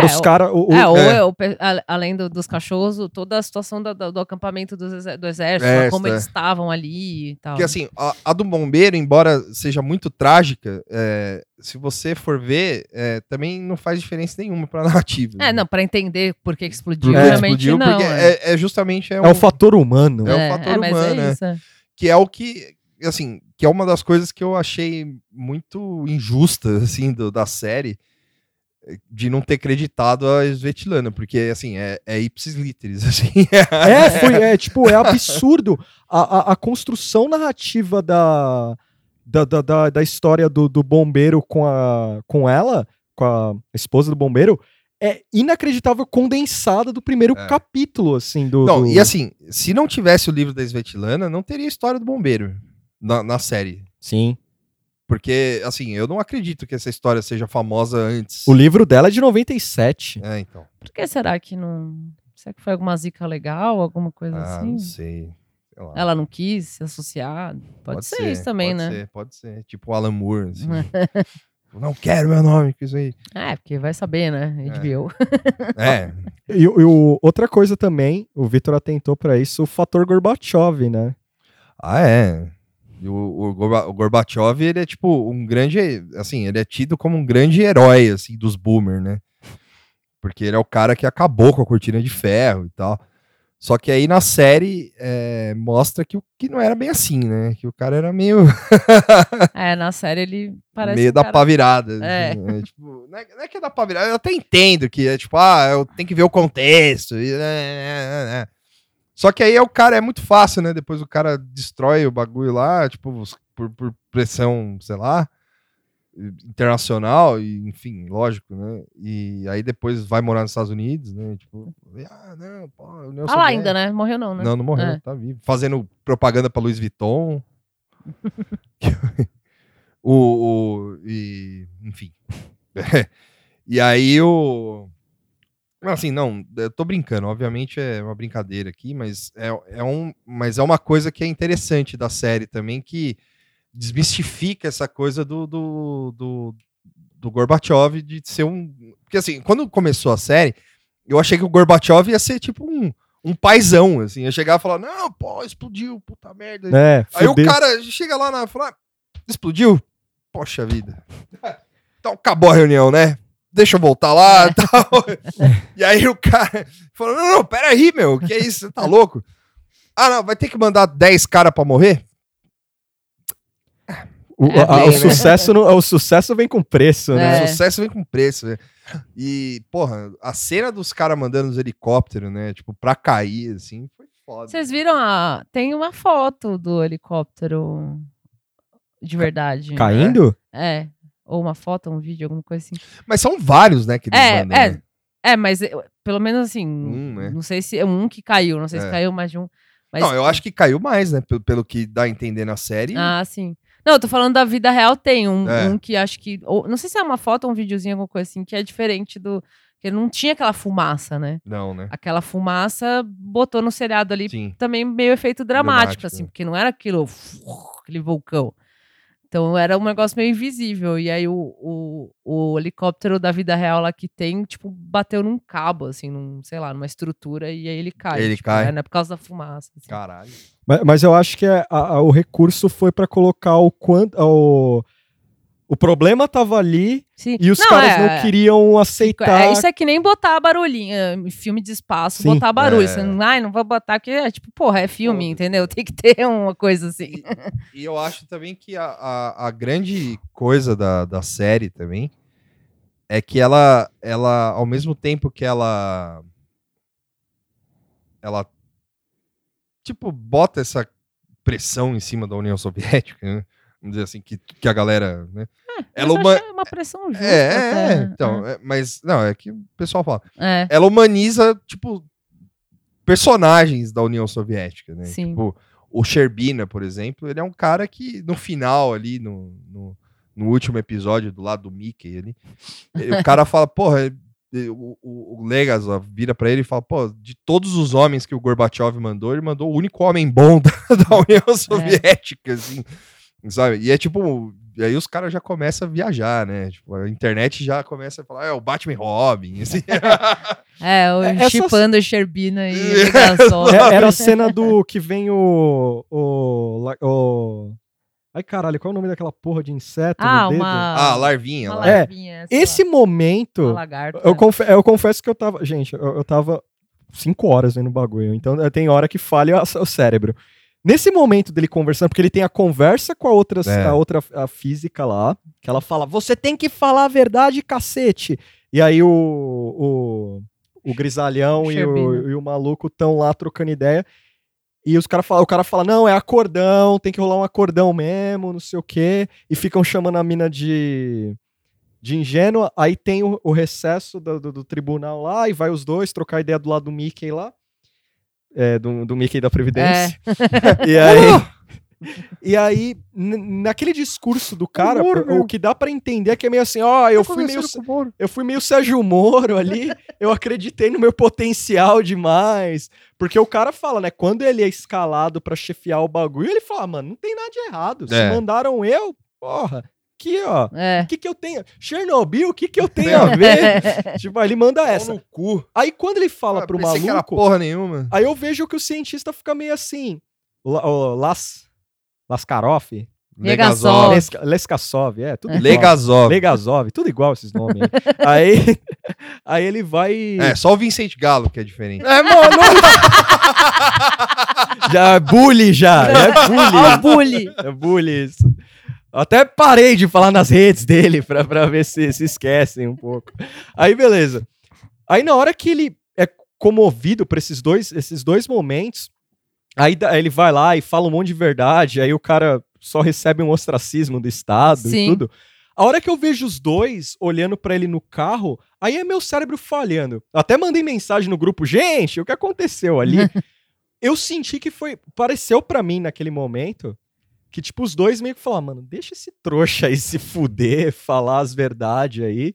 Que era É, os caras. o- o- É, ou é. é a- além do- dos cachorros, toda a situação da- da- do, acampamento exé- do exército, É, como é. eles estavam ali e tal. Porque assim, a, a do bombeiro, embora seja muito trágica, é, se você for ver, é, também não faz diferença nenhuma para a narrativa. É, né? não, pra entender por que que explodiu, realmente explodiu, não. porque é. é, é justamente é É um- o fator humano. É o fator mas humano, é né? isso, é. que é o que assim que é uma das coisas que eu achei muito injusta assim do- da série de não ter acreditado a Svetlana porque assim é, é ipsis literis assim É, foi, é, tipo, é absurdo a, a, a construção narrativa da, da, da, da, história do, do bombeiro com, a, com ela, com a esposa do bombeiro, é inacreditável condensada do primeiro É. capítulo, assim, do... não do- e assim se não tivesse o livro da Svetlana não teria história do bombeiro na, na série Sim. Porque assim eu não acredito que essa história seja famosa antes O livro dela é de 97. é então Por que será que não. Será que foi alguma zica legal, alguma coisa ah, assim? não sei Sei lá. Ela não quis se associar? Pode, ser, isso também, pode né? ser, pode ser tipo o Alan Moore assim. Eu não quero meu nome com isso aí É, porque vai saber, né? HBO. é E, e o- outra coisa também, o Vitor atentou pra isso, o fator Gorbachev, né? Ah, é. O, o, Gorba- o Gorbachev, ele é tipo um grande, assim, ele é tido como um grande herói, assim, dos boomer, né? Porque ele é o cara que acabou com a cortina de ferro e tal. Só que aí na série é, mostra que, que não era bem assim, né? Que o cara era meio, É, na série ele parece. meio um da cara- pá virada. É. assim, né? Tipo, não, é, não é que é da pá virada, eu até entendo que é tipo, ah, eu tenho que ver o contexto. e, né. Só que aí é o cara, é muito fácil, né? Depois o cara destrói o bagulho lá, tipo, por, por pressão, sei lá, internacional, e enfim, lógico, né? E aí depois vai morar nos Estados Unidos, né? Tipo, ah, não, pô, União Ah lá Soviética. ainda, né? Morreu não, né? Não, não morreu, É. tá vivo. Fazendo propaganda pra Louis Vuitton. o, o- e, enfim. e aí o. Assim, não, eu tô brincando, obviamente é uma brincadeira aqui, mas é, é, um, mas é uma coisa que é interessante da série também, que desmistifica essa coisa do, do, do, do Gorbachev de ser um. Porque assim, quando começou a série, eu achei que o Gorbachev ia ser tipo um, um paizão, assim. Ia chegar e falar, não, pô, explodiu, puta merda. É, Aí o cara chega lá na fala, "Ah, explodiu? Poxa vida. Então acabou a reunião, né? Deixa eu voltar lá e tal. E aí o cara falou: não, não, peraí, meu, que é isso? Você tá louco? Ah, não, vai ter que mandar 10 caras pra morrer? O, É, a- bem, o né? sucesso, não- o sucesso vem com preço, né? É. O sucesso vem com preço, né? E, porra, a cena dos caras mandando os helicópteros, né? Tipo, pra cair, assim, foi foda. Vocês viram a. Tem uma foto do helicóptero de verdade. Caindo? É. Ou uma foto, um vídeo, alguma coisa assim. Mas são vários, né, que eles É, mandam, é. né? É, mas pelo menos assim. Um, né? Não sei se é um que caiu, não sei se É. caiu mais de um. Mas, Não, eu acho que caiu mais, né? Pelo, pelo que dá a entender na série. Ah, sim. Não, eu tô falando da vida real, tem um, É. um que acho que. ou- não sei se é uma foto ou um videozinho, alguma coisa assim, que é diferente do. Que não tinha aquela fumaça, né? Não, né? Aquela fumaça botou no seriado ali Sim. também meio efeito dramático, Dramático, assim, é. porque não era aquilo, aquele vulcão. Então era um negócio meio invisível. E aí o, o, o helicóptero da vida real lá que tem, tipo, bateu num cabo, assim, num, sei lá, numa estrutura, e aí ele cai. Ele tipo, cai. né? É por causa da fumaça. assim. Caralho. Mas, mas eu acho que é, a- a- o recurso foi pra colocar o quanto. O, o problema tava ali Sim. e os Não, caras é- não queriam aceitar. É, isso é que nem botar barulhinho, em filme de espaço, Sim. botar barulho. É. Você não, ai, não vou botar, que é tipo, porra, é filme, entendeu? Tem que ter uma coisa assim. E eu acho também que a, a, a grande coisa da, da série também é que ela, ela, ao mesmo tempo que ela. Ela. Tipo, bota essa pressão em cima da União Soviética, né? Vamos dizer assim, que, que a galera. Né? ela Mas eu uma... achei uma pressão justa. É, até. é, então, é, mas não, é que o pessoal fala. É. Ela humaniza, tipo, personagens da União Soviética, né? Sim. Tipo, o Sherbina, por exemplo, ele é um cara que no final ali, no, no, no último episódio do lado do Mickey ali, ele- o cara fala, porra, o, o, o Legasov vira pra ele e fala, pô, de todos os homens que o Gorbachev mandou, ele mandou o único homem bom da, da União Soviética, assim, sabe? E é tipo, e aí os caras já começam a viajar, né? Tipo, a internet já começa a falar, é o Batman Robin, assim. É, o É, chipando Sherbina e. É, era a cena do que vem o. O. o... Ai, caralho, qual é o nome daquela porra de inseto? Ah, no dedo? uma. ah, Larvinha uma. É, larvinha, Esse lá, momento. Eu, confe- eu confesso que eu tava. Gente, eu, eu tava cinco horas vendo o bagulho. Então eh, tem hora que falha o cérebro. Nesse momento dele conversando, porque ele tem a conversa com a outra, É. a outra a física lá, que ela fala: Você tem que falar a verdade, cacete. E aí o, o, o grisalhão e o, Sherbina. e o maluco estão lá trocando ideia. E os cara fala, o cara fala: Não, é acordão, tem que rolar um acordão mesmo, não sei o quê. E ficam chamando a mina de de ingênua, aí tem o, o recesso do, do- do tribunal lá, e vai os dois trocar ideia do lado do Mickey lá, é, do, do Mickey da Previdência. E aí, e aí naquele discurso do cara, o, o que dá pra entender é que é meio assim, ó, eu fui meio, eu fui meio Sérgio Moro ali, eu acreditei no meu potencial demais, porque o cara fala, né, quando ele é escalado pra chefiar o bagulho, ele fala, "Ah, mano, não tem nada de errado, se É. mandaram eu, porra, aqui, ó, É. o que que eu tenho? Chernobyl, o que que eu tenho a ver? tipo, aí ele manda essa. no cu. Aí quando ele fala Ah, pro pensei que era maluco, porra nenhuma. aí eu vejo que o cientista fica meio assim, o Las, Laskarov, Legasov. Leska- Leskasov, é, tudo igual. Legasov. Legasov, tudo igual esses nomes. aí, aí, aí ele vai... É, só o Vicente Galo que é diferente. É, mano! já é bully, já. É Ó, bully. bully. É bully isso. Até parei de falar nas redes dele pra, pra ver se se esquecem um pouco. Aí, beleza. Aí, na hora que ele é comovido por esses dois, esses dois momentos, aí da- ele vai lá e fala um monte de verdade, aí o cara só recebe um ostracismo do Estado Sim. e tudo. A hora que eu vejo os dois olhando pra ele no carro, aí é meu cérebro falhando. Até mandei mensagem no grupo, gente, o que aconteceu ali? eu senti que foi. Pareceu pra mim naquele momento que, tipo, os dois meio que falaram, mano, deixa esse trouxa aí se fuder, falar as verdades aí.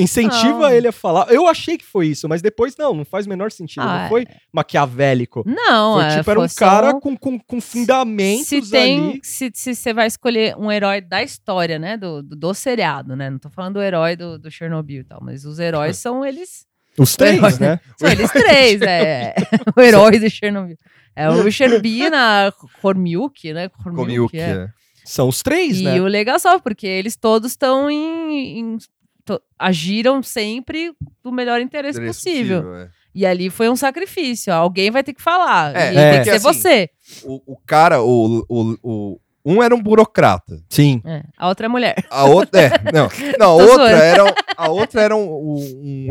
Incentiva Não. ele a falar. Eu achei que foi isso, mas depois não, não faz o menor sentido. Ah, não foi maquiavélico. Não, foi é, tipo, era um cara um- com, com, com fundamentos se tem, ali. se você vai escolher um herói da história, né, do, do, do seriado, né, não tô falando do herói do, do Chernobyl e tal, mas os heróis são eles, Os três, heróis, né? são eles três, é, o herói do Chernobyl. É o Sherbina, Kormiuk, né, Komiuk, é. é. São os três, E né? o Legasov, porque eles todos estão em, em- to- agiram sempre do melhor interesse, Interesse possível. é. E ali foi um sacrifício. Alguém vai ter que falar. É, e é. tem que ser assim, você. O, o cara, o, o, o- um era um burocrata. Sim. É, A outra é mulher. A outra, é, não, não, a outra zoando. era, um- a outra era um- um-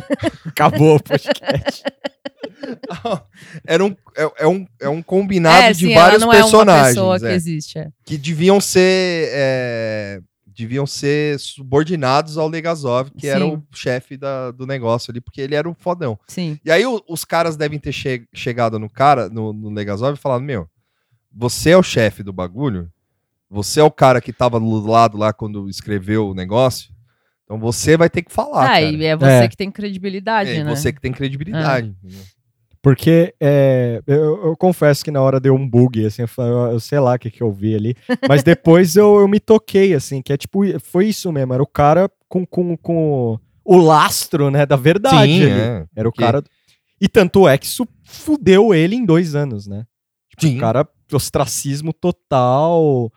Acabou o podcast. era um, é, é um, é um combinado é, de sim, vários não personagens, é uma pessoa que é, existe. é. que deviam ser, é, deviam ser subordinados ao Legazov, que era Sim. o chefe da- do negócio ali, porque ele era o fodão. Sim. E aí o- os caras devem ter che- chegado no cara, no, no Legazov, e falado, meu, você é o chefe do bagulho, você é o cara que tava do lado lá quando escreveu o negócio, então você vai ter que falar, Ah, cara. e é você É. que tem credibilidade, É, né? você que tem credibilidade. entendeu? Porque é, eu, eu confesso que na hora deu um bug, assim, eu, eu- sei lá o que, que eu vi ali. Mas depois eu, eu me toquei, assim, que é tipo, foi isso mesmo, era o cara com, com, com o lastro, né, da verdade. Sim, ali. é, Era o porque- cara. E tanto é que isso fudeu ele em dois anos, né? Tipo, Sim. o cara, ostracismo total.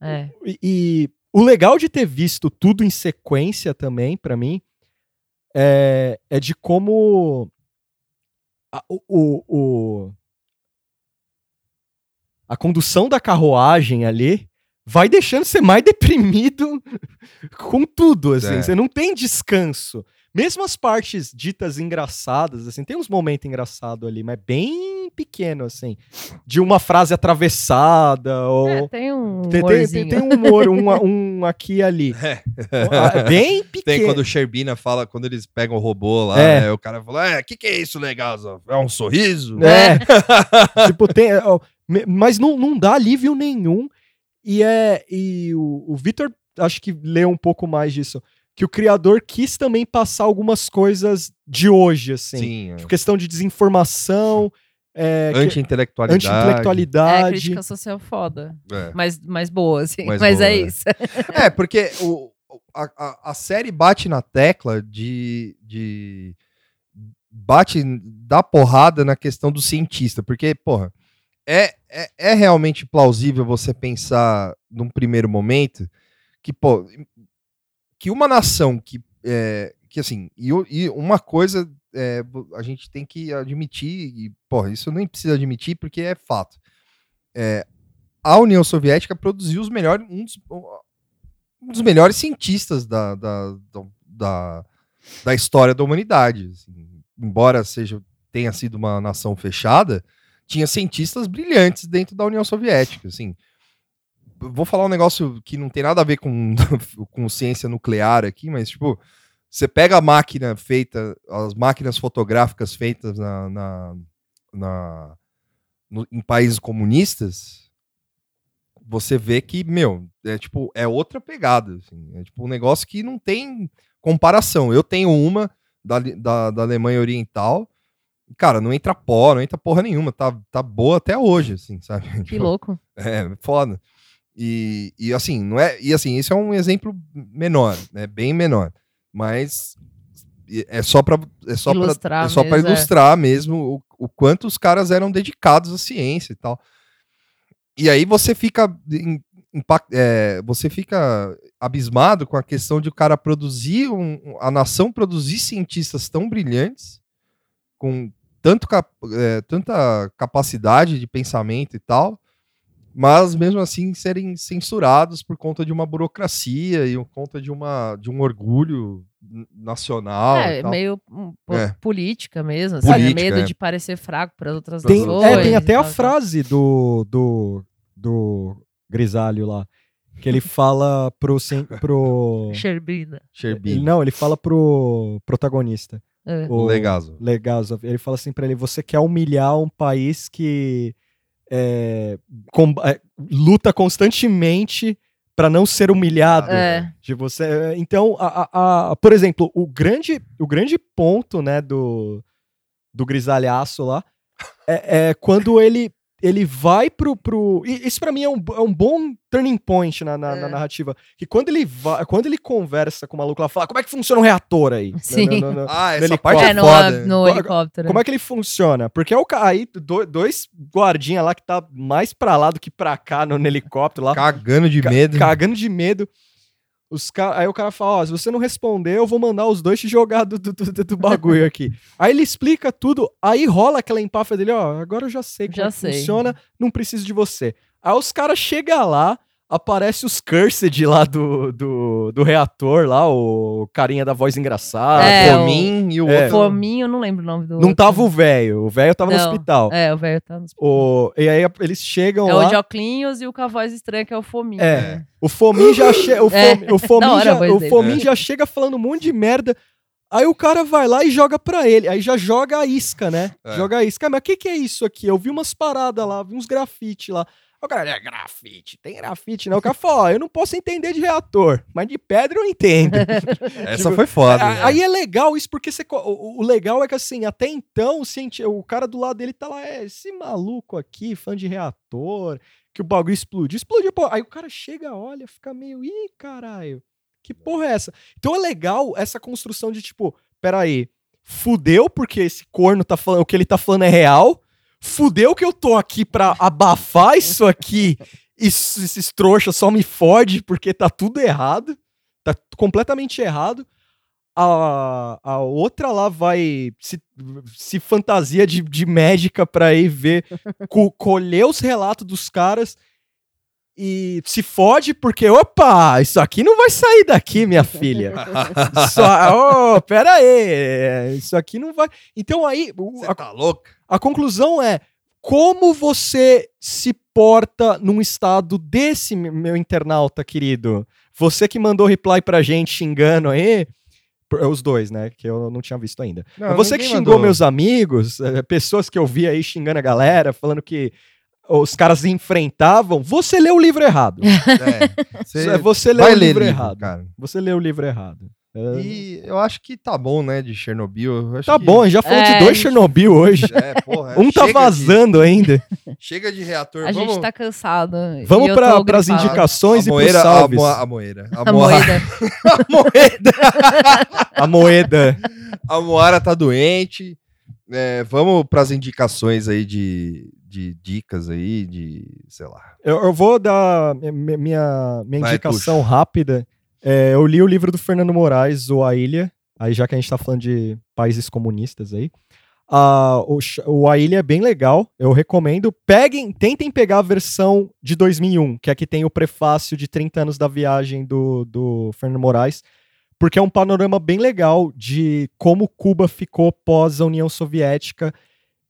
É. E, e o legal de ter visto tudo em sequência também, pra mim, é, é de como a, o, o- a condução da carruagem ali vai deixando você mais deprimido com tudo, assim. É. Você não tem descanso. Mesmo as partes ditas engraçadas, assim, tem uns momentos engraçados ali, mas bem pequeno, assim. De uma frase atravessada, ou... É, tem um Tem, tem, tem, tem um humor, um, um aqui e ali. Ah, Bem pequeno. Tem quando o Sherbina fala, quando eles pegam o robô lá, É. né, o cara fala, é, o que, que é isso legal? É um sorriso? É. tipo, tem. ó, me- Mas não, não dá alívio nenhum. E é. E o, o Vitor, acho que leu um pouco mais disso. Que o criador quis também passar algumas coisas de hoje, assim. Sim, é. Tipo, questão de desinformação. É, que- Anti-intelectualidade. É, anti-intelectualidade. crítica social foda. É. Mas, mas boa, assim. Mais mas boa, é é. isso. É, porque o, a, a, a série bate na tecla de, de. Bate da porrada na questão do cientista. Porque, porra, é, é, é realmente plausível você pensar num primeiro momento que, pô, que uma nação que. É, que assim, e, e uma coisa é, a gente tem que admitir, e, porra, isso nem precisa admitir porque é fato. É, a União Soviética produziu os melhores, um dos, um dos melhores cientistas da, da, da, da, da história da humanidade. assim. Embora seja tenha sido uma nação fechada, tinha cientistas brilhantes dentro da União Soviética. Assim. Vou falar um negócio que não tem nada a ver com, com ciência nuclear aqui, mas tipo, você pega a máquina feita, as máquinas fotográficas feitas na, na, na- no- em países comunistas, você vê que, meu, é tipo, é outra pegada. assim. é tipo um negócio que não tem comparação. Eu tenho uma da, da, da Alemanha Oriental. Cara, não entra pó, não entra porra nenhuma. Tá, tá boa até hoje, assim, sabe? Que louco. É, foda. E, e assim, não é. E assim, esse é um exemplo menor, né? Bem menor. Mas é só para é só para Ilustrar é só para mesmo, é. ilustrar mesmo o, o quanto os caras eram dedicados à ciência e tal. E aí você fica em- impact- é, você fica abismado com a questão de o cara produzir um, a nação produzir cientistas tão brilhantes com tanto cap- é, tanta capacidade de pensamento e tal, mas mesmo assim serem censurados por conta de uma burocracia e por conta de uma de um orgulho nacional. e é, tal. meio hum, po- É. política mesmo. Assim? Política, Medo é. de parecer fraco para outras Tem, pessoas. é, tem até a tal, frase do, do, do Grisalho lá. Que ele fala pro. pro Sherbina. Sherbina. não, ele fala pro protagonista. É. O Legazo. Legazov. Ele fala assim pra ele: você quer humilhar um país que é, com- é, luta constantemente pra não ser humilhado. É. De você. Então, a, a- a- por exemplo, o grande, o grande ponto né, do, do grisalhaço lá é, é quando ele, ele vai pro. pro e isso pra mim é um, é um bom turning point na, na- na É. narrativa. Que quando ele, vai, quando ele conversa com o maluco lá, fala: como é que funciona um reator aí? Sim. No- no- no- Ah, no essa parte É, é no, foda. no Co- helicóptero. como é que ele funciona? Porque é o ca- aí do- dois guardinha lá que tá mais pra lá do que pra cá no, no helicóptero lá, Cagando de ca- medo. cagando de medo. Os ca... Aí o cara fala, ó, se você não responder, eu vou mandar os dois te jogar do, do, do- do bagulho aqui. aí ele explica tudo, aí rola aquela empáfia dele, ó, agora eu já sei como Já é que sei. funciona, não preciso de você. Aí os caras chegam lá, aparece os cursed lá do, do, do reator, lá, o carinha da voz engraçada. É, o- Fomin e o É. outro. Fominho, eu não lembro o nome do. Não outro. tava o velho, o velho tava no Não, hospital. É, o velho tá no hospital. O... E aí eles chegam É lá... o de Oclinhos e o com a voz estranha, que é o Fominho. É. né? O Fomin já, che... o É, Fomin, o Fomin já, o. Fomin É. já chega falando um monte de merda. Aí o cara vai lá e joga pra ele. Aí já joga a isca, né? É. Joga a isca. Ah, Mas o que, que é isso aqui? Eu vi umas paradas lá, vi uns grafite lá. O cara, é grafite, tem grafite, não. O cara fala, eu não posso entender de reator, mas de pedra eu entendo. Essa foi foda. A- Aí é legal isso, porque você o, o legal é que, assim, até então, o, o cara do lado dele tá lá, é, esse maluco aqui, fã de reator, que o bagulho explodiu. Explodiu, pô. Aí o cara chega, olha, fica meio, ih, caralho, que porra é essa? Então é legal essa construção de, tipo, peraí, fudeu porque esse corno tá falando, o que ele tá falando é real, fudeu que eu tô aqui pra abafar isso aqui, isso, esses trouxas só me fode porque tá tudo errado, tá completamente errado. A, a outra lá vai se, se fantasia de, de médica pra ir ver, co- colher os relatos dos caras e se fode porque, opa, isso aqui não vai sair daqui, minha filha. Só, oh, pera aí, isso aqui não vai. Então aí, a, tá louca? A conclusão é como você se porta num estado desse, me- meu internauta querido. Você que mandou reply pra gente xingando aí, os dois, né, que eu não tinha visto ainda. Não, você que xingou mandou. meus amigos, eh, pessoas que eu vi aí xingando a galera, falando que os caras enfrentavam, você leu o livro errado. É, Você, você leu o livro livro, errado. cara. Você leu o livro errado. É, E eu acho que tá bom, né, de Chernobyl. Tá que- bom, já falou É, de a dois gente- Chernobyl hoje. É, porra, Um tá chega de- vazando ainda. chega de reator. A vamos gente tá cansado. e Vamos pra, pras indicações a e moeira, pros a, salves. a moeira. A, A moeda. a moeda. A moeda. A Moara tá doente. É, vamos pras indicações aí de, de dicas aí, de, sei lá. Eu, eu vou dar mi- mi- minha, minha Vai, indicação rápida. É, eu li o livro do Fernando Moraes, O A Ilha. Aí, já que a gente tá falando de países comunistas aí. O, o A Ilha é bem legal. Eu recomendo. Peguem, tentem pegar a versão de 2001, que é que tem o prefácio de 30 anos da viagem do, do Fernando Moraes. Porque é um panorama bem legal de como Cuba ficou pós a União Soviética.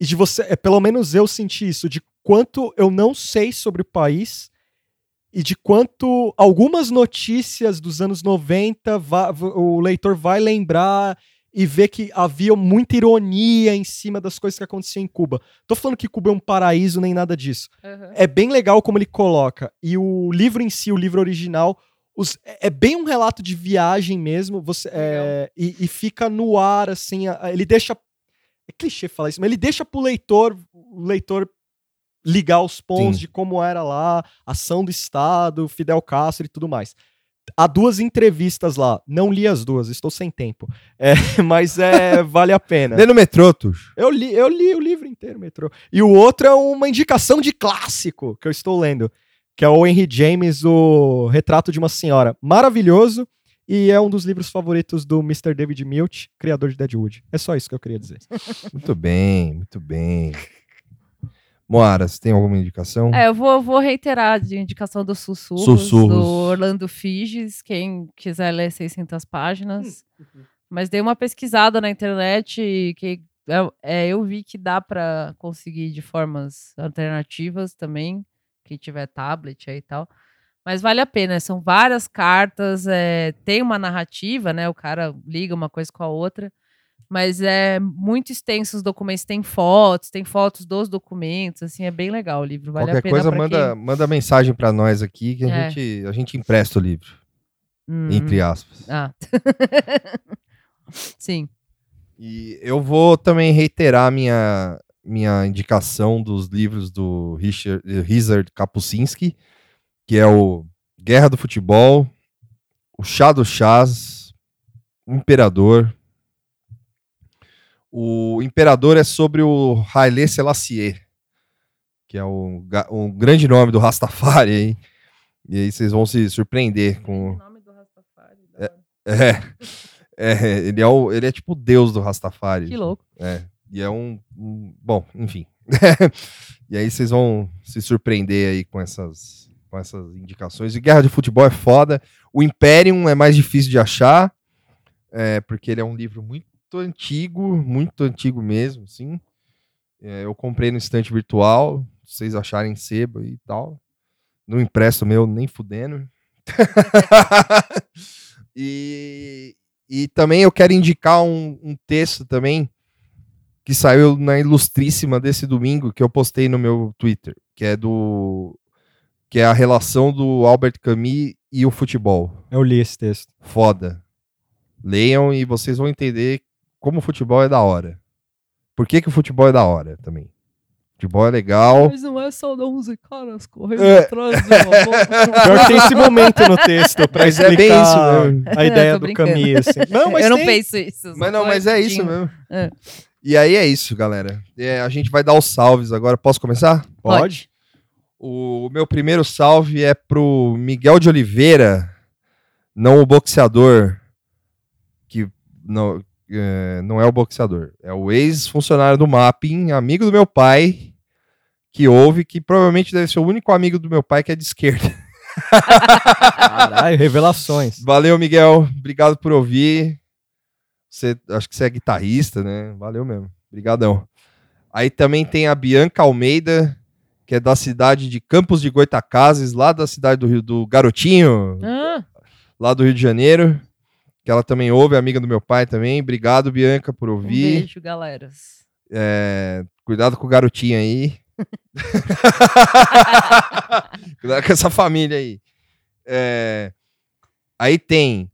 E de você, é, pelo menos eu senti isso, de quanto eu não sei sobre o país e de quanto algumas notícias dos anos 90 va- v- o leitor vai lembrar e ver que havia muita ironia em cima das coisas que aconteciam em Cuba. Tô falando que Cuba é um paraíso nem nada disso. Uhum. É bem legal como ele coloca. E o livro em si, o livro original, os- é é bem um relato de viagem mesmo. Você, é, e, e fica no ar, assim. ele deixa. É clichê falar isso, mas ele deixa pro leitor, o leitor ligar os pontos Sim. de como era lá, ação do Estado, Fidel Castro e tudo mais. Há duas entrevistas lá. Não li as duas, estou sem tempo. É, mas é, vale a pena. Lê no metrô, Tuxo. Eu li, eu li o livro inteiro, metrô. E o outro é uma indicação de clássico que eu estou lendo, que é o Henry James, o Retrato de uma Senhora. Maravilhoso. E é um dos livros favoritos do Mr. David Milch, criador de Deadwood. É só isso que eu queria dizer. Muito bem, muito bem. Moara, você tem alguma indicação? É, eu vou, vou reiterar de indicação dos sussurros, Sussurros. do Orlando Figes, quem quiser ler 600 páginas. Mas dei uma pesquisada na internet e que é, é, eu vi que dá para conseguir de formas alternativas também, quem tiver tablet aí e tal. Mas vale a pena, são várias cartas, é, tem uma narrativa, né? O cara liga uma coisa com a outra. Mas é muito extenso os documentos, tem fotos, tem fotos dos documentos, assim, é bem legal o livro, vale Qualquer coisa, manda, quem... manda mensagem pra nós aqui que a, É. gente, a gente empresta o livro. Hum, Entre aspas. Ah. Sim. E eu vou também reiterar minha, minha indicação dos livros do Richard, Richard Kapuscinski, que é o Guerra do Futebol, o Chá do Chás, o Imperador. O Imperador é sobre o Haile Selassie, que é o, um grande nome do Rastafari. aí. E aí vocês vão se surpreender com... É. É, ele é, o, ele é tipo o deus do Rastafari. Que louco. É. E é um. um- bom, enfim. e aí vocês vão se surpreender aí com essas, com essas indicações. E Guerra de Futebol é foda. O Imperium é mais difícil de achar, é, porque ele é um livro muito antigo, muito antigo mesmo, sim. É, eu comprei no estante virtual, se vocês acharem seba e tal. Não impresso meu nem fudendo. e, e também eu quero indicar um, um texto também que saiu na Ilustríssima desse domingo, que eu postei no meu Twitter, que é do que é a relação do Albert Camus e o futebol. Eu li esse texto. Foda. Leiam e vocês vão entender como o futebol é da hora. Por que, que o futebol é da hora também? Futebol é legal. Mas não é só 11 caras correndo É. atrás de uma bola. Pior que tem esse momento no texto pra Mas é explicar bem isso mesmo. a ideia Tô do. Camus. Assim. Não, mas eu não tem. penso isso. Mas não, mas é isso mesmo. É. E aí é isso, galera. É, a gente vai dar os salves agora. Posso começar? Pode? O meu primeiro salve é pro Miguel de Oliveira, não o boxeador, que não, é, não é o boxeador, é o ex-funcionário do Mapping, amigo do meu pai, que ouve, que provavelmente deve ser o único amigo do meu pai que é de esquerda. Caralho, revelações. Valeu, Miguel. Obrigado por ouvir. Você, acho que você é guitarrista, né? Valeu mesmo. Obrigadão. Aí também tem a Bianca Almeida, que é da cidade de Campos de Goitacazes, lá da cidade do Rio do Garotinho, Ah, lá do Rio de Janeiro. Que ela também ouve, é amiga do meu pai também. Obrigado, Bianca, por um ouvir. beijo, galera. É, cuidado com o garotinho aí. cuidado com essa família aí. É, aí tem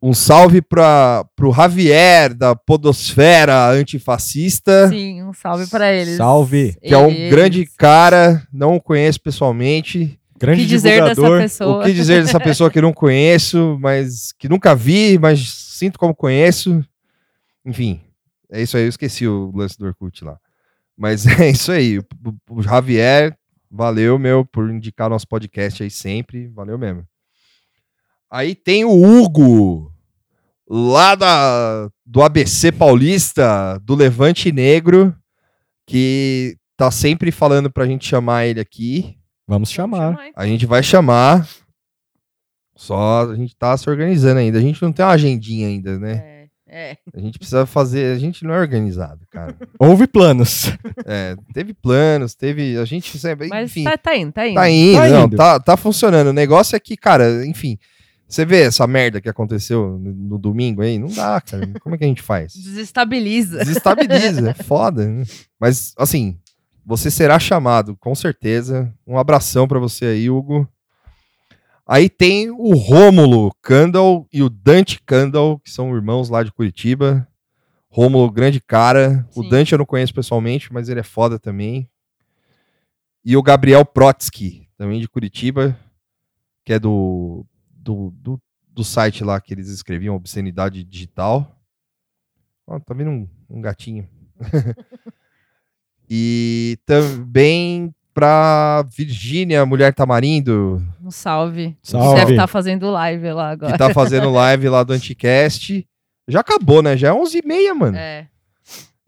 um salve para pro Javier da Podosfera Antifascista, Sim, um salve pra eles. Salve. que é um Eles. grande cara, não o conheço pessoalmente. Grande que dizer dessa divulgador. pessoa? O que dizer dessa pessoa que não conheço, mas que nunca vi, mas sinto como conheço. Enfim, é isso aí. Eu esqueci o lance do Orkut lá. Mas é isso aí. O, o Javier, valeu, meu, por indicar nosso podcast aí sempre. Valeu mesmo. Aí tem o Hugo, lá da, do ABC Paulista, do Levante Negro, que tá sempre falando pra gente chamar ele aqui. Vamos chamar. A gente vai chamar. Só a gente tá se organizando ainda. A gente não tem uma agendinha ainda, né? É, é. A gente precisa fazer. A gente não é organizado, cara. Houve planos. É, teve planos, teve. A gente sempre. Mas enfim, tá, tá indo, tá indo. tá indo, Tá não, indo. tá, tá funcionando. O negócio é que, cara, enfim. Você vê essa merda que aconteceu no, no domingo aí? Não dá, cara. Como é que a gente faz? Desestabiliza. Desestabiliza, é foda. né? Mas, assim, você será chamado, com certeza. Um abração pra você aí, Hugo. Aí tem o Rômulo Candle e o Dante Candle, que são irmãos lá de Curitiba. Rômulo, grande cara. O Sim. Dante eu não conheço pessoalmente, mas ele é foda também. E o Gabriel Protsky, também de Curitiba, que é do, do, do, do site lá que eles escreviam, Obscenidade Digital. Ó, tá vendo um, um gatinho. e também pra Virgínia, Mulher Tamarindo, Um salve. Salve. Deve estar fazendo live lá agora. que tá fazendo live lá do Anticast. Já acabou, né? Já é 11h30, mano. É,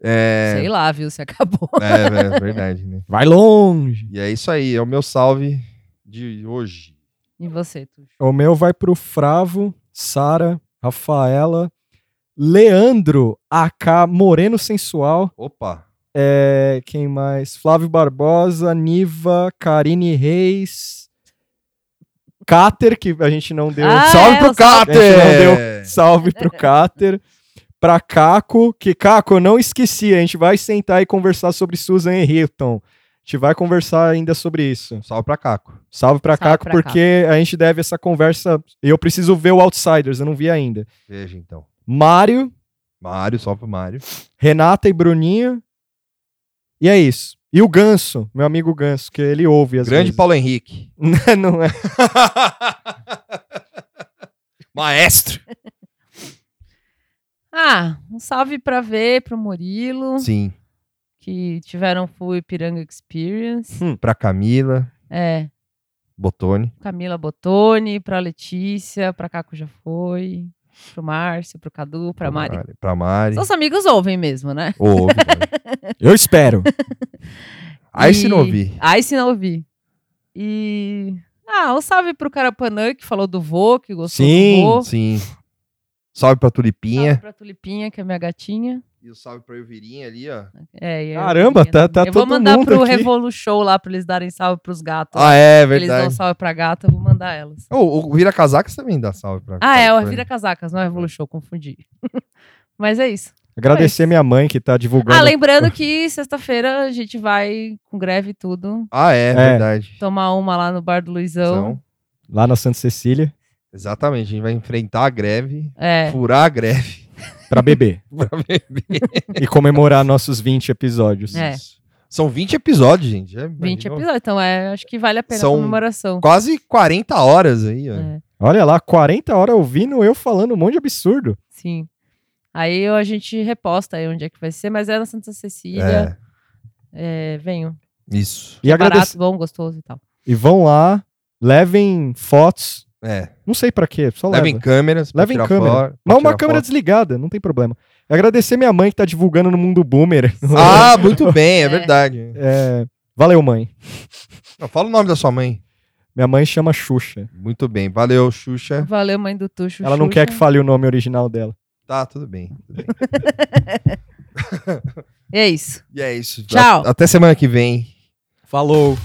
É, sei lá, viu? Se acabou. é, é verdade, né? Vai longe. E é isso aí, é o meu salve de hoje. E você, Tuxo? O meu vai pro Fravo, Sara, Rafaela, Leandro, AK Moreno Sensual. Opa, É, quem mais? Flávio Barbosa, Niva, Karine Reis, Cáter, que a gente não deu. Ah, salve é, pro o salve. A gente não Cáter! deu salve pro Cáter. Pra Caco, que Caco, eu não esqueci, a gente vai sentar e conversar sobre Susan e Hilton. A gente vai conversar ainda sobre isso. Salve pra Caco. Salve pra Salve Caco, pra porque a gente deve essa conversa. Eu preciso ver o Outsiders, eu não vi ainda. Veja então. Mário, Mário, salve pro Mário. Renata e Bruninho. E é isso. E o Ganso, meu amigo Ganso, que ele ouve as Grande vezes. Paulo Henrique. não é. Maestro. Ah, um salve pra ver pro Murilo, Sim, que tiveram Full Ipiranga Experience. Hum. pra Camila, É, Botone. Camila Botoni, pra Letícia, pra Caco já foi. Pro Márcio, pro Cadu, pra Mari. Pra Mari. Seus amigos ouvem mesmo, né? Ouve? Eu espero. Aí se não ouvir. Aí se não ouvir. E. Ah, um salve pro Carapanã que falou do vô, que gostou Sim, do vô. Sim. Salve pra Salve Tulipinha. pra Tulipinha, que é minha gatinha. E o salve pra Elvirinha ali, ó. É, e Caramba, tá- também. tá Eu vou todo mandar mundo pro aqui. Revolu Show lá pra eles darem salve pros gatos. Ah, é, Eles dão verdade. salve pra gata, eu vou mandar elas. Ô, o Vira Casacas também dá salve pra Ah, é, o. Vira Casacas, não é Revolu Show, confundi. Mas é isso. Agradecer minha mãe que tá divulgando. Ah, lembrando que sexta-feira a gente vai com greve e tudo. Ah, é, verdade. Tomar uma lá no bar do Luizão. Então, Lá na Santa Cecília. exatamente, a gente vai enfrentar a greve, É. furar a greve Pra beber. pra beber. e comemorar nossos 20 episódios. É. São 20 episódios, gente. É, 20 imaginou? episódios, então é, acho que vale a pena São a comemoração. Quase 40 horas aí, ó. É, Olha lá, 40 horas ouvindo eu falando um monte de absurdo. sim. Aí a gente reposta aí onde é que vai ser, mas é na Santa Cecília. É, venham. Isso. E, É agradece... barato, bom, gostoso e tal. e vão lá, levem fotos. É. Não sei pra quê, só Levem leva. câmeras. pra Levem tirar câmera. fora- Mas uma câmera foto. desligada, não tem problema. E agradecer minha mãe que tá divulgando no Mundo Boomer. Ah, muito bem, é, É. verdade. É, Valeu, mãe. Não, fala o nome da sua mãe. Minha mãe chama Xuxa. Muito bem, valeu, Xuxa. Valeu, mãe do Tuxo. Ela não Xuxa. quer que fale o nome original dela. Tá, tudo bem. tudo bem. É isso. E é isso. Tchau. A- Até semana que vem. Falou!